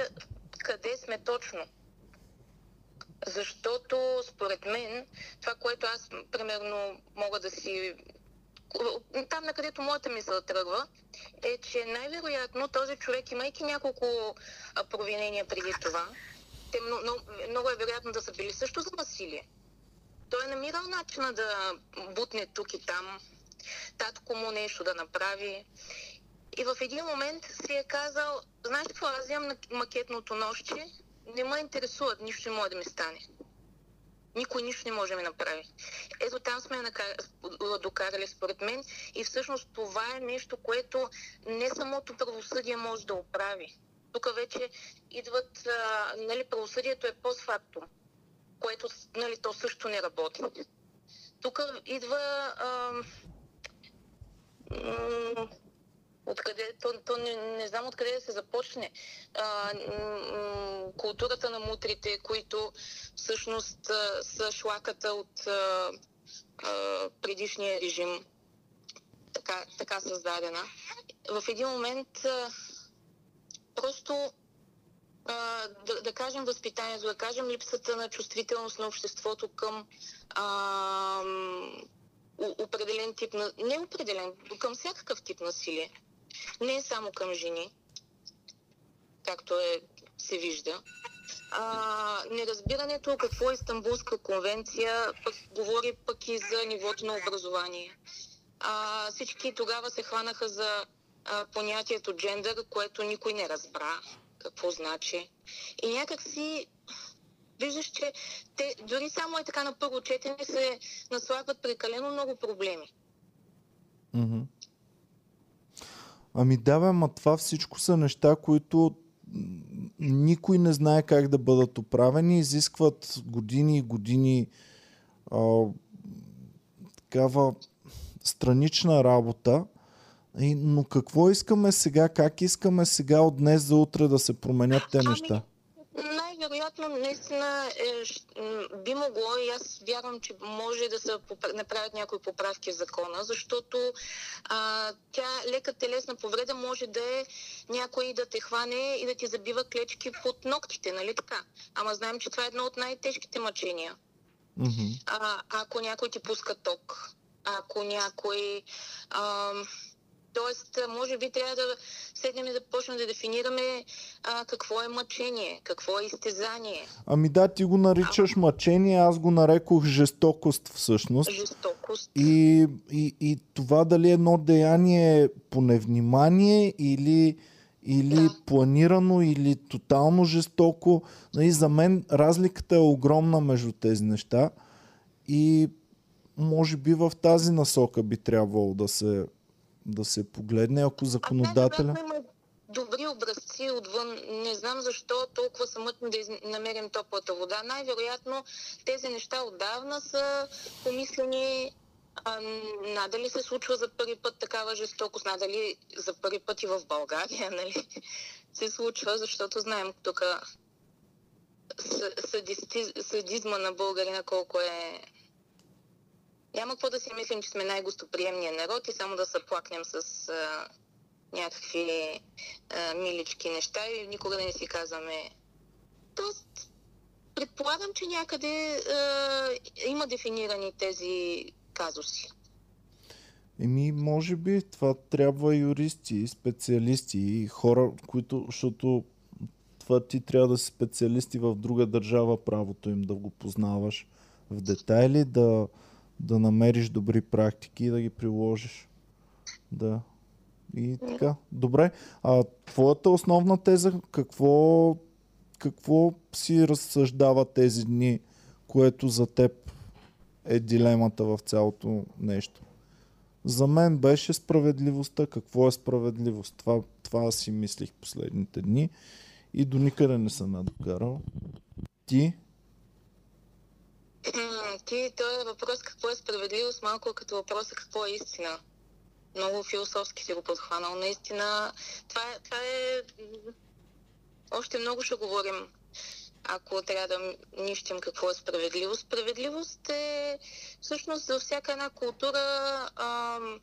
къде сме точно. Защото според мен това, което аз примерно мога да си там, на където моята мисъл тръгва, е, че най-вероятно този човек, имайки няколко провинения преди това, те много, много, е вероятно да са били също за насилие. Той е намирал начина да бутне тук и там, татко му нещо да направи. И в един момент си е казал, знаеш какво, аз на макетното нощче, не ме интересуват, нищо не може да ми стане. Никой нищо не може да ми направи. Ето там сме докарали според мен и всъщност това е нещо, което не самото правосъдие може да оправи. Тук вече идват, а, нали, правосъдието е постфактум, което нали, то също не работи. Тук идва а, Откъде, то, то не, не знам откъде да се започне. А, м- културата на мутрите, които всъщност а, са шлаката от а, а, предишния режим, така, така създадена. В един момент а, просто а, да, да кажем възпитанието, да кажем липсата на чувствителност на обществото към а, определен тип на... Не определен, към всякакъв тип насилие. Не само към жени, както е, се вижда. А, неразбирането какво е Истанбулска конвенция пък говори пък и за нивото на образование. А, всички тогава се хванаха за а, понятието джендър, което никой не разбра какво значи. И някак си виждаш, че те дори само е така на първо четене се наслагват прекалено много проблеми. Мгм. Ами да, бе, ма това всичко са неща, които никой не знае как да бъдат оправени, изискват години и години а, такава странична работа. И, но какво искаме сега? Как искаме сега от днес за утре да се променят те Ами, неща? Най-вероятно, наистина е, би могло и аз вярвам, че може да се направят някои поправки в закона, защото а, тя лека телесна повреда може да е някой да те хване и да ти забива клечки под ногтите, нали така? Ама знаем, че това е едно от най-тежките мъчения. Мгм. А, ако някой ти пуска ток, ако някой ам, Тоест, а, може би трябва да седнем и да почнем да дефинираме а, какво е мъчение, какво е изтезание, Ами да, ти го наричаш мъчение, аз го нарекох жестокост всъщност. жестокост. И, и, и това дали едно деяние е по невнимание или, или Да. планирано, или тотално жестоко. Нали, за мен разликата е огромна между тези неща и може би в тази насока би трябвало да се, да се погледне, ако законодателя... Има добри образци отвън. Не знам защо толкова са мътни да из... намерим топлата вода. Най-вероятно тези неща отдавна са помислени. А, надали се случва за първи път такава жестокост, надали за първи път и в България, нали? Се случва, защото знаем тук садизма на българина колко е няма какво да си мислим, че сме най-гостоприемният народ и само да се плакнем с а, някакви а, милички неща и никога да не си казваме. Тоест, предполагам, че някъде а, има дефинирани тези казуси. Еми, може би това трябва юристи, специалисти и хора, които, защото това ти трябва да си специалисти в друга държава, правото им да го познаваш в детайли, да, да намериш добри практики и да ги приложиш. Да. И така. Добре. А твоята основна теза, какво, какво си разсъждава тези дни, което за теб е дилемата в цялото нещо? За мен беше справедливостта. Какво е справедливост? Това, това си мислих последните дни и до никъде не съм я докарал. Ти? Ти, този въпрос какво е справедливост, малко като въпроса какво е истина. Много философски си го подхванал. Наистина, това е, това е... Още много ще говорим, ако трябва да нищим какво е справедливост. Справедливост е всъщност за всяка една култура ам,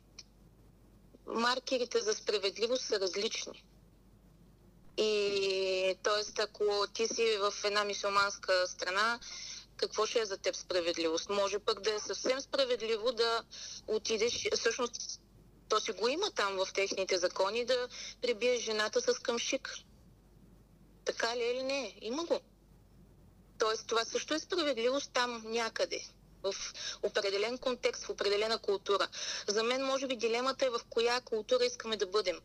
маркерите за справедливост са различни. И т.е. ако ти си в една мисиоманска страна, какво ще е за теб справедливост? Може пък да е съвсем справедливо да отидеш, всъщност то си го има там в техните закони, да прибиеш жената с къмшик. Така ли е или не? Има го. Тоест това също е справедливост там някъде. В определен контекст, в определена култура. За мен, може би, дилемата е в коя култура искаме да бъдем.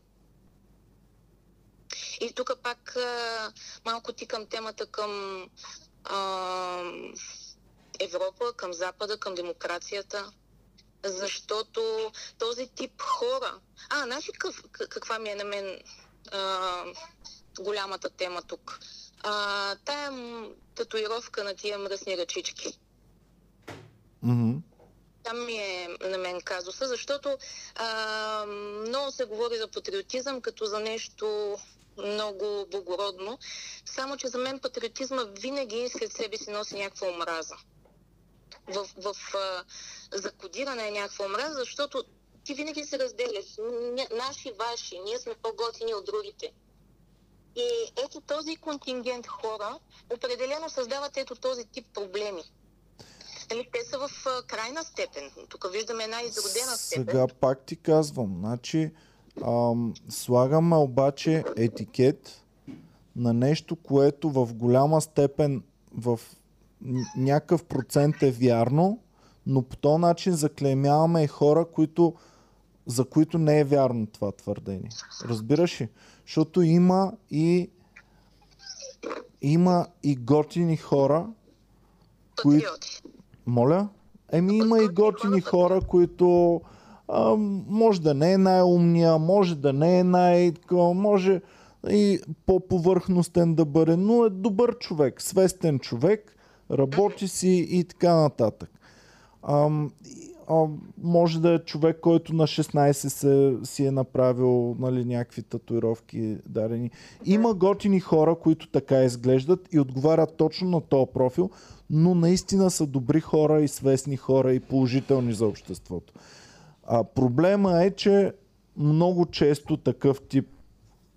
И тук пак малко ти към темата към а, Европа, към Запада, към демокрацията. Защото този тип хора... А, знаеш ли какъв, каква ми е на мен а, голямата тема тук? А, тая татуировка на тия мръсни ръчички. Мгм. Там ми е на мен казуса, защото а, много се говори за патриотизъм като за нещо много благородно, само че за мен патриотизма винаги след себе си носи някаква омраза. В, в а, закодирана е някаква омраза, защото ти винаги се разделяш. Наши, ваши, ние сме по-готини от другите. И ето този контингент хора определено създават ето този тип проблеми. Нали, те са в крайна степен. Тук виждаме една изродена степен. Сега пак ти казвам, значи ам, слагаме обаче етикет на нещо, което в голяма степен в някакъв процент е вярно, но по този начин заклеймяваме и хора, които, за които не е вярно това твърдение. Разбираш ли? Защото има и има и готини хора, които... Моля? Еми има и готини хора, които а, може да не е най-умния, може да не е най може и по-повърхностен да бъде, но е добър човек, свестен човек, работи си и така нататък. И, а, може да е човек, който на 16 се, си е направил нали, някакви татуировки дарени. Има готини хора, които така изглеждат и отговарят точно на този профил, но наистина са добри хора и свестни хора и положителни за обществото. А проблема е, че много често такъв тип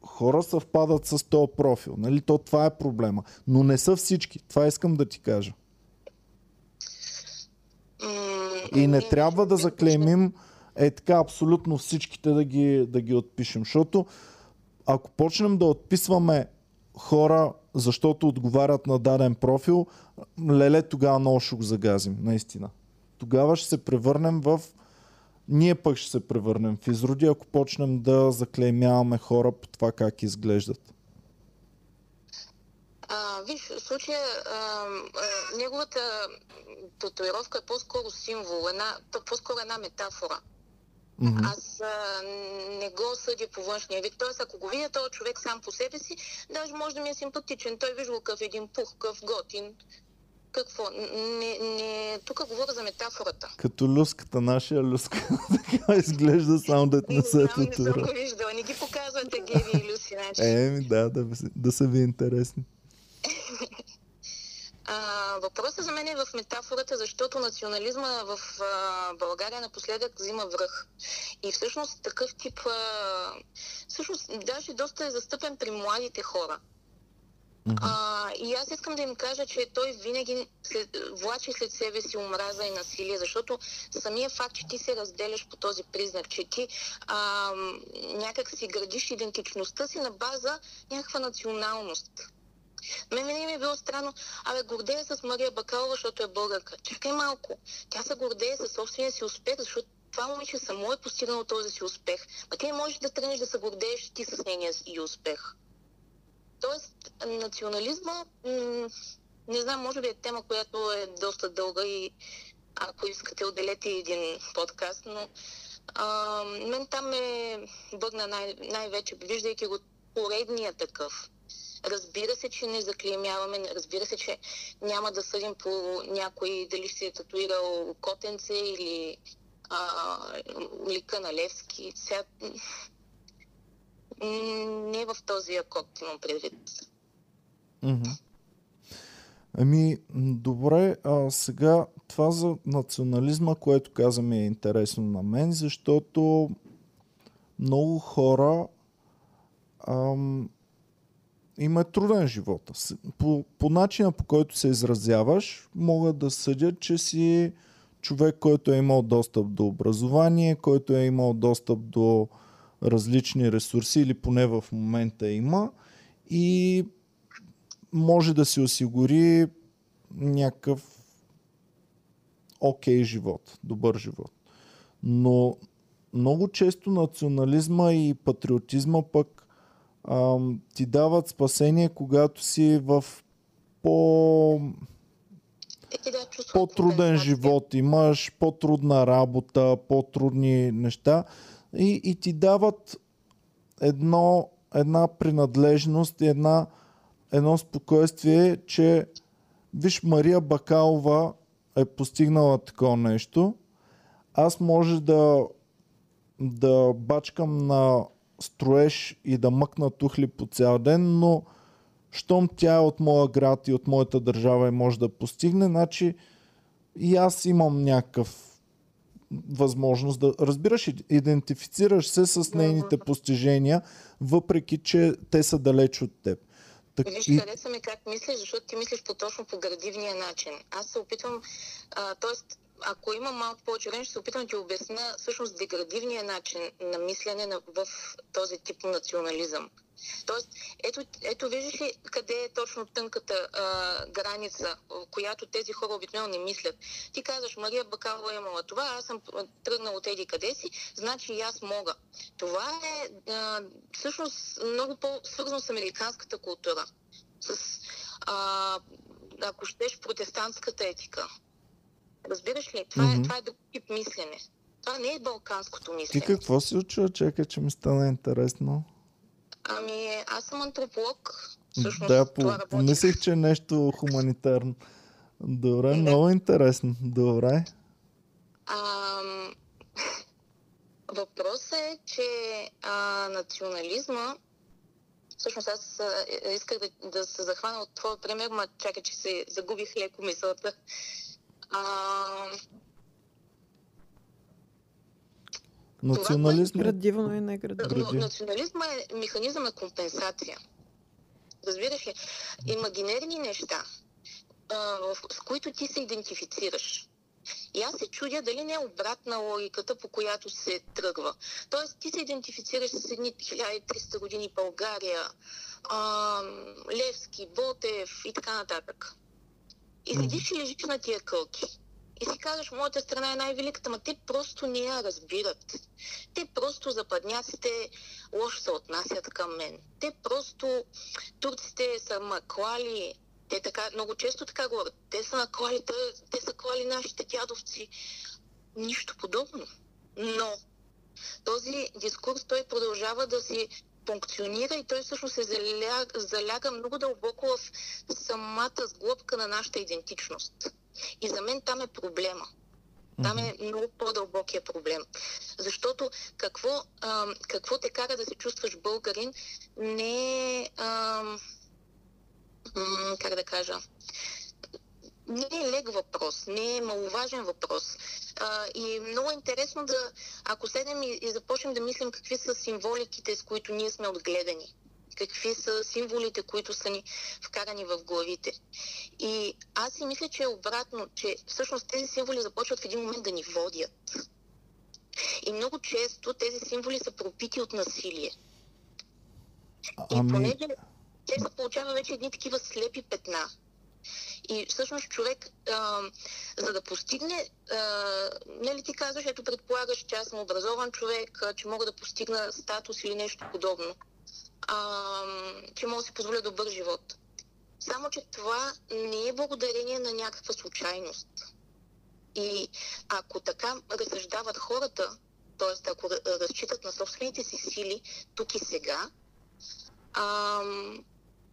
хора съвпадат с този профил. Нали? То това е проблема. Но не са всички. Това искам да ти кажа. И не трябва да заклеймим е така абсолютно всичките да ги, да ги отпишем. Защото ако почнем да отписваме хора, защото отговарят на даден профил, леле тогава много ще го загазим, наистина. Тогава ще се превърнем в... Ние пък ще се превърнем в изроди, ако почнем да заклеймяваме хора по това как изглеждат. А, виж, в случая а, а, неговата татуировка е по-скоро символ, една, по-скоро една метафора. Мгм. Аз а, не го съдя по външния вид. Тоест, ако го видя този човек сам по себе си, даже може да ми е симпатичен. Той виж го какъв един пух, какъв готин. Какво? Не, не... Тук говоря за метафората. Като люската, нашия люска. така изглежда само да не се е не съм го виждала. Не ги показвате Геви и Люси. Значи. Еми да, да, да са ви интересни. А, въпросът за мен е в метафората, защото национализма в а, България напоследък взима връх. И всъщност такъв тип, а, всъщност даже доста е застъпен при младите хора. А, и аз искам да им кажа, че той винаги след, влачи след себе си омраза и насилие, защото самия факт, че ти се разделяш по този признак, че ти а, някак си градиш идентичността си на база някаква националност. Мен винаги ми е било странно, абе, гордея с Мария Бакалова, защото е българка. Чакай малко. Тя се гордее със собствения си успех, защото това момиче само е постигнало този си успех. А ти не можеш да тръгнеш да се гордееш ти с нейния и успех. Тоест, национализма, не знам, може би е тема, която е доста дълга и ако искате, отделете един подкаст, но а, мен там ме бъгна най- най-вече, виждайки го поредния такъв. Разбира се, че не заклеймяваме, разбира се, че няма да съдим по някой дали се е татуирал котенце или а, лика на Левски. Сега, не в този акорд имам предвид. Мгм. Ами, добре, а сега това за национализма, което каза ми е интересно на мен, защото много хора ам, има труден живота. С- По, по начина по който се изразяваш, могат да съдят, че си човек, който е имал достъп до образование, който е имал достъп до различни ресурси или поне в момента има и може да си осигури някакъв окей живот, добър живот. Но много често национализма и патриотизма пък ам, ти дават спасение, когато си в по, чувство на по-труден живот, имаш по-трудна работа, по-трудни неща и, и ти дават едно, една принадлежност и една, едно спокойствие, че виж Мария Бакалова е постигнала такова нещо. Аз може да, да бачкам на строеж и да мъкна тухли по цял ден, но щом тя е от моя град и от моята държава и може да постигне, значи и аз имам някакъв възможност да разбираш, и- идентифицираш се с нейните постижения, въпреки че те са далеч от теб. Так, Виж, хареса ми как мислиш, защото ти мислиш по точно по градивния начин. Аз се опитвам, а, т.е. ако има малко повече време, ще се опитам да ти обясня всъщност деградивния начин на мислене на, в този тип национализъм. Тоест, ето, ето виждаш ли къде е точно тънката а, граница, която тези хора обикновено не мислят. Ти казваш, Мария Бакалова е имала това, аз съм а, тръгнала от еди къде си, значи и аз мога. Това е а, всъщност много по-свързано с американската култура. С, а, ако щеш, протестантската етика. Разбираш ли? Това, Мгм. е, това е друг тип мислене. Това не е балканското ти мислене. какво си учила? Чакай, че ми стана интересно. Ами, аз съм антрополог. Всъщност, да, по, това помислих, че е нещо хуманитарно. Добре, Да. много интересно. Добре. Ам, Въпросът е, че а, национализма Всъщност аз а, е, исках да, да се захвана от твоя пример, ма чакай, че се загубих леко мисълта. А, Национализм. Градивно и неградивно. но, Гради. национализма е механизъм на компенсация. Разбираш ли? Имагинерни неща, с които ти се идентифицираш. И аз се чудя дали не е обратна логиката, по която се тръгва. Тоест, ти се идентифицираш с едни 1300 години България, а, Левски, Ботев и така нататък. И седиш и лежиш на тия кълки. И си казваш, моята страна е най-великата, ма те просто не я разбират. Те просто западняците лошо се отнасят към мен. Те просто, турците са маклали, те така, много често така говорят, те са наклали, те, са клали нашите дядовци. Нищо подобно. Но този дискурс той продължава да си функционира и той всъщност се заляга, заляга много дълбоко в самата сглъбка на нашата идентичност. И за мен там е проблема. Там е много по-дълбокия проблем. Защото какво, а, какво те кара да се чувстваш българин не е, а, как да кажа, не е лег въпрос, не е маловажен въпрос. А, и е много интересно да, ако седнем и, и започнем да мислим какви са символиките, с които ние сме отгледани какви са символите, които са ни вкарани в главите. И аз си мисля, че е обратно, че всъщност тези символи започват в един момент да ни водят. И много често тези символи са пропити от насилие. И Ами, понеже те се получава вече едни такива слепи петна. И всъщност човек, а, за да постигне, а, нали ти казваш, ето предполагаш, че аз съм образован човек, а, че мога да постигна статус или нещо подобно, а, че мога да си позволя добър живот. Само, че това не е благодарение на някаква случайност. И ако така разсъждават хората, т.е. ако ра- разчитат на собствените си сили тук и сега, ам,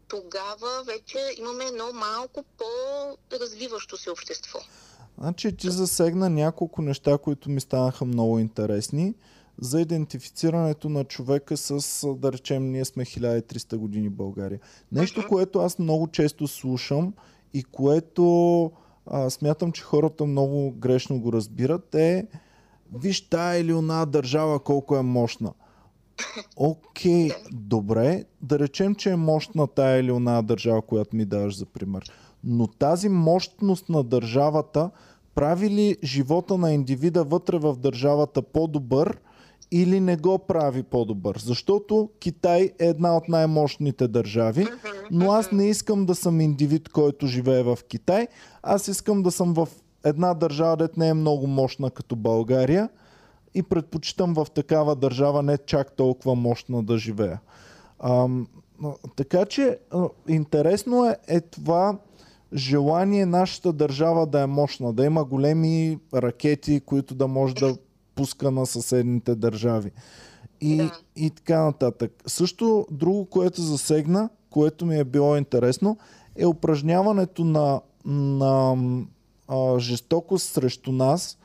тогава вече имаме едно малко по-развиващо се общество. Значи ти засегна няколко неща, които ми станаха много интересни за идентифицирането на човека с, да речем, ние сме 1300 години България. Нещо, което аз много често слушам и което а, смятам, че хората много грешно го разбират е виж тая или она държава колко е мощна. Окей, добре, да речем, че е мощна тая или она държава, която ми даваш за пример. Но тази мощност на държавата прави ли живота на индивида вътре в държавата по-добър или не го прави по-добър? Защото Китай е една от най-мощните държави, но аз не искам да съм индивид, който живее в Китай. Аз искам да съм в една държава, дет не е много мощна като България и предпочитам в такава държава не чак толкова мощна да живея. Ам, така че интересно е, е това желание нашата държава да е мощна, да има големи ракети, които да може да пуска на съседните държави. И, Да. и така нататък. Също друго, което засегна, което ми е било интересно, е упражняването на, на а, жестокост срещу нас,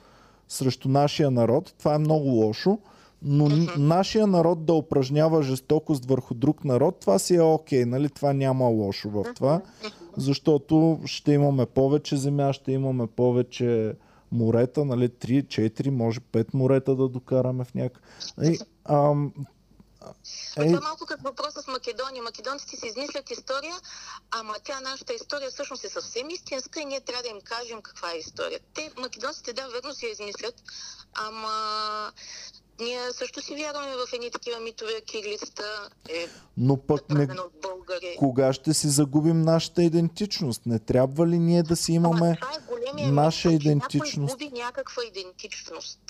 срещу нашия народ. Това е много лошо. Но н- нашия народ да упражнява жестокост върху друг народ, това си е окей, нали? Това няма лошо в това, защото ще имаме повече земя, ще имаме повече морета, нали? 3, 4, може 5 морета да докараме в някак. Ей, ам, Е, това е малко като въпроса с Македония. Македонците си измислят история, ама тя, нашата история, всъщност е съвсем истинска и ние трябва да им кажем каква е история. Те, македонците, да, верно си я измислят, ама ние също си вярваме в едни такива митове, кирлицата е но пък не, от българи. кога ще си загубим нашата идентичност? Не трябва ли ние да си имаме... Ама е наша мит, че идентичност. Някой губи някаква идентичност.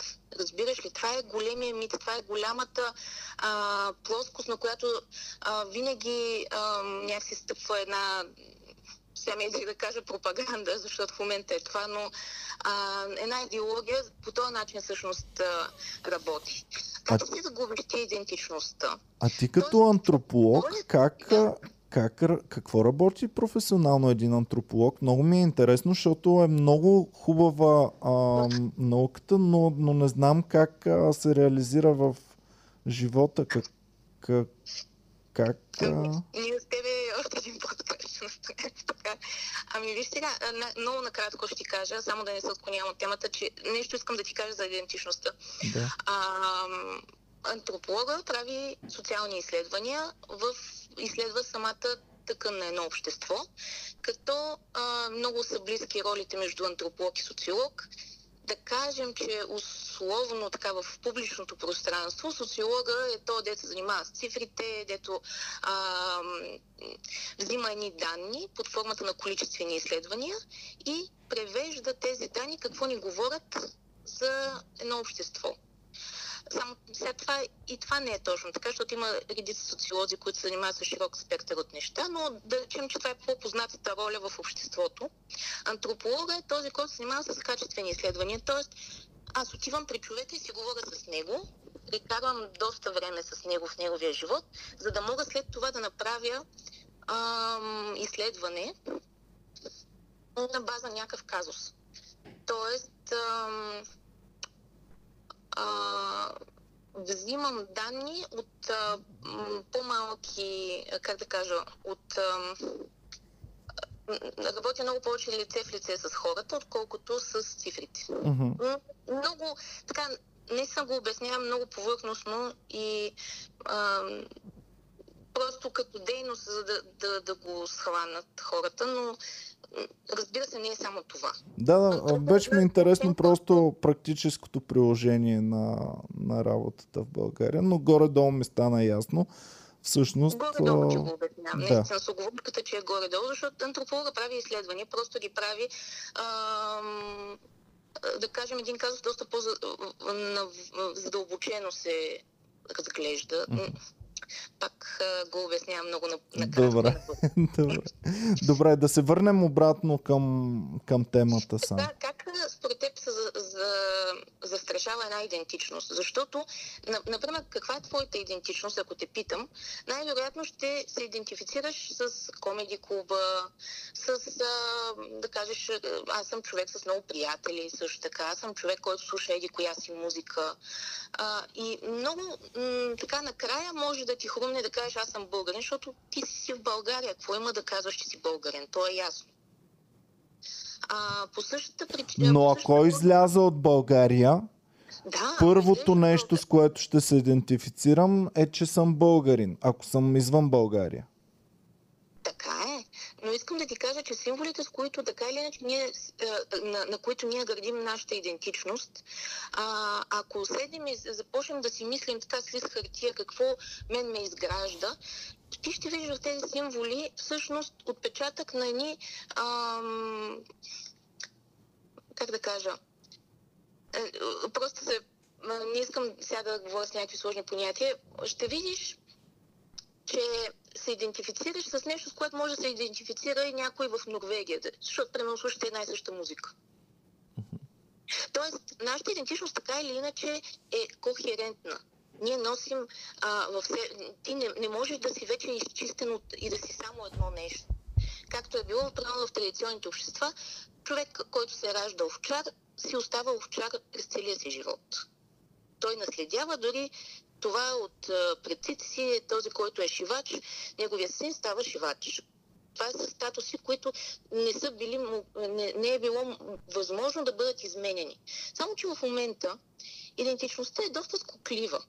Разбираш ли? Това е големия мит, това е голямата а, плоскост, на която а, винаги а, някакси стъпва една сега ми е да кажа пропаганда, защото в момента е това, но а, една идеология по този начин всъщност работи. Как А- да си загубиш ти идентичността? А ти като антрополог, как, а, как, р- какво работи професионално един антрополог? Много ми е интересно, защото е много хубава а, науката, но, но не знам как а, се реализира в живота. Как, как, как а... Ние с тебе още един път така. Ами виж сега, на- много накратко ще ти кажа, само да не се отклонявам от темата, че нещо искам да ти кажа за идентичността. Да. А, антрополога прави социални изследвания, в, изследва самата тъкан на едно общество, като а, много са близки ролите между антрополог и социолог. Да кажем, че условно така в публичното пространство социолога е то, дето се занимава с цифрите, дето а, взима едни данни под формата на количествени изследвания и превежда тези данни какво ни говорят за едно общество. Само след това и това не е точно така, защото има редица социолози, които се занимават с широк спектър от неща, но да речем, че това е по-познатата роля в обществото. Антрополога е този, който се занимава с качествени изследвания, т.е. аз отивам при човека и си говоря с него, прекарвам доста време с него в неговия живот, за да мога след това да направя ам, изследване на база някакъв казус. Тоест, ам, а, взимам данни от а, по-малки, как да кажа, от... А, работя много повече лице в лице с хората, отколкото с цифрите. М, Много, така, не съм го обяснявам много повърхностно и а, просто като дейност, за да, да, да го схванат хората, но разбира се, не е само това. Да, да, беше ми интересно просто практическото приложение на, на работата в България, но горе-долу ми стана ясно. Всъщност, Горе-долу, че го обяснявам. да. Наистина с оговорката, че е горе-долу, защото антрополога прави изследвания, просто ги прави ам, да кажем един казус доста по-задълбочено се разглежда. Мгм. Пак го обяснявам много на, накратко. Добре. Добре. Добре, да се върнем обратно към, към темата сам. Така, как а, според теб се за, за, застрашава една идентичност? Защото, на, например, каква е твоята идентичност, ако те питам, най-вероятно ще се идентифицираш с комеди клуба, с, а, да кажеш, аз съм човек с много приятели, също така, аз съм човек, който слуша еди коя си музика. А, и много м- така накрая може да ти хрумне да кажеш, аз съм българин, защото ти си в България. Какво има да казваш, че си българин? То е ясно. А, по същата причина... Но ако същата- изляза от България, да, първото от нещо, с което ще се идентифицирам е, че съм българин, ако съм извън България. Така е. Но искам да ти кажа, че символите, с които така или иначе ние, а, на, на които ние градим нашата идентичност, а, ако седнем и започнем да си мислим така с лист хартия какво мен ме изгражда, ти ще видиш в тези символи всъщност отпечатък на едни ам, как да кажа, е, е, просто се не искам сега да говоря с някакви сложни понятия, ще видиш че се идентифицираш с нещо, с което може да се идентифицира и някой в Норвегия, защото примерно слушате една и съща музика. Тоест, нашата идентичност така или иначе е кохерентна. Ние носим а, в се... Ти не, не можеш да си вече изчистен от, и да си само едно нещо. Както е било примерно в традиционните общества, човек, който се е раждал овчар, си остава овчар през целия си живот. Той наследява дори това от предците си, този, който е шивач, неговия син става шивач. Това са статуси, които не, са били, не, не е било възможно да бъдат изменени. Само, че в момента идентичността е доста скоклива.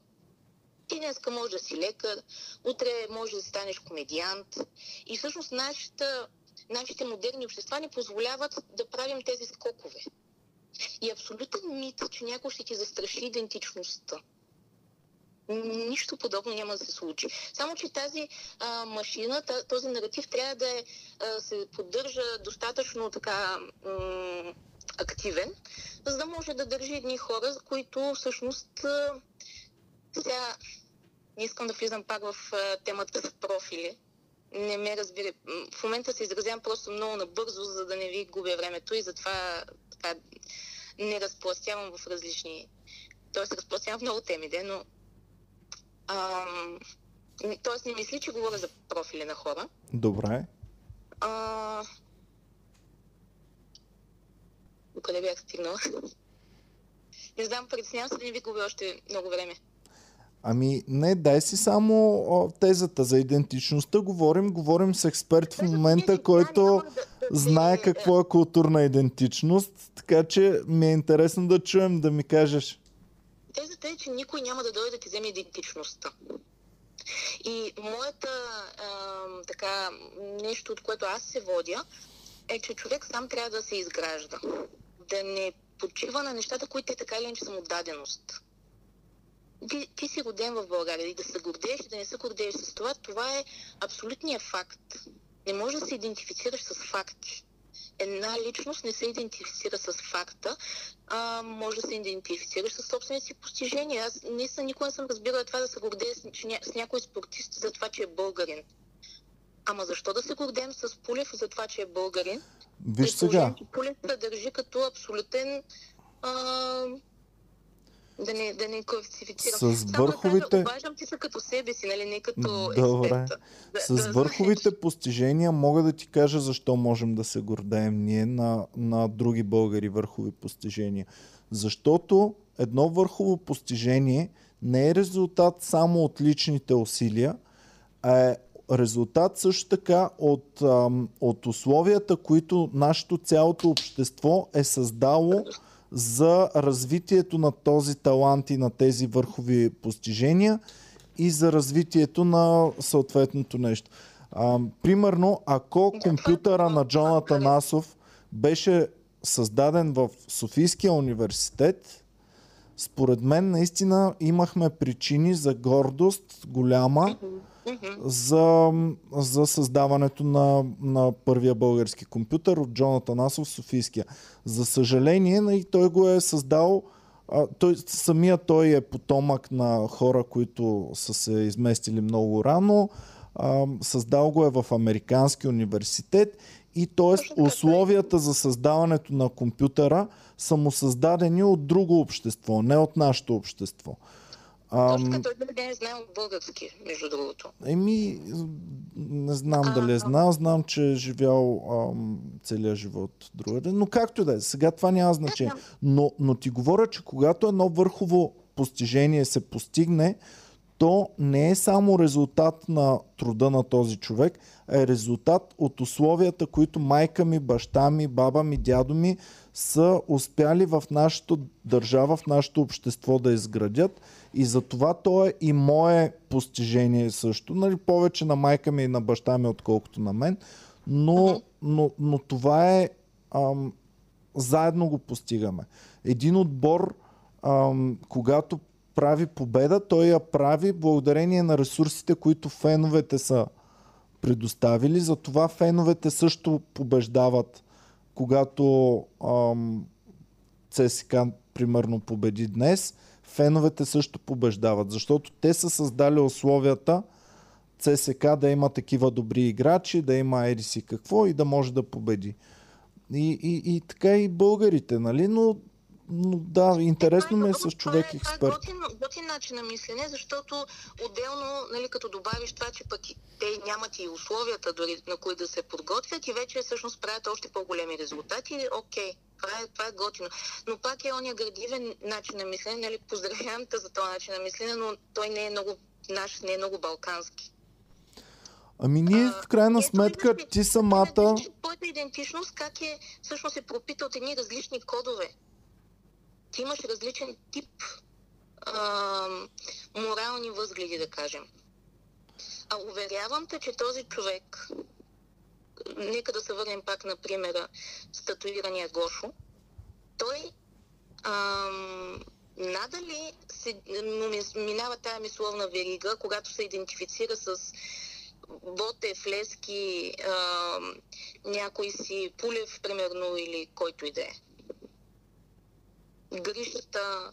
Ти днеска може да си лекар, утре може да станеш комедиант. И всъщност нашата, нашите модерни общества ни позволяват да правим тези скокове. И абсолютен мит, че някой ще ти застраши идентичността. Нищо подобно няма да се случи. Само, че тази а, машина, този наратив трябва да е, а, се поддържа достатъчно така м- активен, за да може да държи едни хора, които всъщност а, сега не искам да влизам пак в темата с профили. Не ме разбира. В момента се изразявам просто много набързо, за да не ви губя времето и затова така, не разпластявам в различни... Тоест, разпластявам в много теми, де, но Ам, Тоест не мисли, че говоря за профили на хора. Добре. А... Къде бях стигнала? Не знам, притеснявам се да не ви губя още много време. Ами не, дай си само о, тезата за идентичността. Говорим, говорим с експерт в е, момента, който знае какво е културна идентичност, така че ми е интересно да чуем, да ми кажеш. Тезата е, че никой няма да дойде да ти вземе идентичността. И моята ам, така, нещо, от което аз се водя, е, че човек сам трябва да се изгражда. Да не почива на нещата, които те така или иначе са му даденост. Ти, ти си роден в България и да се гордееш и да не се гордееш с това, това е абсолютният факт. Не можеш да се идентифицираш с факти. Една личност не се идентифицира с факта, а може да се идентифицираш с собствените си постижения. Аз наистина никога не съм разбирала това да се гордея с, с някой спортист за това, че е българин. Ама защо да се гордеем с Пулев за това, че е българин? Виж сега, Пулев се държи като абсолютен а, да не, да не класифицирам. С Само да върховите- кажа, обаждам ти се като себе си, нали, не като Добре. експерта. Да, С да върховите постижения мога да ти кажа защо можем да се гордеем ние на, на други българи върхови постижения. Защото едно върхово постижение не е резултат само от личните усилия, а е резултат също така от, ам, от условията, които нашето цялото общество е създало за развитието на този талант и на тези върхови постижения и за развитието на съответното нещо. А, примерно, ако компютъра на Джон това- Атанасов беше създаден в Софийския университет, според мен наистина имахме причини за гордост голяма За, за създаването на, на първия български компютър от Джон Атанасов в Софийския. За съжаление, той го е създал, той, самия той е потомък на хора, които са се изместили много рано, а, създал го е в Американски университет и т.е. Условията за създаването на компютъра са му създадени от друго общество, не от нашето общество. Точно Ам, така, той дори не е знаел български, между другото. Еми, не знам А, дали е знал, знам, че е живял ам, целия живот другаде, но както и да е, сега това няма значение. Но, но ти говоря, че когато едно върхово постижение се постигне, то не е само резултат на труда на този човек, а е резултат от условията, които майка ми, баща ми, баба ми, дядо ми са успяли в нашата държава, в нашето общество да изградят. И за това то е и мое постижение също. Нали, повече на майка ми и на баща ми, отколкото на мен. Но, но, но това е... Ам, заедно го постигаме. Един отбор, ам, когато прави победа, той я прави благодарение на ресурсите, които феновете са предоставили. Затова феновете също побеждават, когато ам, ЦСКА примерно победи днес. Феновете също побеждават, защото те са създали условията ЦСКА да има такива добри играчи, да има еди си какво и да може да победи. И, и, и така и българите, нали? Но, но да, интересно ми е с човек това е, експерт. Това е готин, готин начин на мислене, защото отделно, нали, като добавиш това, че пък и те нямат и условията дори на които да се подготвят и вече всъщност правят още по-големи резултати, окей, това е, това е готино. Но пак е ония градивен начин на мислене, нали, поздравявам те за този начин на мислене, но той не е много наш, не е много балкански. Ами ние А, в крайна сметка, ти самата... Твоята- Твоята идентичност как е всъщност е пропита от едни различни кодове. Ти имаш различен тип а, морални възгледи, да кажем. А уверявам те, че този човек, нека да се върнем пак на примера с татуирания Гошо, той ам, надали се, минава тая мисловна верига, когато се идентифицира с Ботев, Лески, а, някой си Пулев, примерно, или който и да е. Гришата.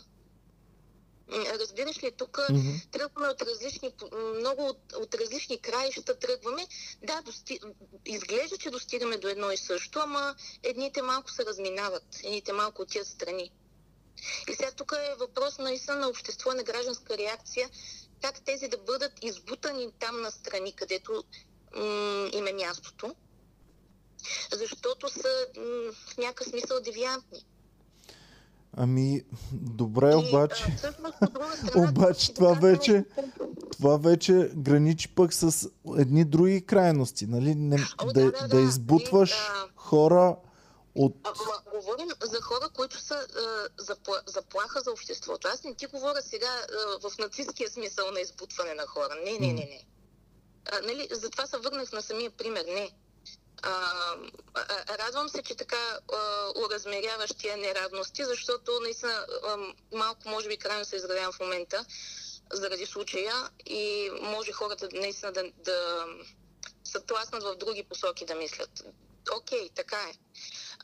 М, Разбираш ли, тук Мгм. тръгваме от различни, много от, от различни краища тръгваме. Да, дости... изглежда, че достигаме до едно и също, ама едните малко се разминават, едните малко отиват страни. И сега тук е въпрос наистина на общество, на гражданска реакция, как тези да бъдат избутани там на страни, където м- им е мястото, защото са м- в някакъв смисъл девиантни. Ами, добре, И, обаче... а, всъщност, друга страна, Обаче да това вече- Това вече граничи пък с едни други крайности, нали? Не, О, да, да, да, да, да да. избутваш И, а, хора от... Ама говорим за хора, които са а, запла, заплаха за обществото. Аз не ти говоря сега а, в нацистския смисъл на избутване на хора. Не, не, не, не. А, нали, затова се върнах на самия пример. Не. А, радвам се, че така а, уразмеряваш неравности, защото наистина а, малко може би крайно се изразявам в момента заради случая и може хората наистина да, да са тласнат в други посоки да мислят. Окей, така е.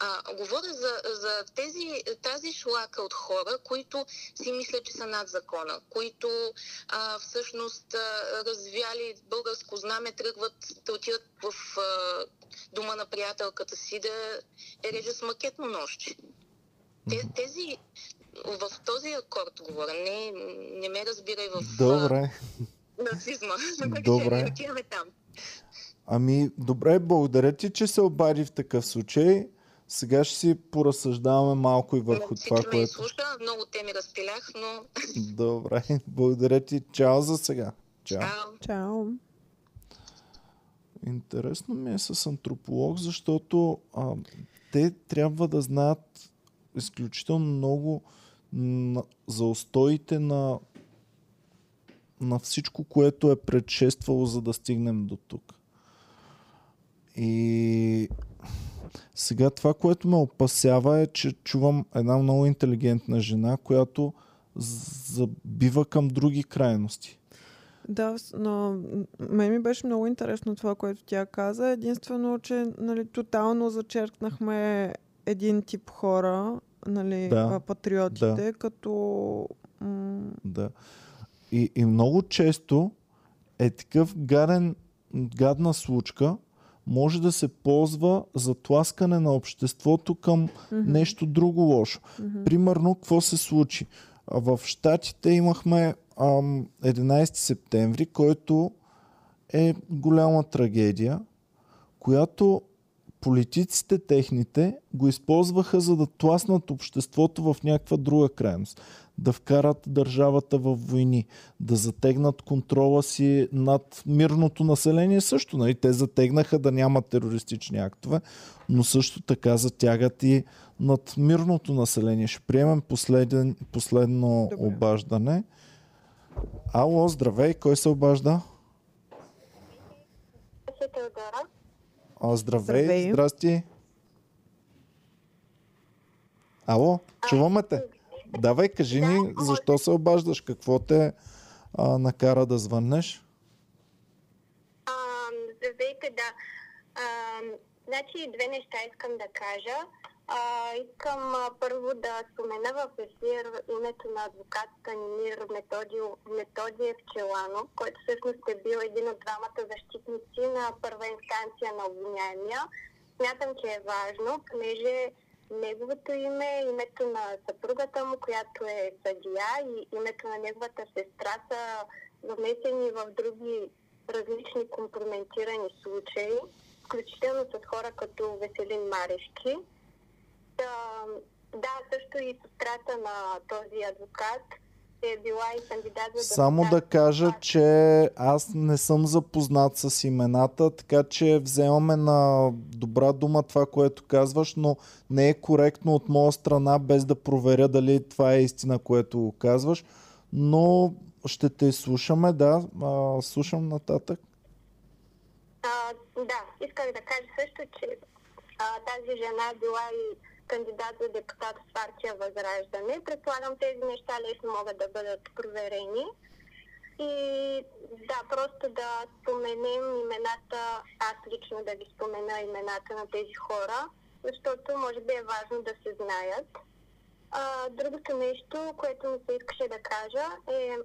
А, говоря за, за тези, тази шлака от хора, които си мислят, че са над закона, които а, всъщност а, развяли българско знаме, тръгват да отидат в а, дома на приятелката си да е реже с макетно. Те, тези, в този акорд говоря, не, не ме разбирай в Добре. нацизма. Добре. Отиваме там. Ами, добре, благодаря ти, че се обади в такъв случай. Сега ще си поразсъждаваме малко и върху това, Всички ме което... изслуша, много теми разпилях, но Добре, благодаря ти. Чао за сега. Чао. чао. Чао. Интересно ми е с антрополог, защото а, те трябва да знаят изключително много на, за устоите на, на всичко, което е предшествало, за да стигнем до тук. И сега това, което ме опасява е, че чувам една много интелигентна жена, която забива към други крайности. Да, но мен ми беше много интересно това, което тя каза. Единствено, че нали, тотално зачеркнахме един тип хора, нали, Да, патриотите, като... М- Да. И, и много често е такъв гаден, гадна случка може да се ползва за тласкане на обществото към мгм, нещо друго лошо. мгм. Примерно, какво се случи? В Штатите имахме ам, 11 септември, който е голяма трагедия, която политиците техните го използваха за да тласнат обществото в някаква друга крайност. Да вкарат държавата в войни, да затегнат контрола си над мирното население също. Нали? Те затегнаха да няма терористични актове, но също така затягат и над мирното население. Ще приемем последен, последно Добре. обаждане. Ало, здравей, кой се обажда? Теодора. А, здравей, Здравей. здрасти. Ало, чуваме те. Давай, кажи ни, защо се обаждаш? Какво те а, накара да звъннеш? А, здравейте, да. А, значи две неща искам да кажа. А, искам а, първо да спомена в ефир името на адвокат Станимир Методио, Методиев Челанов, който всъщност е бил един от двамата защитници на първа инстанция на обвиняемия. Смятам, че е важно, понеже неговото име, името на съпругата му, която е съдия и името на неговата сестра са замесени в други различни компрометирани случаи, включително с хора като Веселин Марешки. Да, да, също и сестрата на този адвокат е била и кандидат за Само да кажа, че аз не съм запознат с имената, така че вземаме на добра дума това, което казваш, но не е коректно от моя страна, без да проверя дали това е истина, което казваш. Но ще те слушаме, да. А, слушам нататък. А, да, исках да кажа също, че а, тази жена е била и кандидат за депутат в партия Възраждане. Предполагам, тези неща лесно могат да бъдат проверени. И да, просто да споменем имената, аз лично да ви спомена имената на тези хора, защото може би е важно да се знаят. А, другото нещо, което ми се искаше да кажа е,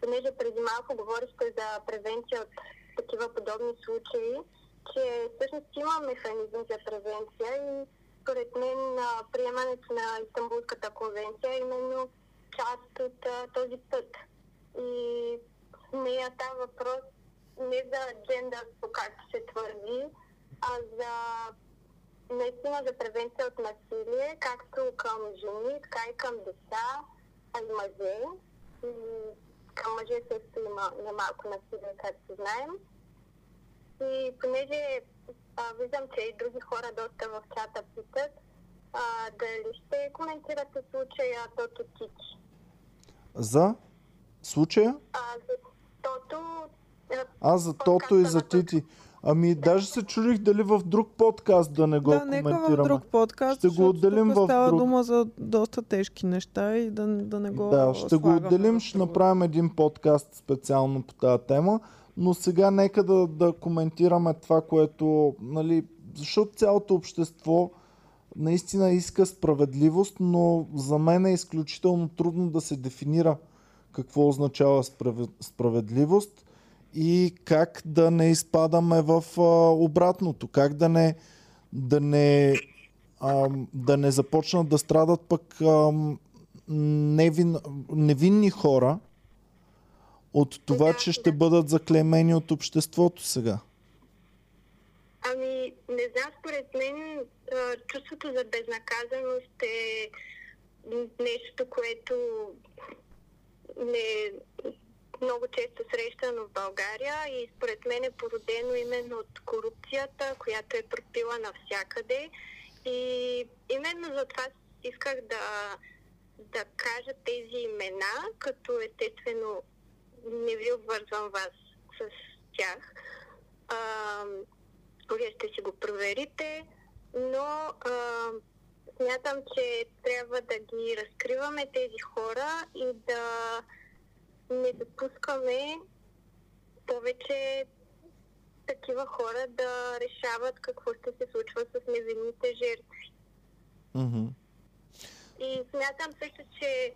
понеже преди малко говорихте за превенция от такива подобни случаи, че всъщност има механизъм за превенция и според мен приемането на Истанбулската конвенция е именно част от а, този път. И нея става въпрос не за джендърство, както се твърди, а за наистина за превенция от насилие, както към жени, така и към деца, а и мъже. И към мъже също има немалко насилие, както знаем. И понеже а, виждам, че и други хора доста в чата питат, а, дали ще коментирате случая Тото Тичи? За случая? А, за Тото... а, А за Тото и за Тити. Ами, даже се чудих дали в друг подкаст да не го да, нека в коментираме. друг подкаст, Ще го отделим тук в става друг. дума за доста тежки неща и да, да не го Да, ще го отделим, ще направим един подкаст специално по тази тема, но сега нека да, да коментираме това, което, нали, защото цялото общество наистина иска справедливост, но за мен е изключително трудно да се дефинира какво означава справе- справедливост и как да не изпадаме в а, обратното, как да не, да не, а, да не започнат да страдат пък ам, невин, невинни хора от това, Да, че ще да. бъдат заклеймени от обществото сега. Ами, не знам, според мен чувството за безнаказаност е нещо, което не много често срещано в България и според мен е породено именно от корупцията, която е пропила навсякъде. И именно за това исках да, да кажа тези имена, като естествено не ви обвързвам вас с тях. А, вие ще си го проверите, но а, смятам, че трябва да ги разкриваме тези хора и да не допускаме повече такива хора да решават какво ще се случва с невинните жертви. Мгм. И смятам също, че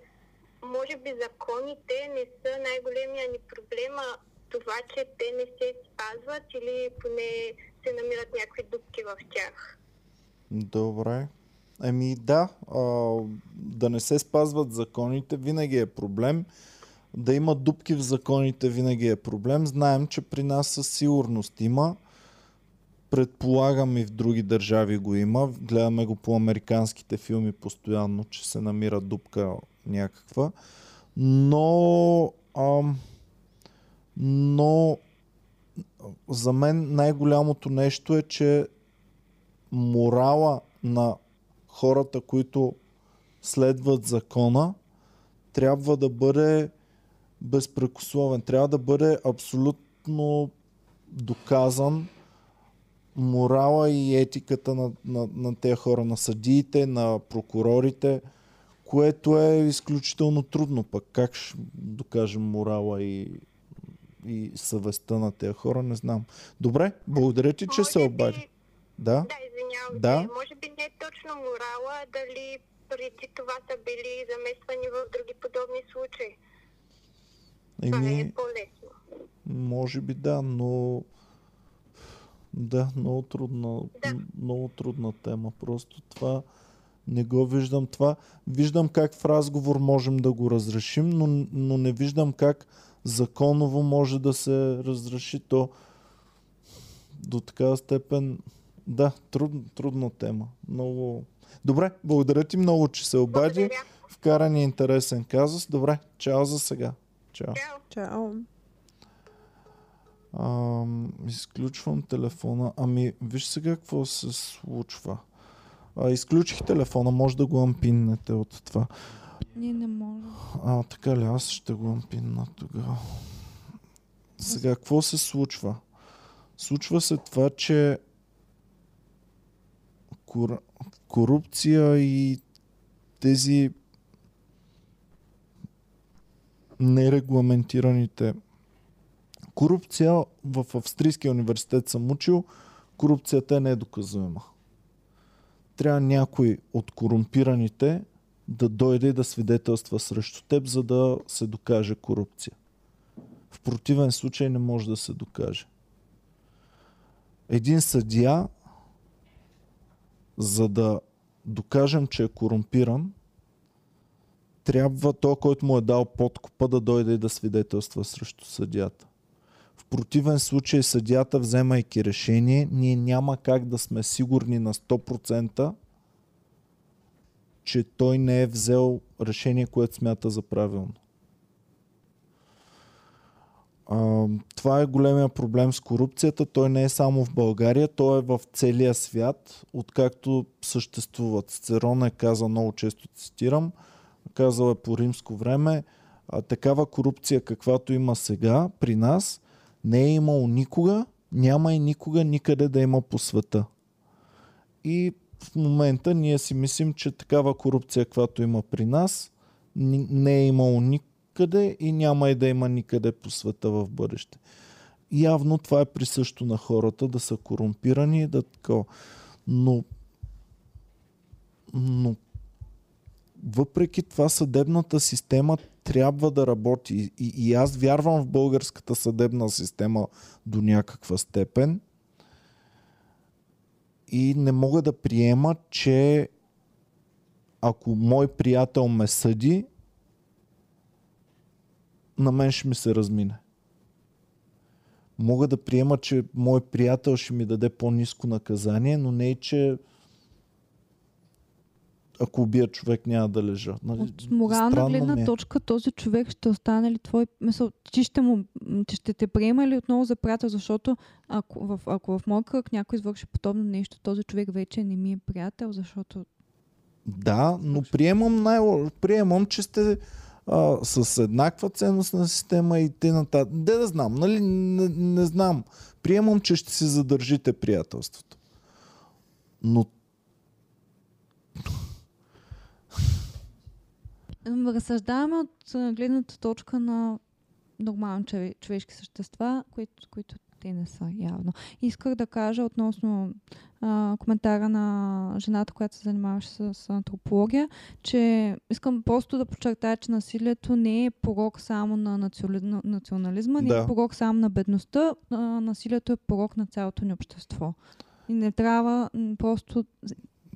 може би законите не са най-големия ни проблем, а това, че те не се спазват или поне се намират някакви дупки в тях. Добре. Еми да, а, да не се спазват законите винаги е проблем. Да има дупки в законите винаги е проблем. Знаем, че при нас със сигурност има. Предполагам и в други държави го има. Гледаме го по американските филми постоянно, че се намира дупка някаква. Но, ам, но за мен най-голямото нещо е, че морала на хората, които следват закона, трябва да бъде безпрекословен. Трябва да бъде абсолютно доказан морала и етиката на, на, на тези хора, на съдиите, на прокурорите, което е изключително трудно пък. Как ще докажем морала и, и съвестта на тези хора, не знам. Добре, благодаря ти, че се обади. би- Да? Да, извинявам Да. се. Може би не е точно морала, дали преди това са били замесвани в други подобни случаи. Това Еми, е по-лесно. Може би да, но да, много трудна, Да. много трудна тема. Просто това не го виждам това. Виждам как в разговор можем да го разрешим, но, но не виждам как законово може да се разреши то до такава степен. Да, труд, трудна тема. Много. Добре, благодаря ти много, че се обади. Благодаря. Вкара ни интересен казус. Добре, чао за сега. Чао. Чао. Чао. Ам, изключвам телефона. Ами, виж сега какво се случва. А, изключих телефона, може да го ампиннете от това. Ние не можем. А, така ли, аз ще го ампинна тогава. Сега, какво се случва? Случва се това, че кор... корупция и тези нерегламентираните корупция в Австрийския университет съм учил, корупцията е недоказуема. Трябва някой от корумпираните да дойде да свидетелства срещу теб, за да се докаже корупция. В противен случай не може да се докаже. Един съдия, за да докажем, че е корумпиран, трябва той, който му е дал подкупа, да дойде и да свидетелства срещу съдията. Противен случай съдията, вземайки решение, ние няма как да сме сигурни на 100%, че той не е взел решение, което смята за правилно. А, това е големия проблем с корупцията. Той не е само в България, той е в целия свят, откакто съществуват. Цицерон е казал, много често цитирам, казал е по римско време, а, такава корупция, каквато има сега при нас, не е имало никога Няма и никога никъде да има по света. И в момента ние си мислим, че такава корупция, каквато има при нас, не е имало никъде и няма и да има никъде по света в бъдеще. Явно това е присъщо на хората да са корумпирани да такова. Но, но въпреки това съдебната система трябва да работи. И, и аз вярвам в българската съдебна система до някаква степен. И не мога да приема, че ако мой приятел ме съди, на мен ще ми се размине. Мога да приема, че мой приятел ще ми даде по-низко наказание, но не и, че ако убия човек няма да лежа. Нали? От морална Странно гледна ми е. точка този човек ще остане ли твой... Мисъл, ти ще, му, ти ще те приема ли отново за приятел, защото ако в, ако в моя кръг някой извърши подобно нещо, този човек вече не ми е приятел, защото Да, но приемам, най- приемам че сте а, с еднаква ценностна система и те нататък. Де да знам, нали? Не, не знам. Приемам, че ще си задържите приятелството. Но разсъждаваме от гледната точка на нормални чове- човешки същества, които, които те не са явно. Исках да кажа относно а, коментара на жената, която се занимаваше с, с антропология, че искам просто да подчертая, че насилието не е порок само на национали- на национализма, не Да. е порок само на бедността, а, насилието е порок на цялото ни общество. И не трябва просто...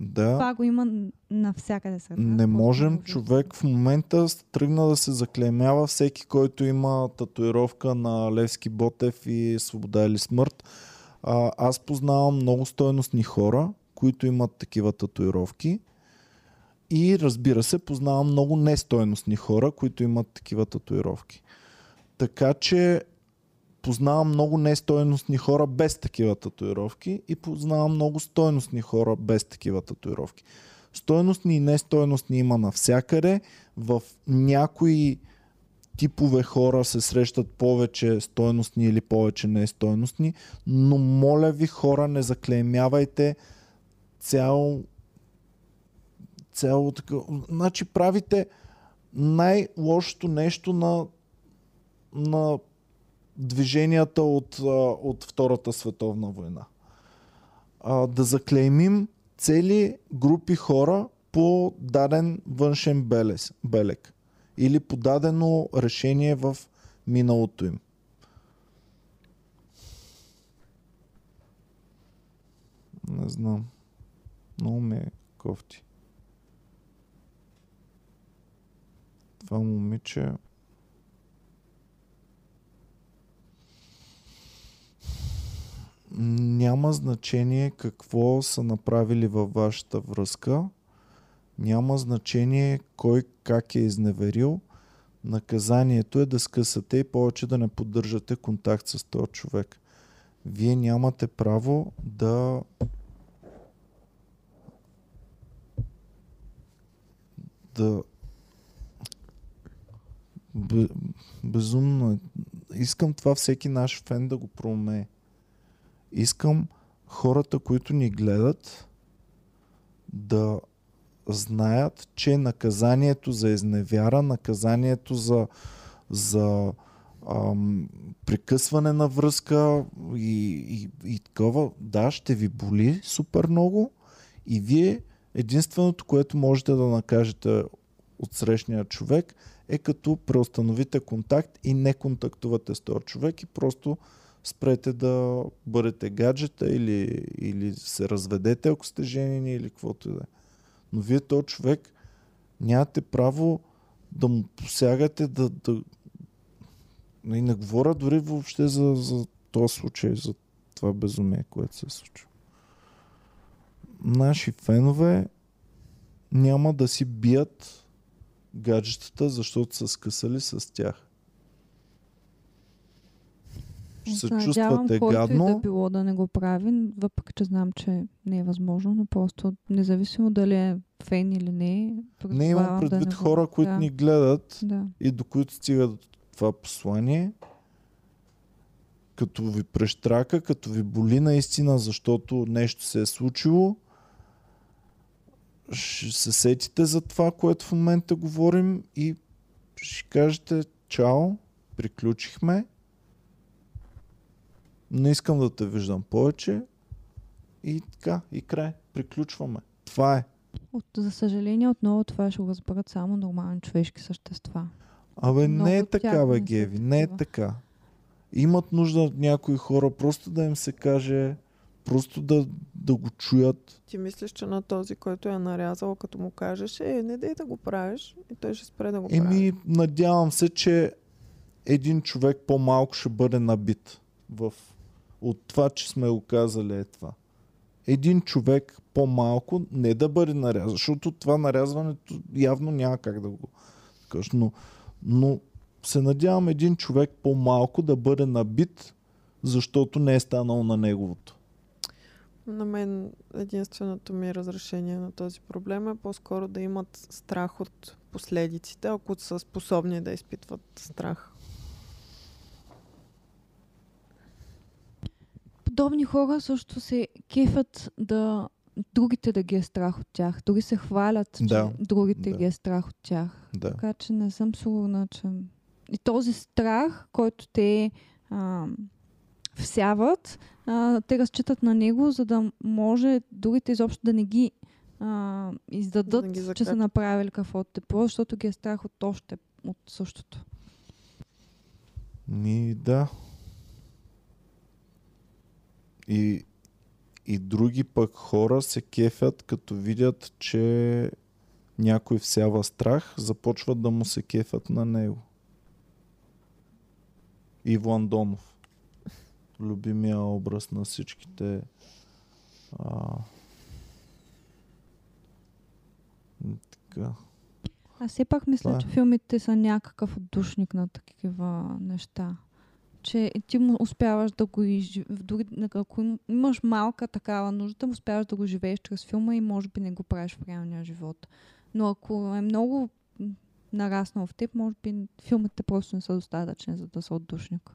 да. Това го има навсякъде нас. Не можем човек в момента тръгна да се заклеймява всеки, който има татуировка на Левски Ботев и Свобода или смърт. А, аз познавам много стойностни хора, които имат такива татуировки. И разбира се, познавам много нестойностни хора, които имат такива татуировки. Така че познавам много нестойностни хора без такива татуировки и познавам много стойностни хора без такива татуировки. Стойностни и нестойностни има навсякъде. В някои типове хора се срещат повече стойностни или повече нестойностни, но моля ви хора, не заклеймявайте цял цяло така. Значи правите най-лошото нещо на, на движенията от, от Втората световна война. Да заклеймим цели групи хора по даден външен белес, белег или по дадено решение в миналото им. Не знам. Много ме кофти. Това момиче няма значение какво са направили във вашата връзка. Няма значение кой как е изневерил. Наказанието е да скъсате и повече да не поддържате контакт с този човек. Вие нямате право да да Бе, безумно е. Искам това всеки наш фен да го проумее. Искам хората, които ни гледат, да знаят, че наказанието за изневяра, наказанието за, за ам, прекъсване на връзка и, и, и такова, да, ще ви боли супер много. И вие единственото, което можете да накажете от срещния човек е като преустановите контакт и не контактувате с този човек и просто спрете да бъдете гаджета или, или се разведете, ако сте женени или каквото и да е. Но вие този човек нямате право да му посягате, да, да... И не говоря дори въобще за, за този случай, за това безумие, което се случва. Наши фенове няма да си бият гаджетата, защото са скъсали с тях. Ще се Надявам, чувствате който и да гадно. било да не го прави, въпреки че знам, че не е възможно, но просто независимо дали е фен или не. Не имам призовавам да предвид не го- хора, които да, ни гледат Да. и до които стига до това послание. като ви прещрака, като ви боли наистина, защото нещо се е случило, ще се сетите за това, което в момента говорим и ще кажете чао, приключихме, не искам да те виждам повече и така, и край, приключваме. Това е. От, за съжаление, отново това ще го разберат само нормални човешки същества. Абе, Много не е от тях така, бе, не Геви, не е така. Имат нужда от някои хора просто да им се каже, просто да, да го чуят. Ти мислиш, че на този, който е нарязал, като му кажеш, е, не дей да го правиш, и той ще спре да го прави. Еми, надявам се, че един човек по-малко ще бъде набит в... от това, че сме го казали е това. Един човек по-малко не да бъде нарязан, защото това нарязването явно няма как да го кажеш, но, но се надявам един човек по-малко да бъде набит, защото не е станал на неговото. На мен единственото ми разрешение на този проблем е по-скоро да имат страх от последиците, ако са способни да изпитват страх. Подобни хора също се кефят да другите да ги е страх от тях. Дори се хвалят, че Да, другите да. ги е страх от тях. Да. Така че не съм сигурна, че... И този страх, който те а, всяват, а, те разчитат на него, за да може другите изобщо да не ги а, издадат, ги че са направили каквото те било, защото ги е страх от още от същото. Ми да. И, и други пък хора се кефят, като видят, че някой всява страх, започват да му се кефят на него. Иво Андонов. Любимия образ на всичките. А... Така. Аз все пак мисля, Това е. че филмите са някакъв отдушник на такива неща. Че ти му успяваш да го изживеш. Дори ако им- имаш малка такава нужда, успяваш да го живееш чрез филма и може би не го правиш в реалния живот. Но ако е много нараснал в теб, може би филмите просто не са достатъчни, за да са отдушник.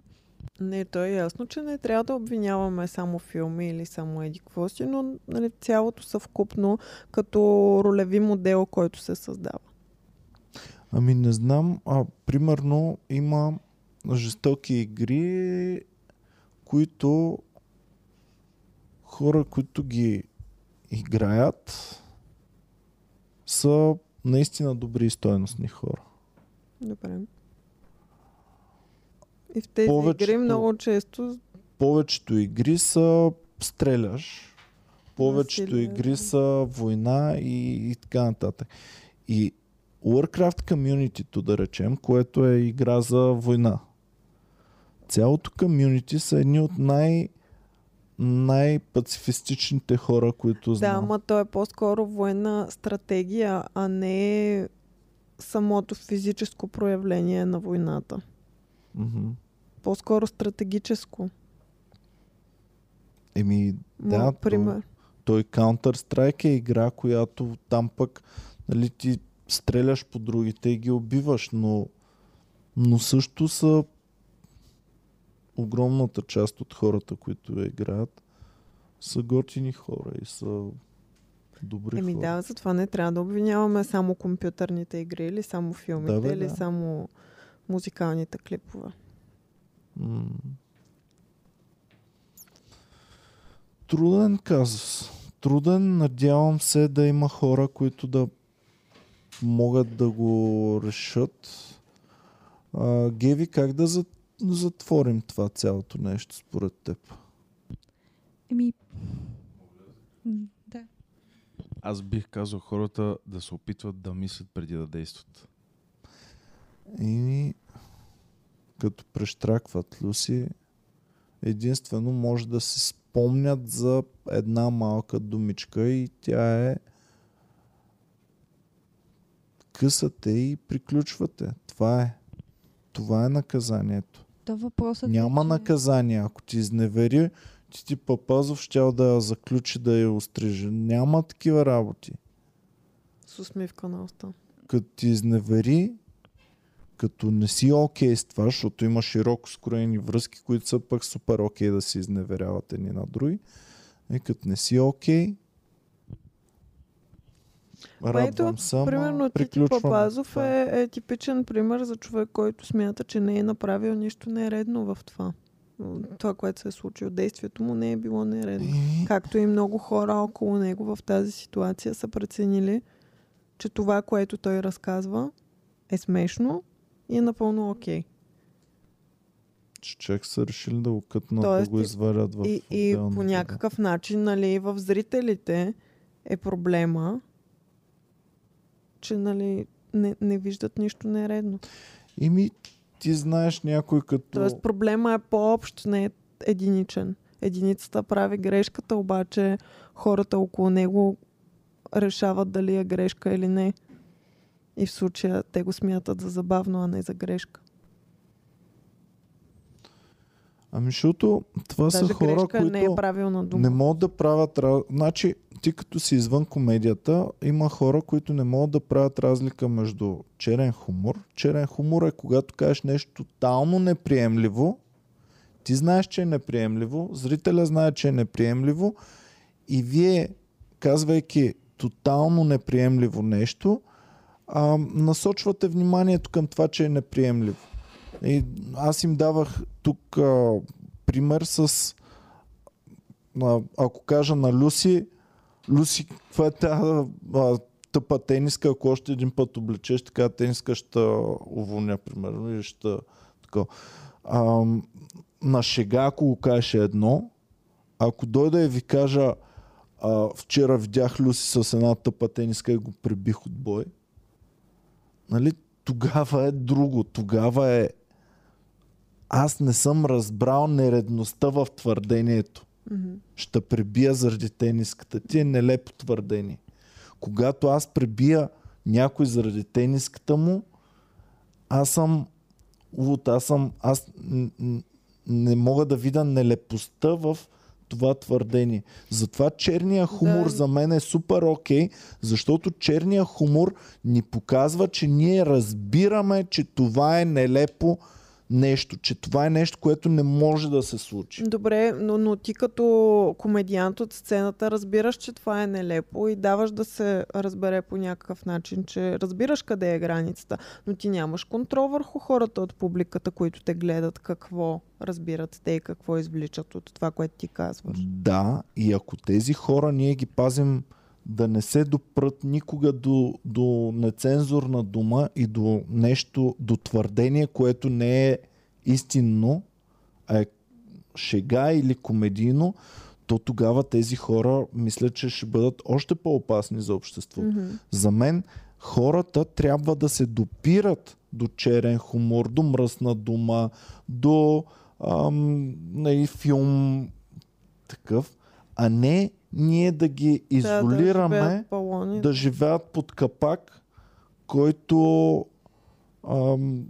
Не, то е ясно, че не трябва да обвиняваме само филми или само еди какво си, но нали, цялото съвкупно като ролеви модел, който се създава. Ами не знам, а примерно има жестоки игри, които хора, които ги играят, са наистина добри и стойностни хора. Добре. И в тези Повечето- игри много често Повечето игри са стреляш, повечето Насилие, игри са война и, и така нататък. И Warcraft Community, да речем, което е игра за война. Цялото комюнити са едни от най- най-пацифистичните хора, които Да, знам. ама то е по-скоро военна стратегия, а не самото физическо проявление на войната. Мгм. По-скоро стратегическо. Еми, да, Да, то- пример. Той Counter-Strike е игра, която там пък нали, ти стреляш по другите и ги убиваш, но, но също са огромната част от хората, които я играят, са готини хора и са добри Еми хора. да, затова не трябва да обвиняваме само компютърните игри или само филмите Да, бе, или да. само музикалните клипове. М. Труден казус. Труден, надявам се да има хора, които да могат да го решат. А, Геви, как да за- затворим това цялото нещо според теб? Еми, да. Аз бих казал хората да се опитват да мислят преди да действат. И като прещракват Люси, единствено може да се спомнят за една малка думичка и тя е късате и приключвате. Това е. Това е наказанието. То въпросът Няма е, че... наказание. Ако ти изневери, ти ти Папазов щял да я заключи да я остриже. Няма такива работи. С усмивка на уста. Като ти изневери, като не си окей с това, защото има широко скроени връзки, които са пък супер окей да се изневеряват едни на други. И като не си окей, радвам ама Примерно Тити. Папазов е, е типичен пример за човек, който смята, че не е направил нищо нередно в това. Това, което се е случило, действието му не е било нередно. И- Както и много хора около него в тази ситуация са преценили, че това, което той разказва, е смешно и е напълно окей. че човек са решили да го кътнат, Тоест да го изварят в И, и по някакъв начин, нали, в зрителите е проблема, че, нали, не, не виждат нищо нередно. Ими, ти знаеш някой като... Тоест проблема е по-общ, не е единичен. Единицата прави грешката, обаче хората около него решават дали е грешка или не. И в случая те го смятат за забавно, а не за грешка. Ами, защото това са Даже хора, грешка които не е правилна дума. не могат да правят... Значи, ти като си извън комедията, има хора, които не могат да правят разлика между черен хумор. Черен хумор е когато кажеш нещо тотално неприемливо, ти знаеш, че е неприемливо, зрителя знае, че е неприемливо и вие, казвайки тотално неприемливо нещо, а, насочвате вниманието към това, че е неприемливо. И аз им давах тук а, пример с а, ако кажа на Люси, Люси, каква е тази тъпа тениска, ако още един път облечеш така тениска, ще уволня, примерно, и ще така. А, на шега, ако го кажеш едно, ако дойда и ви кажа а, вчера видях Люси с една тъпа тениска и го прибих от бой, нали, тогава е друго. Тогава е аз не съм разбрал нередността в твърдението. Мгм. Ще пребия заради тениската. Ти е нелепо твърдение. Когато аз пребия някой заради тениската му, аз съм луд, аз съм, аз не мога да видя нелепостта в това твърдение. Затова черния хумор Да. за мен е супер окей, защото черния хумор ни показва, че ние разбираме, че това е нелепо нещо, че това е нещо, което не може да се случи. Добре, но, но ти като комедиант от сцената разбираш, че това е нелепо и даваш да се разбере по някакъв начин, че разбираш къде е границата, но ти нямаш контрол върху хората от публиката, които те гледат, какво разбират те и какво извличат от това, което ти казваш. Да, и ако тези хора ние ги пазим да не се допрат никога до, до нецензурна дума и до нещо, до твърдение, което не е истинно, а е шега или комедийно, то тогава тези хора мисля, че ще бъдат още по-опасни за обществото. Мгм. За мен хората трябва да се допират до черен хумор, до мръсна дума, до ам, нали, филм такъв, а не ние да ги изолираме да, да, живеят балони. да живеят под капак, който ам,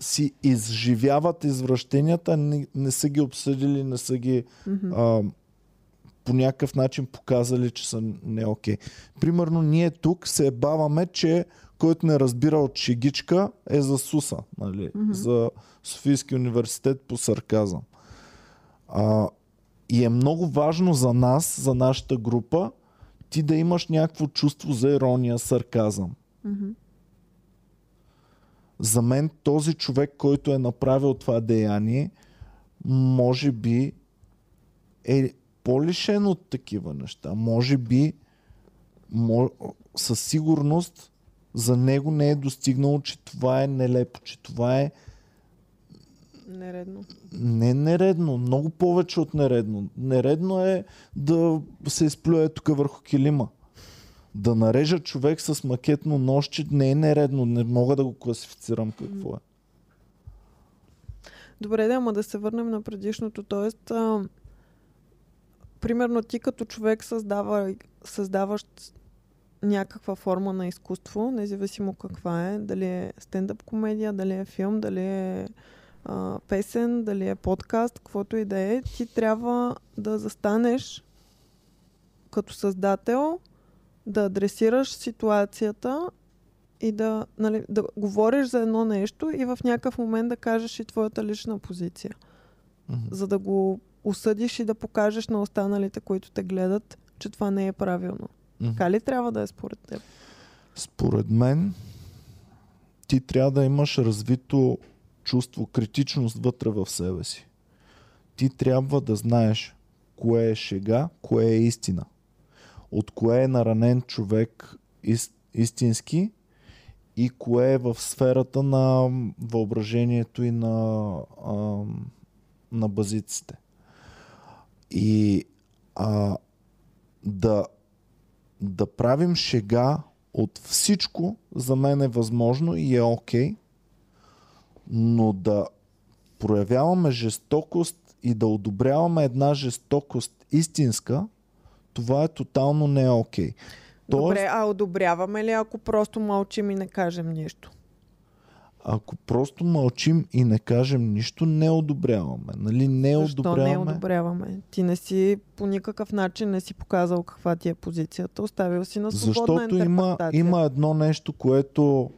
си изживяват извращенията, не, не са ги обсъдили, не са ги а, по някакъв начин показали, че са не окей. Примерно ние тук се баваме, че който не разбира от шегичка е за СУСа, нали? Мгм. за Софийски университет по сарказъм. А, и е много важно за нас, за нашата група, ти да имаш някакво чувство за ирония, сарказъм. За мен този човек, който е направил това деяние, може би е по-лишен от такива неща. Може би със сигурност за него не е достигнало, че това е нелепо, че това е Нередно. не нередно, много повече от нередно. Нередно е да се изплюе тук върху килима. Да нарежа човек с макетно нощче не е нередно. Не мога да го класифицирам какво е. Добре, да, ама да се върнем на предишното. Тоест, а, примерно ти като човек създава, създаваш някаква форма на изкуство, независимо каква е, дали е стендъп комедия, дали е филм, дали е а, песен, дали е подкаст, каквото и да е, ти трябва да застанеш като създател, да адресираш ситуацията и да, нали, да говориш за едно нещо и в някакъв момент да кажеш и твоята лична позиция. Мгм. За да го осъдиш и да покажеш на останалите, които те гледат, че това не е правилно. Мгм. Така ли трябва да е според теб? Според мен, ти трябва да имаш развито чувство, критичност вътре в себе си. Ти трябва да знаеш кое е шега, кое е истина. От кое е наранен човек ис- истински и кое е в сферата на въображението и на, на базиците. И а, да, да правим шега от всичко за мен е възможно и е окей, но да проявяваме жестокост и да одобряваме една жестокост истинска, това е тотално не е окей. Добре, а одобряваме ли, ако просто мълчим и не кажем нищо? Ако просто мълчим и не кажем нищо, не одобряваме. Нали? Не Защо не одобряваме. одобряваме? Ти не си по никакъв начин не си показал каква ти е позицията. Оставил си на свободна Защото има, има едно нещо, което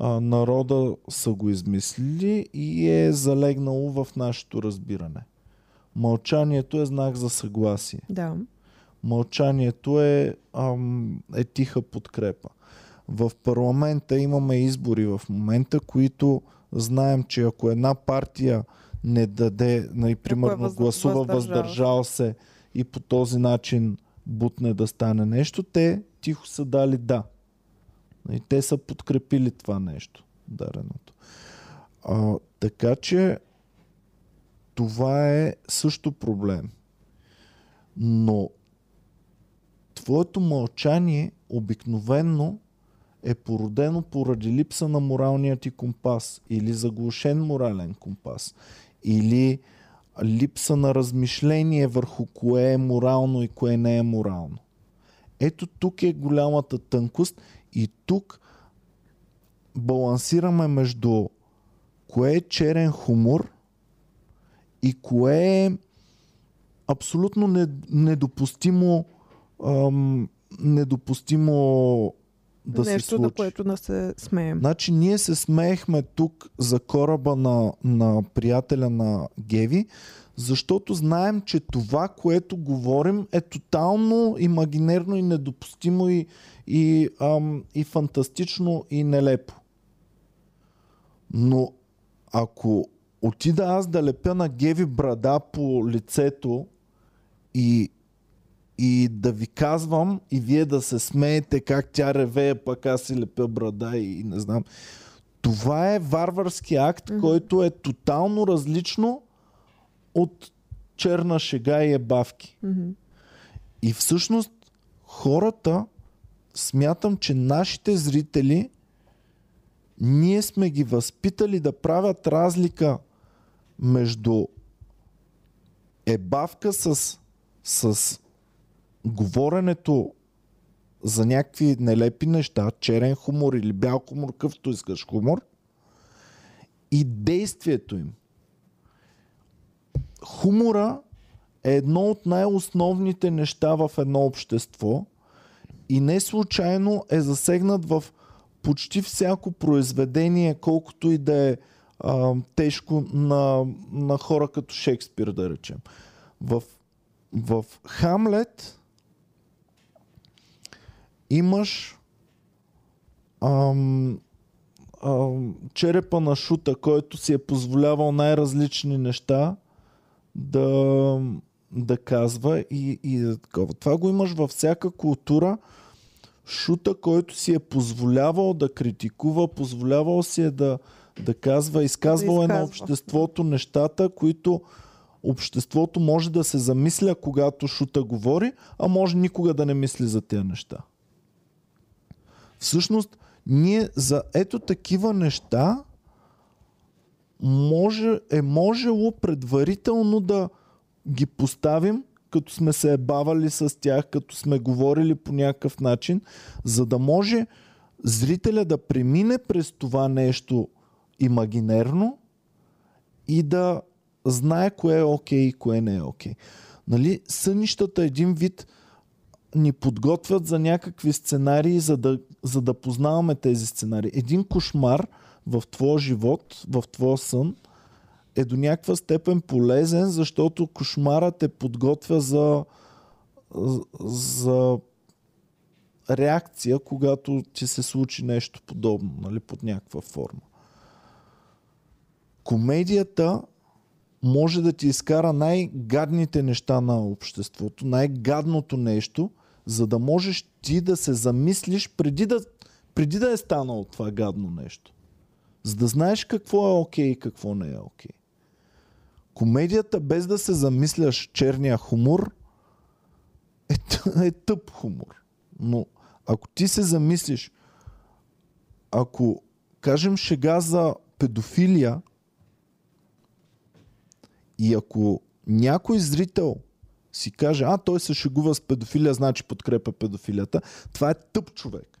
а, народа са го измислили и е залегнало в нашето разбиране. Мълчанието е знак за съгласие. Да. Мълчанието е, ам, е тиха подкрепа. В парламента имаме избори в момента, които знаем, че ако една партия не даде, нали, примерно въз- гласува въздържал въздържал се и по този начин бутне да стане нещо, те тихо са дали да. И те са подкрепили това нещо, дареното. А, така че това е също проблем. Но твоето мълчание обикновенно е породено поради липса на моралния ти компас или заглушен морален компас или липса на размишление върху кое е морално и кое не е морално. Ето тук е голямата тънкост и тук балансираме между кое е черен хумор и кое е абсолютно не- недопустимо ам, недопустимо да се Нещо, случи. на което да се смеем. Значи ние се смеехме тук за кораба на, на приятеля на Геви, защото знаем, че това, което говорим е тотално имагинерно и недопустимо и, и, ам, и фантастично и нелепо. Но ако отида аз да лепя на Геви брада по лицето и и да ви казвам и вие да се смеете как тя ревее, пък аз си лепя брада и, и не знам. Това е варварски акт, Мгм. който е тотално различно от черна шега и ебавки. Мгм. И всъщност хората, смятам, че нашите зрители, ние сме ги възпитали да правят разлика между ебавка с, с говоренето за някакви нелепи неща, черен хумор или бял хумор, къвто искаш хумор, и действието им. Хумора е едно от най-основните неща в едно общество и не случайно е засегнат в почти всяко произведение, колкото и да е а, тежко на, на хора като Шекспир, да речем. В, в Хамлет имаш ам, ам, черепа на Шута, който си е позволявал най-различни неща да, да казва и, и да такова. Това го имаш във всяка култура. Шута, който си е позволявал да критикува, позволявал си е да, да казва, изказвал е на обществото нещата, които обществото може да се замисля, когато Шута говори, а може никога да не мисли за тези неща. Всъщност, ние за ето такива неща може, е можело предварително да ги поставим, като сме се ебавали с тях, като сме говорили по някакъв начин, за да може зрителя да премине през това нещо имагинерно и да знае кое е окей и кое не е окей. Нали, сънищата един вид ни подготвят за някакви сценарии, за да, за да познаваме тези сценарии. Един кошмар в твоя живот, в твоя сън, е до някаква степен полезен, защото кошмарът те подготвя за, за реакция, когато ти се случи нещо подобно, нали, под някаква форма. Комедията може да ти изкара най-гадните неща на обществото, най-гадното нещо, за да можеш ти да се замислиш преди да, преди да е станало това гадно нещо. За да знаеш какво е окей okay и какво не е окей. Okay. Комедията, без да се замисляш черния хумор, е, е тъп хумор. Но ако ти се замислиш, ако кажем шега за педофилия, и ако някой зрител си каже, а той се шегува с педофилия, значи подкрепя педофилията, това е тъп човек.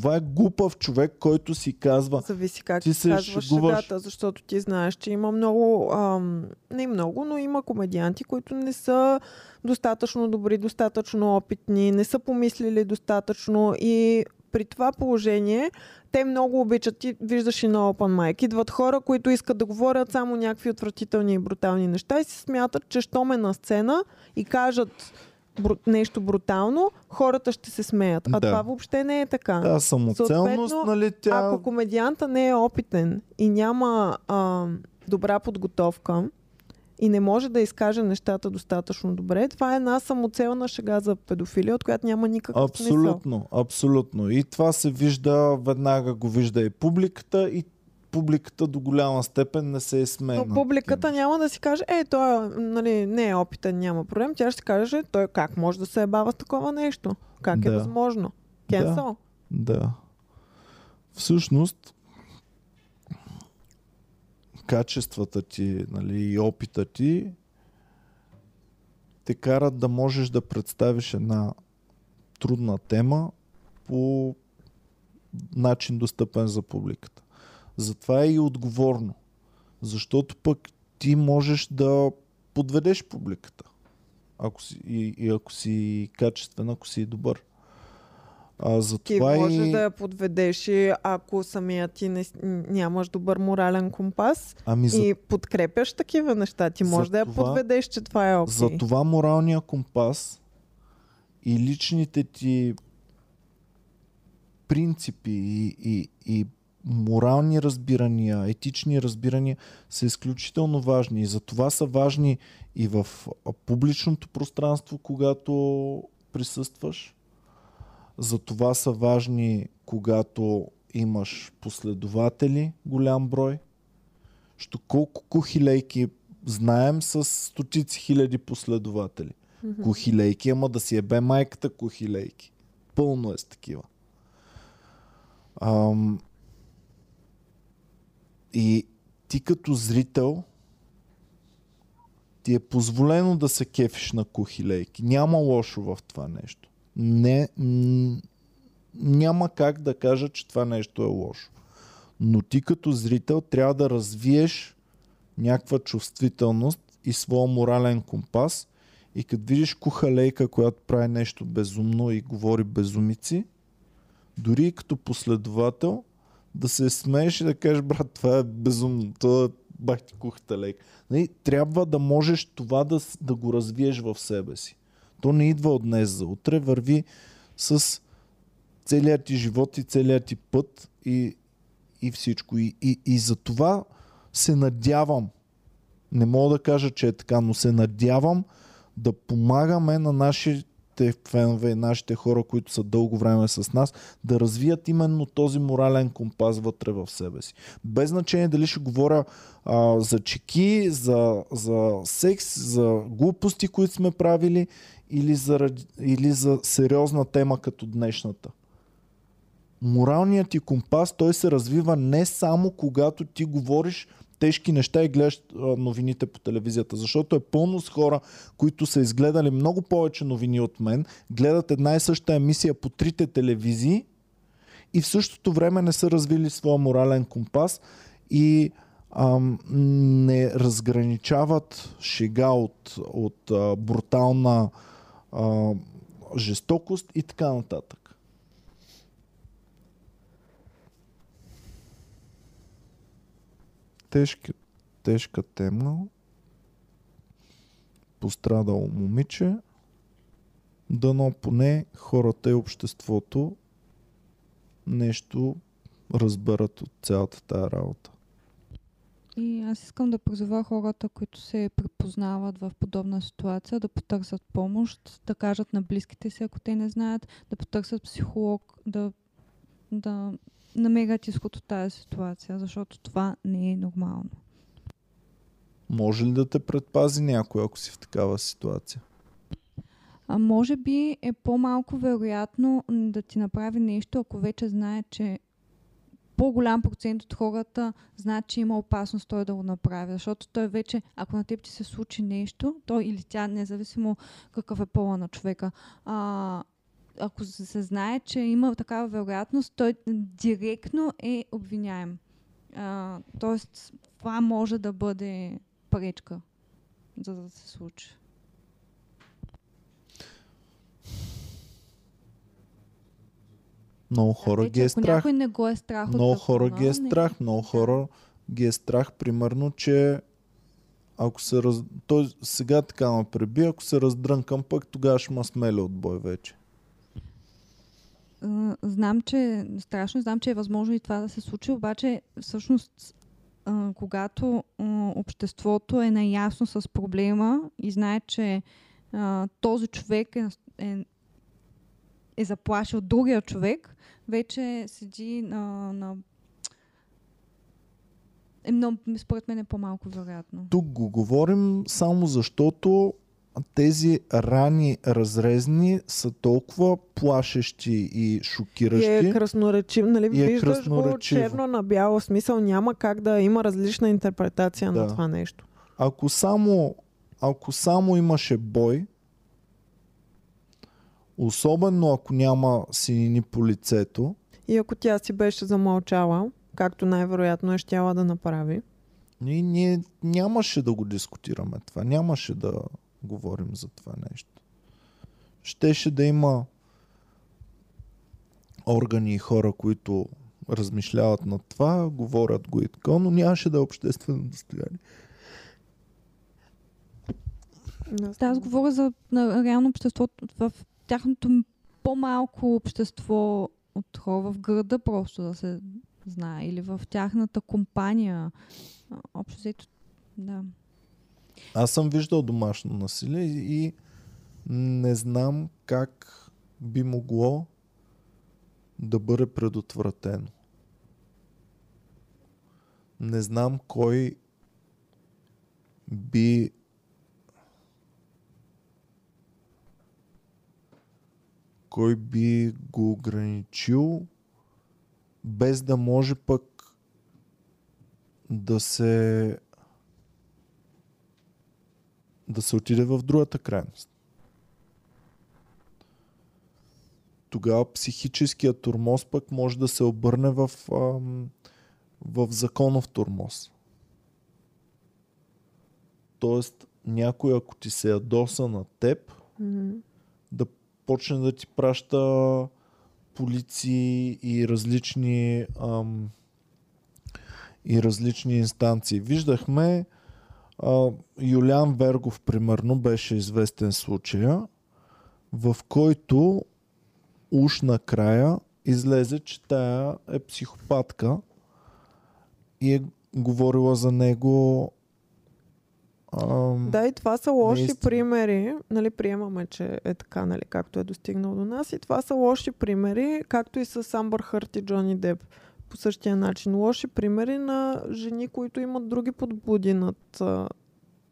Това е глупав човек, който си казва. Зависи как ти се казваш шегуваш. шегата, защото ти знаеш, че има много, ам, не много, но има комедианти, които не са достатъчно добри, достатъчно опитни, не са помислили достатъчно и при това положение те много обичат, ти виждаш и на Open Mic, идват хора, които искат да говорят само някакви отвратителни и брутални неща и си смятат, че щом е на сцена и кажат бру- нещо брутално, хората ще се смеят. А Да. това въобще не е така. Да, самоцелност, нали, тя... Ако комедианта не е опитен и няма а, добра подготовка и не може да изкаже нещата достатъчно добре, това е една самоцелна шега за педофилия, от която няма никакъв смисъл. Абсолютно, абсолютно. И това се вижда, веднага го вижда и публиката и публиката до голяма степен не се е смее. Но публиката няма да си каже, е, той нали, не е опитен, няма проблем. Тя ще си каже, той как може да се ебава с такова нещо? Как е Да. възможно? Cancel. Да. Всъщност, качествата ти нали, и опита ти те карат да можеш да представиш една трудна тема по начин достъпен за публиката. Затова е и отговорно. Защото пък ти можеш да подведеш публиката. Ако си, и, и ако си качествен, ако си добър. А, Ти затова може и... да я подведеш и ако самия ти не, нямаш добър морален компас Ами за, и подкрепяш такива неща, ти За можеш да я това- подведеш, че това е окей. за това моралния компас и личните ти принципи и, и, и морални разбирания, етични разбирания са изключително важни. И за това са важни и в публичното пространство, когато присъстваш. За това са важни, когато имаш последователи, голям брой. Що колко кухилейки знаем с стотици хиляди последователи. Мгм. Кухилейки, ама да си ебе майката кухилейки. Пълно е с такива. Ам, и ти като зрител ти е позволено да се кефиш на кухилейки. Няма лошо в това нещо. Не, м- няма как да кажа, че това нещо е лошо. Но ти като зрител трябва да развиеш някаква чувствителност и своя морален компас и като видиш кухалейка, която прави нещо безумно и говори безумици, дори като последовател, да се смееш и да кажеш, брат, това е безумно, това е бах ти кухата лейка. Нали, трябва да можеш това да, да го развиеш в себе си. То не идва от днес за утре, върви с целият ти живот и целият ти път и, и всичко. И, и, и за това се надявам, не мога да кажа, че е така, но се надявам да помагаме на нашите фенове и нашите хора, които са дълго време с нас, да развият именно този морален компас вътре в себе си. Без значение дали ще говоря а, за чеки, за, за секс, за глупости, които сме правили, или за, или за сериозна тема като днешната. Моралният ти компас, той се развива не само когато ти говориш тежки неща и гледаш новините по телевизията, защото е пълно с хора, които са изгледали много повече новини от мен, гледат една и съща емисия по трите телевизии и в същото време не са развили своя морален компас и ам, не разграничават шега от, от а, брутална а, жестокост и така нататък. Тежка, тежка тема. Пострадало момиче. Дано поне хората и обществото нещо разберат от цялата тая работа. И аз искам да призова хората, които се припознават в подобна ситуация, да потърсят помощ, да кажат на близките си, ако те не знаят, да потърсят психолог, да, да намерят изход от тази ситуация, защото това не е нормално. Може ли да те предпази някой, ако си в такава ситуация? А може би е по-малко вероятно да ти направи нещо, ако вече знае, че по-голям процент от хората знаят, че има опасност той да го направи. Защото той вече, ако на теб ти се случи нещо, той или тя, независимо какъв е пола на човека, а, ако се знае, че има такава вероятност, той директно е обвиняем. А, тоест, това може да бъде пречка, за да се случи. Много хора Вече, ги е страх. някой не го е страх Много от хора ги е не- страх. Много хора ги е страх, примерно, че ако се раз... Той сега така ме преби, ако се раздрънкам, пък тогава ще ма смеля от бой вече. Знам, че страшно, знам, че е възможно и това да се случи, обаче всъщност когато обществото е наясно с проблема и знае, че този човек е, е, е заплашил другия човек, вече седи на, на е много, според мен е по-малко вероятно. Тук го говорим само защото тези рани разрезни са толкова плашещи и И шокиращи. е красноречив, нали? И е Виждаш го черно на бяло смисъл. Няма как да има различна интерпретация Да. на това нещо. Ако само, ако само имаше бой, особено ако няма синини по лицето, И ако тя си беше замълчала, както най-вероятно е щяла да направи, ние, ние нямаше да го дискутираме това. Нямаше да говорим за това нещо. Щеше да има органи и хора, които размишляват над това, говорят го и така, но нямаше да е обществено достояние. Да, аз говоря за на реално обществото, в тяхното по-малко общество от хора в града просто да се знае. Или в тяхната компания. Общо взето, да. Аз съм виждал домашно насилие и, не знам как би могло да бъде предотвратено. Не знам кой би кой би го ограничил без да може пък да се да се отиде в другата крайност. Тогава психическият турмоз пък може да се обърне в, ам, в законов турмоз. Тоест, някой ако ти се ядоса на теб, Мгм. да почне да ти праща полиции и различни ам, и различни инстанции. Виждахме а, Юлиан Вергов, примерно, беше известен случая, в който уж накрая излезе, че тая е психопатка и е говорила за него ам, Да, и това са лоши Наистина. примери. Нали, приемаме, че е така, нали, както е достигнал до нас. И това са лоши примери, както и с Амбър Хърт и Джони Деп. По същия начин. Лоши примери на жени, които имат други подбуди над а,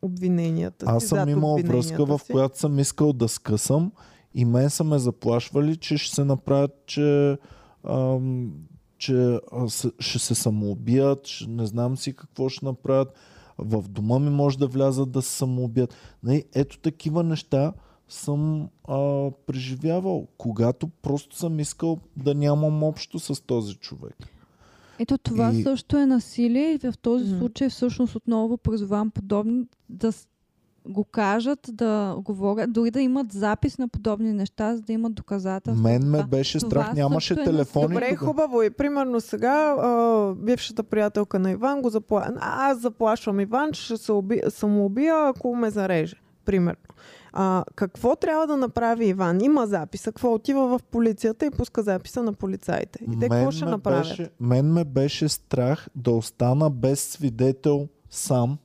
обвиненията Аз си. съм имал връзка, в си. която съм искал да скъсам и мен са ме заплашвали, че ще се направят, че, ам, че а, с- ще се самоубият, ще, не знам си какво ще направят. В дома ми може да влязат да се самоубият. Нали, ето такива неща съм а, преживявал, когато просто съм искал да нямам общо с този човек. Ето това И- също е насилие и в този Мгм. случай всъщност отново призовавам подобни да, го кажат, да говорят, дори да имат запис на подобни неща, за да имат доказателства. Мен ме беше това страх, нямаше е телефони. Добре, тогава. хубаво. И примерно сега а, бившата приятелка на Иван го запла... Аз заплашвам Иван, че ще се уби... самоубия, ако ме зареже. Примерно. А, какво трябва да направи Иван? Има записа. Какво отива в полицията и пуска записа на полицаите? И те какво ще направят? Беше, мен ме беше страх да остана без свидетел сам.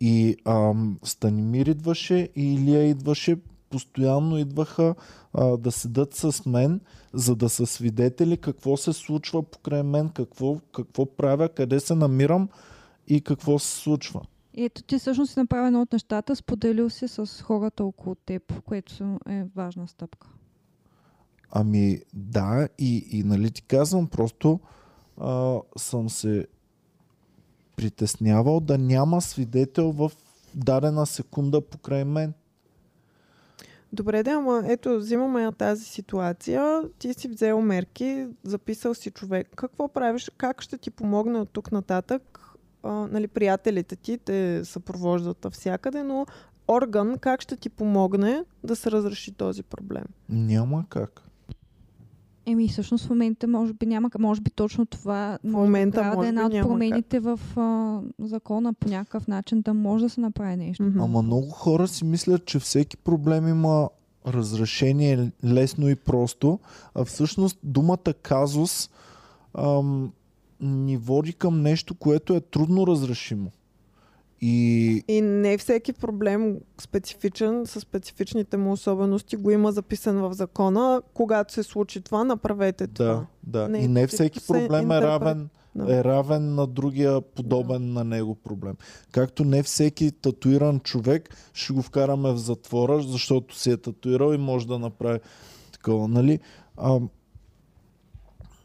И ам, Станимир идваше и Илия идваше, постоянно идваха а, да седат с мен, за да са свидетели какво се случва покрай мен, какво, какво правя, къде се намирам и какво се случва. Ето ти всъщност си направил едно от нещата, споделил си с хората около теб, което е важна стъпка. Ами да, и, и нали ти казвам, просто а, съм се притеснявал да няма свидетел в дадена секунда покрай мен. Добре, да, ама ето, взимаме тази ситуация. Ти си взел мерки, записал си човек. Какво правиш? Как ще ти помогне от тук нататък? А, нали, приятелите ти те съпровождат навсякъде, но орган как ще ти помогне да се разреши този проблем? Няма как. Еми, всъщност в момента може би няма, може би точно това В момента трябва да може е една от промените в а, закона по някакъв начин да може да се направи нещо. Мгм. Ама много хора си мислят, че всеки проблем има разрешение лесно и просто, а всъщност думата казус ам, ни води към нещо, което е трудно разрешимо. И И не всеки проблем специфичен, със специфичните му особености го има записан в закона. Когато се случи това, направете това. да, да. Не, и не всеки се проблем е равен Да. е равен на другия подобен на него проблем. Както не всеки татуиран човек ще го вкараме в затвора, защото си е татуирал и може да направи такова, нали? А,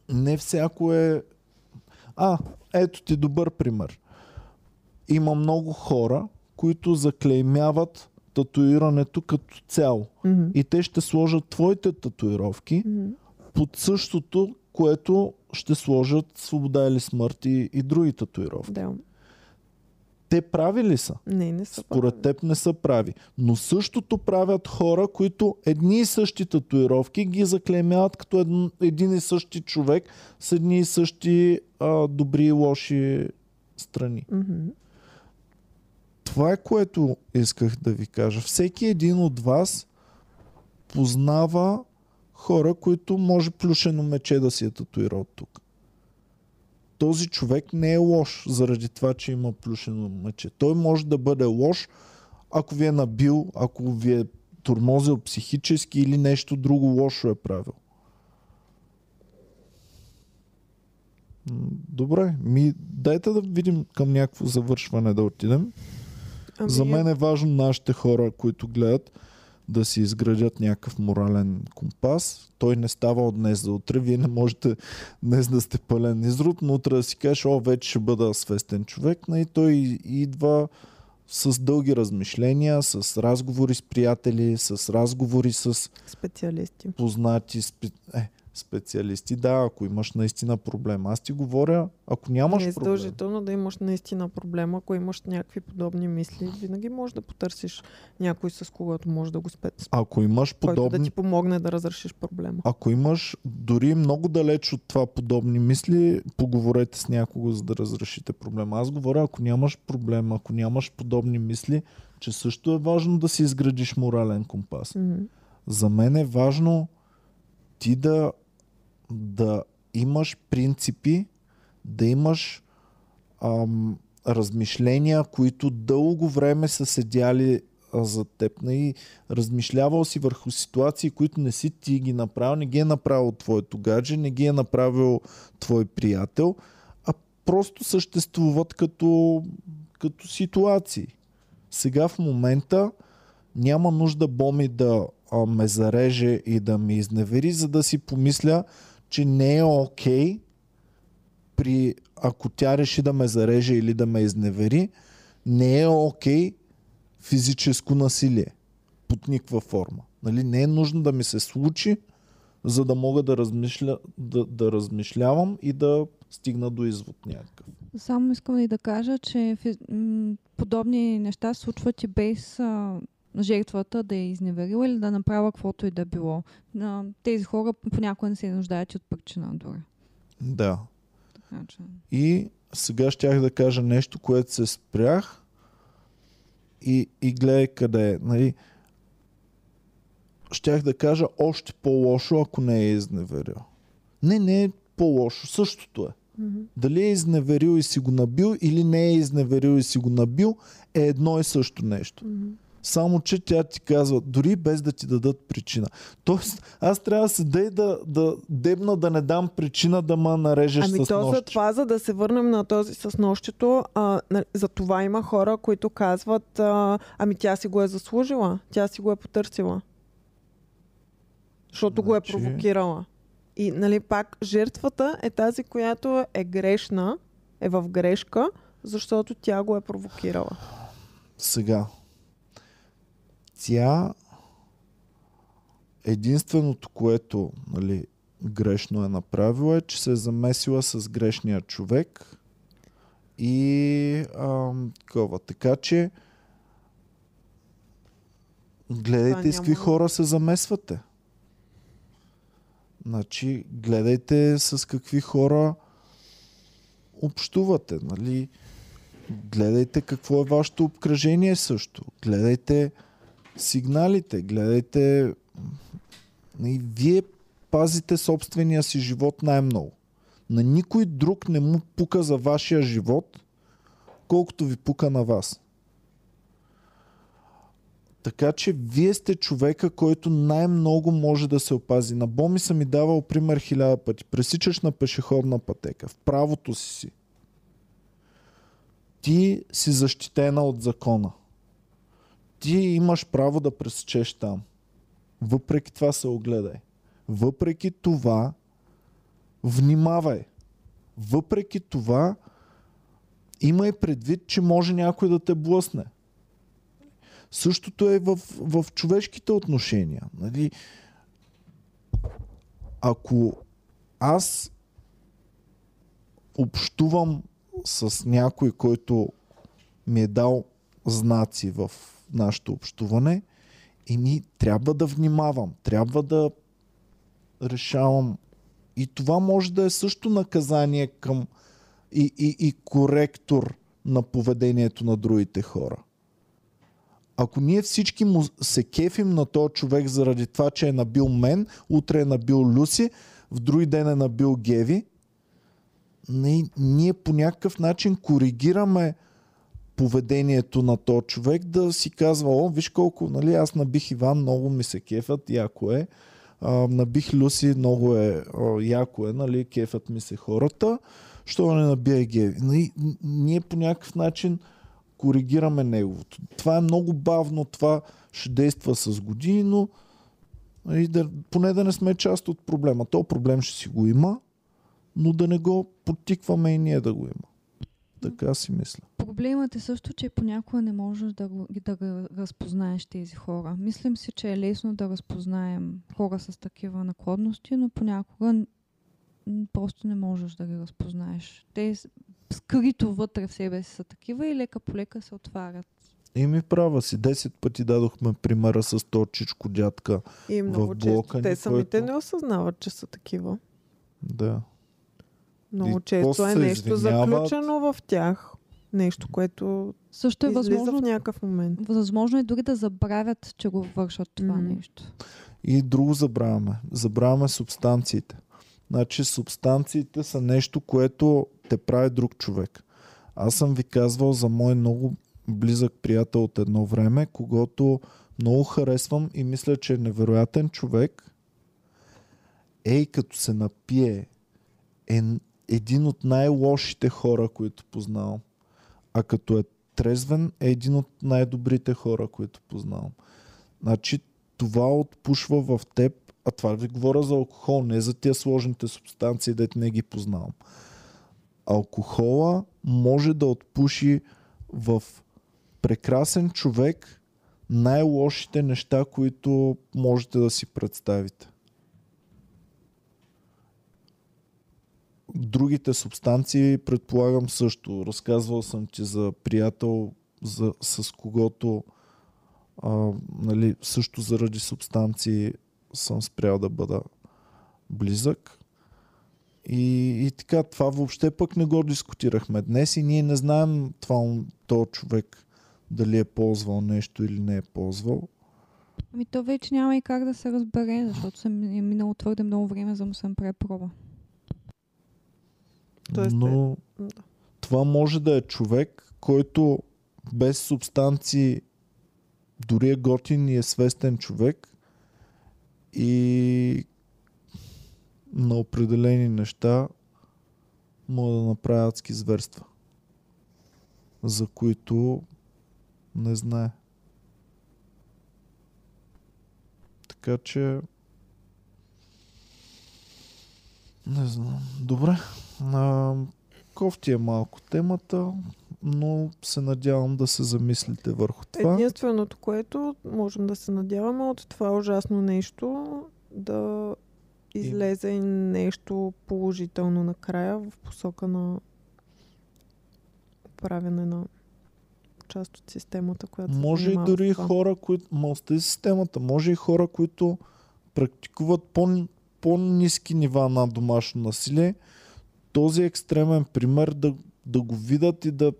не всяко е... А, ето ти добър пример. Има много хора, които заклеймяват татуирането като цяло. Мгм. И те ще сложат твоите татуировки Мгм. под същото, което ще сложат свобода или смърт и, и други татуировки. Да. Те прави ли са? Не, не са Според прави. теб не са прави. Но същото правят хора, които едни и същи татуировки ги заклемяват като един, един и същи човек с едни и същи а, добри и лоши страни. Мгм. Това е което исках да ви кажа. Всеки един от вас познава хора, които може плюшено мече да си е татуирал тук. Този човек не е лош заради това, че има плюшено мече. Той може да бъде лош, ако ви е набил, ако ви е турмозил психически или нещо друго лошо е правил. Добре, ми дайте да видим към някакво завършване да отидем. Ами, За мен е важно нашите хора, които гледат, да си изградят някакъв морален компас. Той не става от днес за утре. Вие не можете днес да сте пълен изрод, но утре да си кажеш, о, вече ще бъда свестен човек. И той идва с дълги размишления, с разговори с приятели, с разговори с специалисти. познати спе... е, специалисти. Да, ако имаш наистина проблем. Аз ти говоря, ако нямаш не е проблем. задължително да имаш наистина проблем. Ако имаш някакви подобни мисли, винаги можеш да потърсиш някой с когото може да го спец. Ако имаш Който да подобни ти помогне да разрешиш проблема. Ако имаш дори много далеч от това подобни мисли, поговорете с някого, за да разрешите проблема. Аз говоря, ако нямаш проблем, ако нямаш подобни мисли, че също е важно да си изградиш морален компас. Мгм. За мен е важно ти да, да имаш принципи, да имаш ам, размишления, които дълго време са седяли за теб. И размишлявал си върху ситуации, които не си ти ги направил, не ги е направил твоето гадже, не ги е направил твой приятел, а просто съществуват като, като ситуации. Сега в момента няма нужда Боми да а, ме зареже и да ме изневери, за да си помисля, че не е окей при, ако тя реши да ме зареже или да ме изневери, не е окей физическо насилие под никаква форма. Нали? Не е нужно да ми се случи, за да мога да, размишля, да, да размишлявам и да стигна до извод някакъв. Само искам и да кажа, че подобни неща случват и без а, жертвата да е изневерила или да направя каквото и да било. А, тези хора понякога не се нуждаят от причина дори. Да. Така че... И сега щях да кажа нещо, което се спрях и, и гледай къде е. Нали? Щях да кажа още по-лошо, ако не е изневерил. Не, не е по-лошо. Същото е. Мгм. Дали е изневерил и си го набил или не е изневерил и си го набил е едно и също нещо. Мгм. Само, че тя ти казва, дори без да ти дадат причина. Тоест, аз трябва да седа и да, да дебна да не дам причина да ма нарежеш Ами с то за това, за да се върнем на този с нощето, а, на, за това има хора, които казват, а, ами тя си го е заслужила, тя си го е потърсила. Защото го е Значи- провокирала. И нали пак жертвата е тази, която е грешна, е в грешка, защото тя го е провокирала. Сега. Тя единственото, което нали, грешно е направила е, че се е замесила с грешния човек и ам, такова. Така че гледайте с какви хора се замесвате. Значи, гледайте с какви хора общувате. Нали? Гледайте какво е вашето обкръжение също. Гледайте сигналите, гледайте... И вие пазите собствения си живот най-много. На никой друг не му пука за вашия живот, колкото ви пука на вас. Така че вие сте човека, който най-много може да се опази. На Боми съм ми давал пример хиляда пъти. Пресичаш на пешеходна пътека. В правото си си ти си защитена от закона. Ти имаш право да пресечеш там. Въпреки това се огледай. Въпреки това, внимавай. Въпреки това, имай предвид, че може някой да те блъсне. Същото е в, в човешките отношения. Нали? Ако аз общувам с някой, който ми е дал знаци в нашето общуване, и ми трябва да внимавам, трябва да решавам. И това може да е също наказание към и, и, и коректор на поведението на другите хора. Ако ние всички му се кефим на този човек заради това, че е набил мен, утре е набил Люси, в други ден е набил Геви, ние, по някакъв начин коригираме поведението на този човек да си казва, о, виж колко, нали, аз набих Иван, много ми се кефят, яко е. А, набих Люси, много е, о, яко е, нали, кефят ми се хората. Що не набия и Геви? Нали, ние по някакъв начин коригираме неговото. Това е много бавно, това ще действа с години, но нали, да, поне да не сме част от проблема. То проблем ще си го има, но да не го подтикваме и ние да го има. Така си мисля. Проблемът е също, че понякога не можеш да, го, да го разпознаеш тези хора. Мислим си, че е лесно да разпознаем хора с такива наклонности, но понякога просто не можеш да ги разпознаеш. Те скрито вътре в себе си са такива и лека по лека се отварят. И ми права си. 10 пъти дадохме примера с то чичко дядка. И много блока често ни, те самите който- не осъзнават, че са такива. Да. Много И често е нещо извиняват. заключено в тях. Нещо, което Също е възможно, в някакъв момент. възможно е дори да забравят, че го вършат това Мгм. нещо. И друго забравяме. Забравяме субстанциите. Значи субстанциите са нещо, което те прави друг човек. Аз съм ви казвал за мой много близък приятел от едно време, когато много харесвам и мисля, че е невероятен човек. Ей, като се напие, е н- един от най-лошите хора, които познавам. А като е трезвен, е един от най-добрите хора, които познавам. Значи, това отпушва в теб, а това ви говоря за алкохол, не за тия сложните субстанции, дете не ги познавам. Алкохола може да отпуши в прекрасен човек най-лошите неща, които можете да си представите. Другите субстанции, предполагам също. Разказвал съм ти за приятел, за, с когото а, нали, също заради субстанции съм спрял да бъда близък. И, и така, това въобще пък не го дискутирахме днес и ние не знаем това, този човек дали е ползвал нещо или не е ползвал. Ами то вече няма и как да се разбере, защото съм е минало твърде много време, за да му съм препроба. Тоест, Но Да. това може да е човек, който без субстанции дори е готин и е свестен човек и на определени неща може да направи адски зверства, за които не знае. Така че не знам. Добре. А, кофти е малко темата, но се надявам да се замислите върху това. Единственото, което можем да се надяваме от това ужасно нещо, да излезе и нещо положително накрая в посока на правене на част от системата, която Може и дори това. хора, които... Ма остави системата. Може и хора, които практикуват по, по-низки нива на домашно насилие. Този екстремен пример да, да го видят и да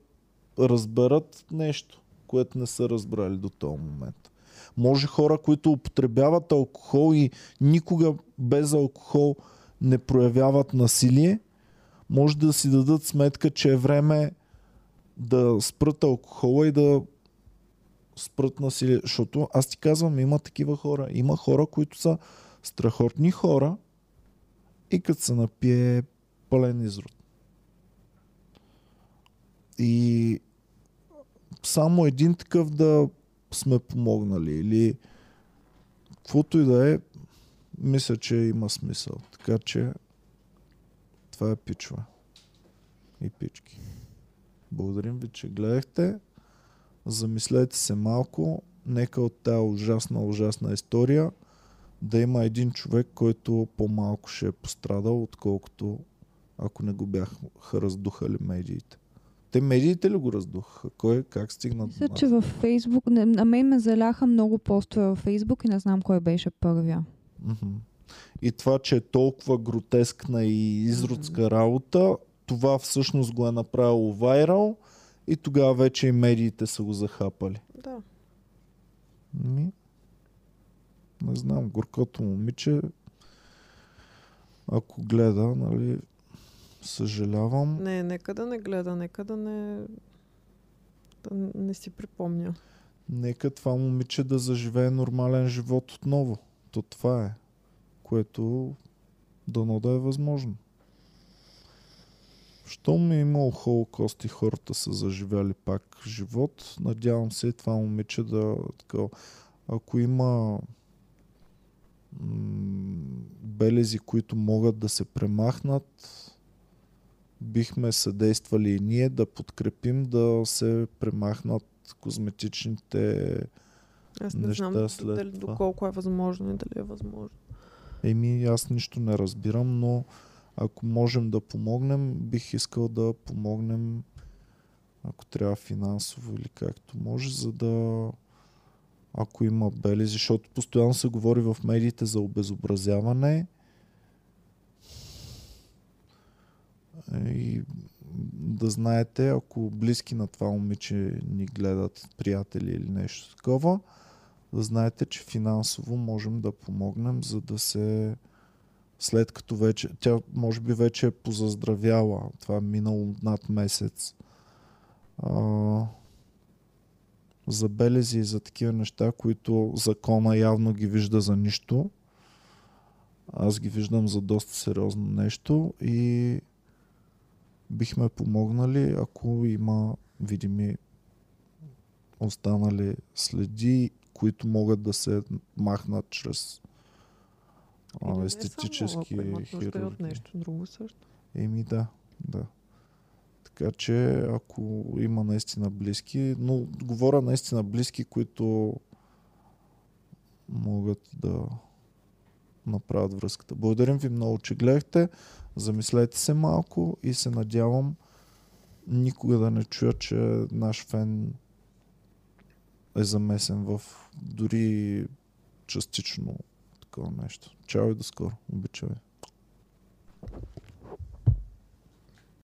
разберат нещо, което не са разбрали до този момент. Може хора, които употребяват алкохол и никога без алкохол не проявяват насилие, може да си дадат сметка, че е време да спрат алкохола и да спрат насилие. Защото аз ти казвам, има такива хора. Има хора, които са страхотни хора и като се напие пълен изрод. И само един такъв да сме помогнали или каквото и да е, мисля, че има смисъл. Така че това е пичва. И пички. Благодарим ви, че гледахте. Замислете се малко. Нека от тази ужасна, ужасна история да има един човек, който по-малко ще е пострадал, отколкото ако не го бяха раздухали медиите. Те медиите ли го раздухаха? Кой, как стигна до Мисля, нас? че във Фейсбук, не, на мен ме заляха много постове във Фейсбук и не знам кой беше първия. Мгм. И това, че е толкова гротескна и изродска работа, това всъщност го е направило вайрал и тогава вече и медиите са го захапали. Да. Ми, не знам, горкото момиче, ако гледа, нали, съжалявам. Не, нека да не гледа, нека да не да не- си припомня. Нека това момиче да заживее нормален живот отново. То това е, което дано да е възможно. Щом е имал холокост и хората са заживяли пак живот, надявам се и това момиче да така, ако има м- белези, които могат да се премахнат, бихме съдействали и ние да подкрепим да се премахнат козметичните Аз не Неща знам след дали, това. доколко е възможно и дали е възможно. Еми, аз нищо не разбирам, но ако можем да помогнем, бих искал да помогнем, ако трябва финансово или както може, за да ако има белези, защото постоянно се говори в медиите за обезобразяване и да знаете, ако близки на това момиче ни гледат приятели или нещо такова, да знаете, че финансово можем да помогнем, за да се след като вече, тя може би вече е позаздравяла, това е минало над месец, а, за белези и за такива неща, които закона явно ги вижда за нищо. Аз ги виждам за доста сериозно нещо и бихме помогнали, ако има видими останали следи, които могат да се махнат чрез а, не естетически само, ако имат нужда и от хирурги. нещо друго също. Еми да, да. Така че ако има наистина близки, но говоря наистина близки, които могат да направят връзката. Благодарим ви много, че гледахте. Замислете се малко и се надявам никога да не чуя, че наш фен е замесен в дори частично такова нещо. Чао и до скоро. Обичай. ви.